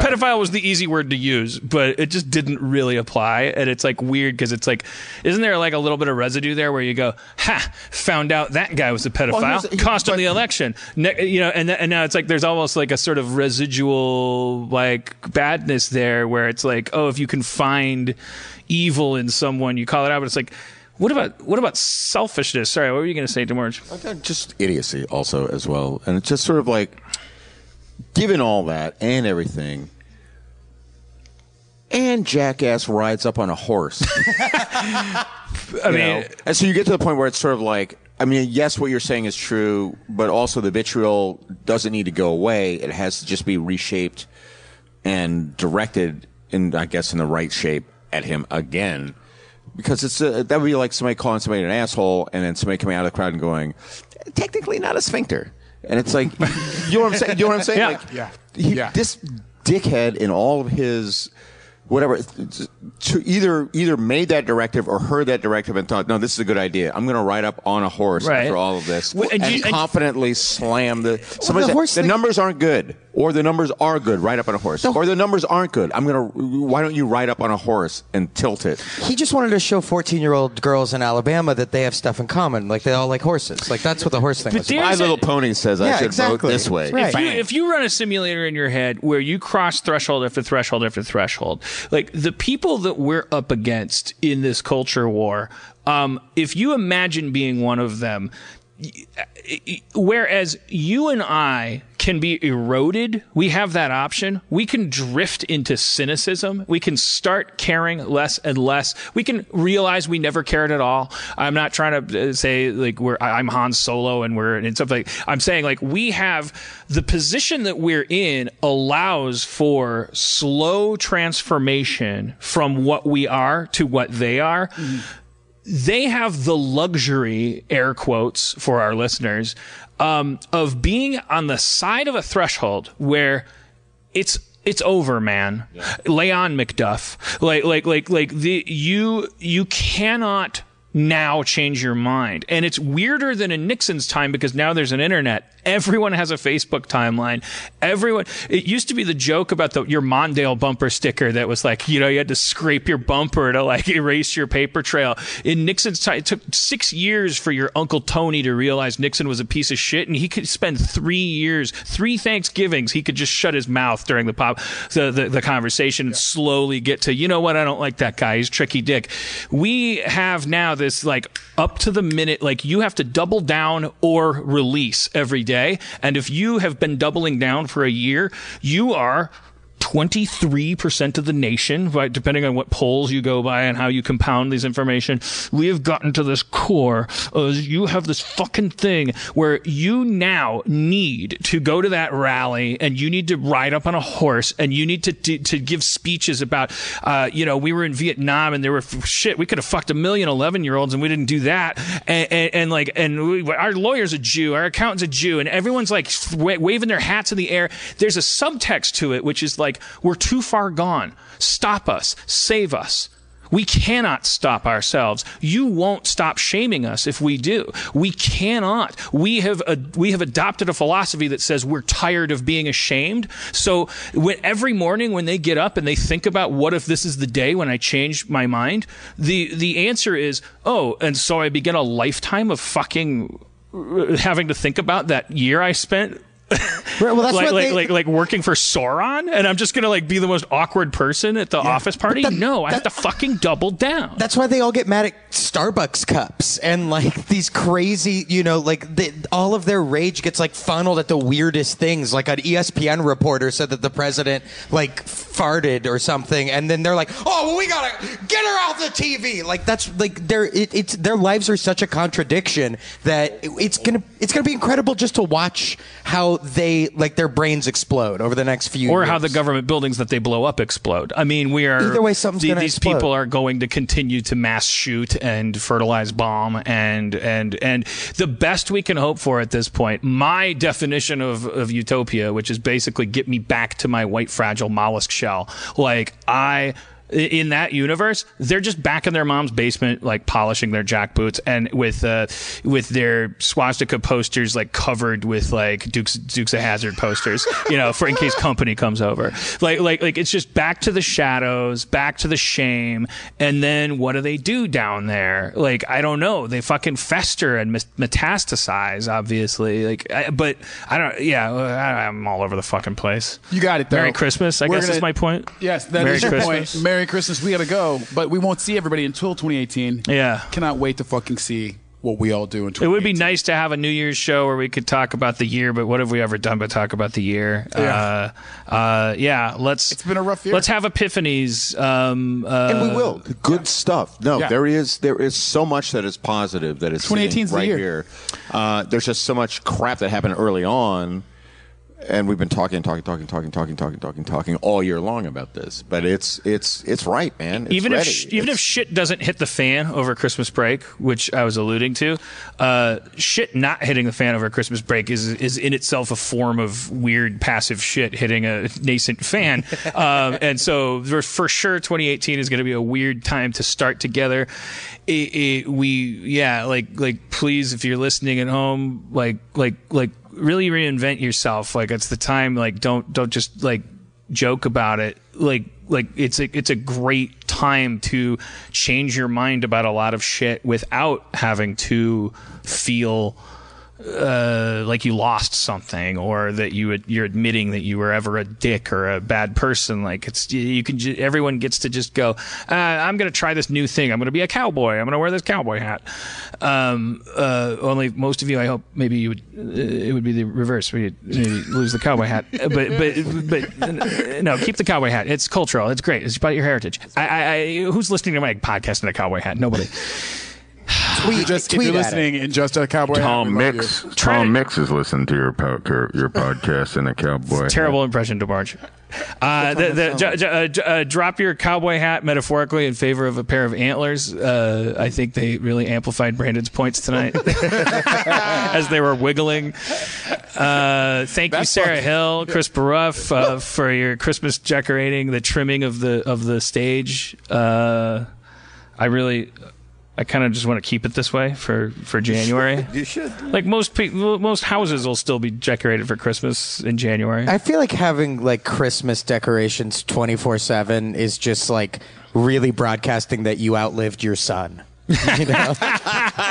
pedophile was the easy word to use, but it just didn't really apply. And it's like weird because it's like, isn't there like a little bit of residue there where you go, ha, found out that guy was a pedophile, here's- he- cost him the election, ne- you know, and th- and now it's like there's almost like a sort of residual like badness there where it's like, oh, if you can find evil in someone, you call it out. But it's like, what about what about selfishness? Sorry, what were you going to say, Demorge? just idiocy also as well and it's just sort of like given all that and everything and jackass rides up on a horse I mean. know? and so you get to the point where it's sort of like i mean yes what you're saying is true but also the vitriol doesn't need to go away it has to just be reshaped and directed in i guess in the right shape at him again because it's uh that would be like somebody calling somebody an asshole and then somebody coming out of the crowd and going technically not a sphincter and it's like you know what i'm saying you know what i'm saying Yeah. like Yeah. he- Yeah. this dickhead in all of his whatever to either either made that directive or heard that directive and thought no this is a good idea i'm going to ride up on a horse Right. after all of this Well, and and, you- and- confidently slam the somebody the said, horse the thing- numbers aren't good or the numbers are good ride up on a horse or the numbers aren't good i'm going to why don't you ride up on a horse and tilt it He just wanted to show 14 year old girls in Alabama that they have stuff in common. Like they all like horses. Like that's what the horse thing But was. my a- little pony says i Yeah, should exactly. vote this way Right. If you, if you run a simulator in your head where you cross threshold after threshold after threshold, like the people that we're up against in this culture war, um, if you imagine being one of them, whereas you and I can be eroded, we have that option. We can drift into cynicism. We can start caring less and less. We can realize we never cared at all. I'm not trying to uh, say like we're I'm Han Solo and we're and stuff like. I'm saying like we have the position that we're in allows for slow transformation from what we are to what they are they have the luxury, air quotes for our listeners, um, of being on the side of a threshold where it's it's over, man. Lay on Macduff. Like like like like the you you cannot now change your mind. And it's weirder than in Nixon's time because now there's an internet. Everyone has a Facebook timeline. Everyone it used to be the joke about the your Mondale bumper sticker that was like, you know, you had to scrape your bumper to like erase your paper trail. In Nixon's time it took 6 years for your uncle Tony to realize Nixon was a piece of shit and he could spend 3 years, 3 Thanksgivings he could just shut his mouth during the pop the the, the conversation and slowly get to, you know what, I don't like that guy. He's tricky dick. We have now this like up to the minute like you have to double down or release every day. And if you have been doubling down for a year, you are 23% of the nation, right, depending on what polls you go by and how you compound these information, we have gotten to this core. Uh, you have this fucking thing where you now need to go to that rally and you need to ride up on a horse and you need to, to, to give speeches about, uh, you know, we were in Vietnam and there were shit, we could have fucked a million 11 year olds and we didn't do that. And, and, and like, and we, our lawyer's a Jew, our accountant's a Jew, and everyone's like wa- waving their hats in the air. There's a subtext to it, which is like, we're too far gone. Stop us. Save us. We cannot stop ourselves. You won't stop shaming us if we do. We cannot. We have we have adopted a philosophy that says we're tired of being ashamed. So when, every morning when they get up and they think about what if this is the day when I change my mind, the the answer is oh, and so I begin a lifetime of fucking uh, having to think about that year I spent well, that's like, what like, they- like like working for Sauron, and I'm just gonna like be the most awkward person at the office party. that- no, I have to fucking double down. That's why they all get mad at Starbucks cups and like these crazy, you know, like the, all of their rage gets like funneled at the weirdest things. Like an ESPN reporter said that the president like farted or something, and then they're like, "Oh, well, we gotta get her off the TV." Like that's like their it, it's their lives are such a contradiction that it- it's gonna it's gonna be incredible just to watch how they like their brains explode over the next few or years. how the government buildings that they blow up explode. I mean, we are Either way, something's the- gonna these explode. people are going to continue to mass shoot and fertilize bomb and and and the best we can hope for at this point. My definition of of utopia, which is basically get me back to my white fragile mollusk shell. Like I in that universe, they're just back in their mom's basement, like polishing their jack boots, and with uh, with their swastika posters like covered with like Dukes Dukes of Hazzard posters, you know, for in case company comes over. Like like like it's just back to the shadows, back to the shame, and then what do they do down there? Like I don't know. They fucking fester and metastasize, obviously. Like, I, but I don't. Yeah, I, I'm all over the fucking place. You got it. Though. Merry Christmas. I We're guess is gonna- my point. Yes, that is Merry your Christmas. point. Merry Christmas. We gotta go, but we won't see everybody until 2018. Yeah. Cannot wait to fucking see what we all do in 2018. It would be nice to have a New Year's show where we could talk about the year, but what have we ever done but talk about the year? Yeah. Uh, uh, yeah, let's. It's been a rough year. Let's have epiphanies. Um, uh, and we will. Good stuff. No, Yeah. there is there is so much that is positive that is 2018 sitting 's the right year. here. Uh, there's just so much crap that happened early on, and we've been talking, talking, talking, talking, talking, talking, talking, talking all year long about this. But it's it's it's right, man. It's even ready. if sh- even if shit doesn't hit the fan over Christmas break, which I was alluding to, uh, shit not hitting the fan over Christmas break is is in itself a form of weird passive shit hitting a nascent fan, um, and so for- for sure, 2018 is going to be a weird time to start together. It, it, we yeah, like like please, if you're listening at home, like like like really reinvent yourself. Like it's the time. Like don't don't just like joke about it like like it's a it's a great time to change your mind about a lot of shit without having to feel uh, like you lost something or that you ad- you're admitting that you were ever a dick or a bad person like it's you can ju- everyone gets to just go uh, I'm going to try this new thing. I'm going to be a cowboy. I'm going to wear this cowboy hat. Um, uh, only most of you I hope maybe you would uh, it would be the reverse maybe lose the cowboy hat. But but but uh, no keep the cowboy hat. It's cultural. It's great. It's about your heritage. I, I, I who's listening to my podcast in a cowboy hat? Nobody tweet, Just if you're at it. listening in just a cowboy. Tom we love Mix. you. Try Tom Mix is listening to your po- your, your podcast in a cowboy. hat. terrible impression, DeBarge. Uh, the, the, j- j- uh, j- uh, drop your cowboy hat metaphorically in favor of a pair of antlers. Uh, I think they really amplified Brandon's points tonight as they were wiggling. Uh, thank you, Sarah fucking- Hill, Chris Baruff, uh, for your Christmas decorating, the trimming of the of the stage. Uh, I really. I kind of just want to keep it this way for, for January. you should. Like most people, most houses will still be decorated for Christmas in January. I feel like having like Christmas decorations 24 7 is just like really broadcasting that you outlived your son. You know?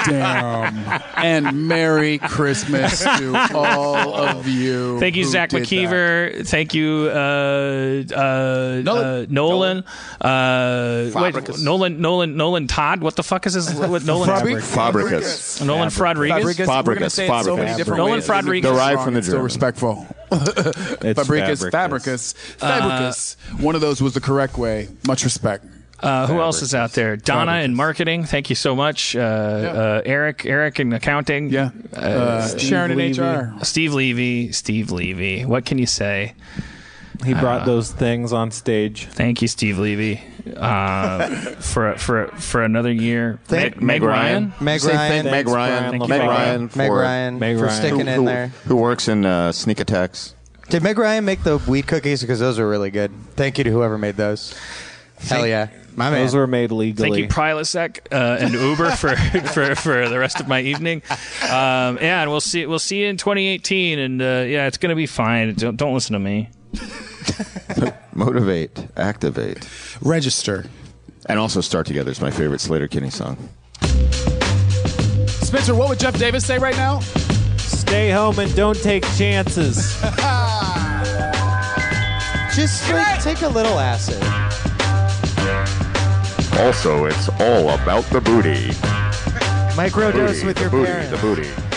Damn. and Merry Christmas to all of you. Thank you, Zach did that. McKeever. Thank you, uh, uh, Nolan. uh, Nolan. Uh, wait, Nolan, Nolan, Nolan Todd. What the fuck is his? What Nolan? Fabri- Fabricus. Nolan Rodriguez. Fabricus. We're gonna Fabricus, say it so many Fabricus. different Nolan ways. Rodriguez. Derived from the It's so German. respectful. It's Fabricus, Fabricus. Fabricus, Fabricus. One of those was the correct way. Much respect. Uh, who else is out there? Donna in marketing. Thank you so much. Uh, uh, Eric, Eric in accounting. Yeah. Uh, Sharon in Levy. HR. Steve Levy. Steve Levy. What can you say? He brought those things on stage. Thank you, Steve Levy, uh, for for for another year. Thank- Meg, Meg Ryan. Meg Ryan. thank Meg Ryan. Thank you, Meg Meg Ryan. Meg for- Ryan Meg for Ryan. sticking who, in there. who works in uh, sneak attacks. Did Meg Ryan make the weed cookies? Because those are really good. Thank you to whoever made those. Hell yeah. My man. Those were made legally. Thank you, Prilosec uh, and Uber for, for, for the rest of my evening. Um, yeah, and we'll see we'll see you in 2018, and uh, yeah, it's gonna be fine. Don't, don't listen to me. Motivate, activate, Register. and also start together is my favorite Sleater-Kinney song. Spencer, what would Jeff Davis say right now? Stay home and don't take chances. Just like take a little acid. Also, it's all about the booty. Microdose Booty, with the your booty, parents. the booty.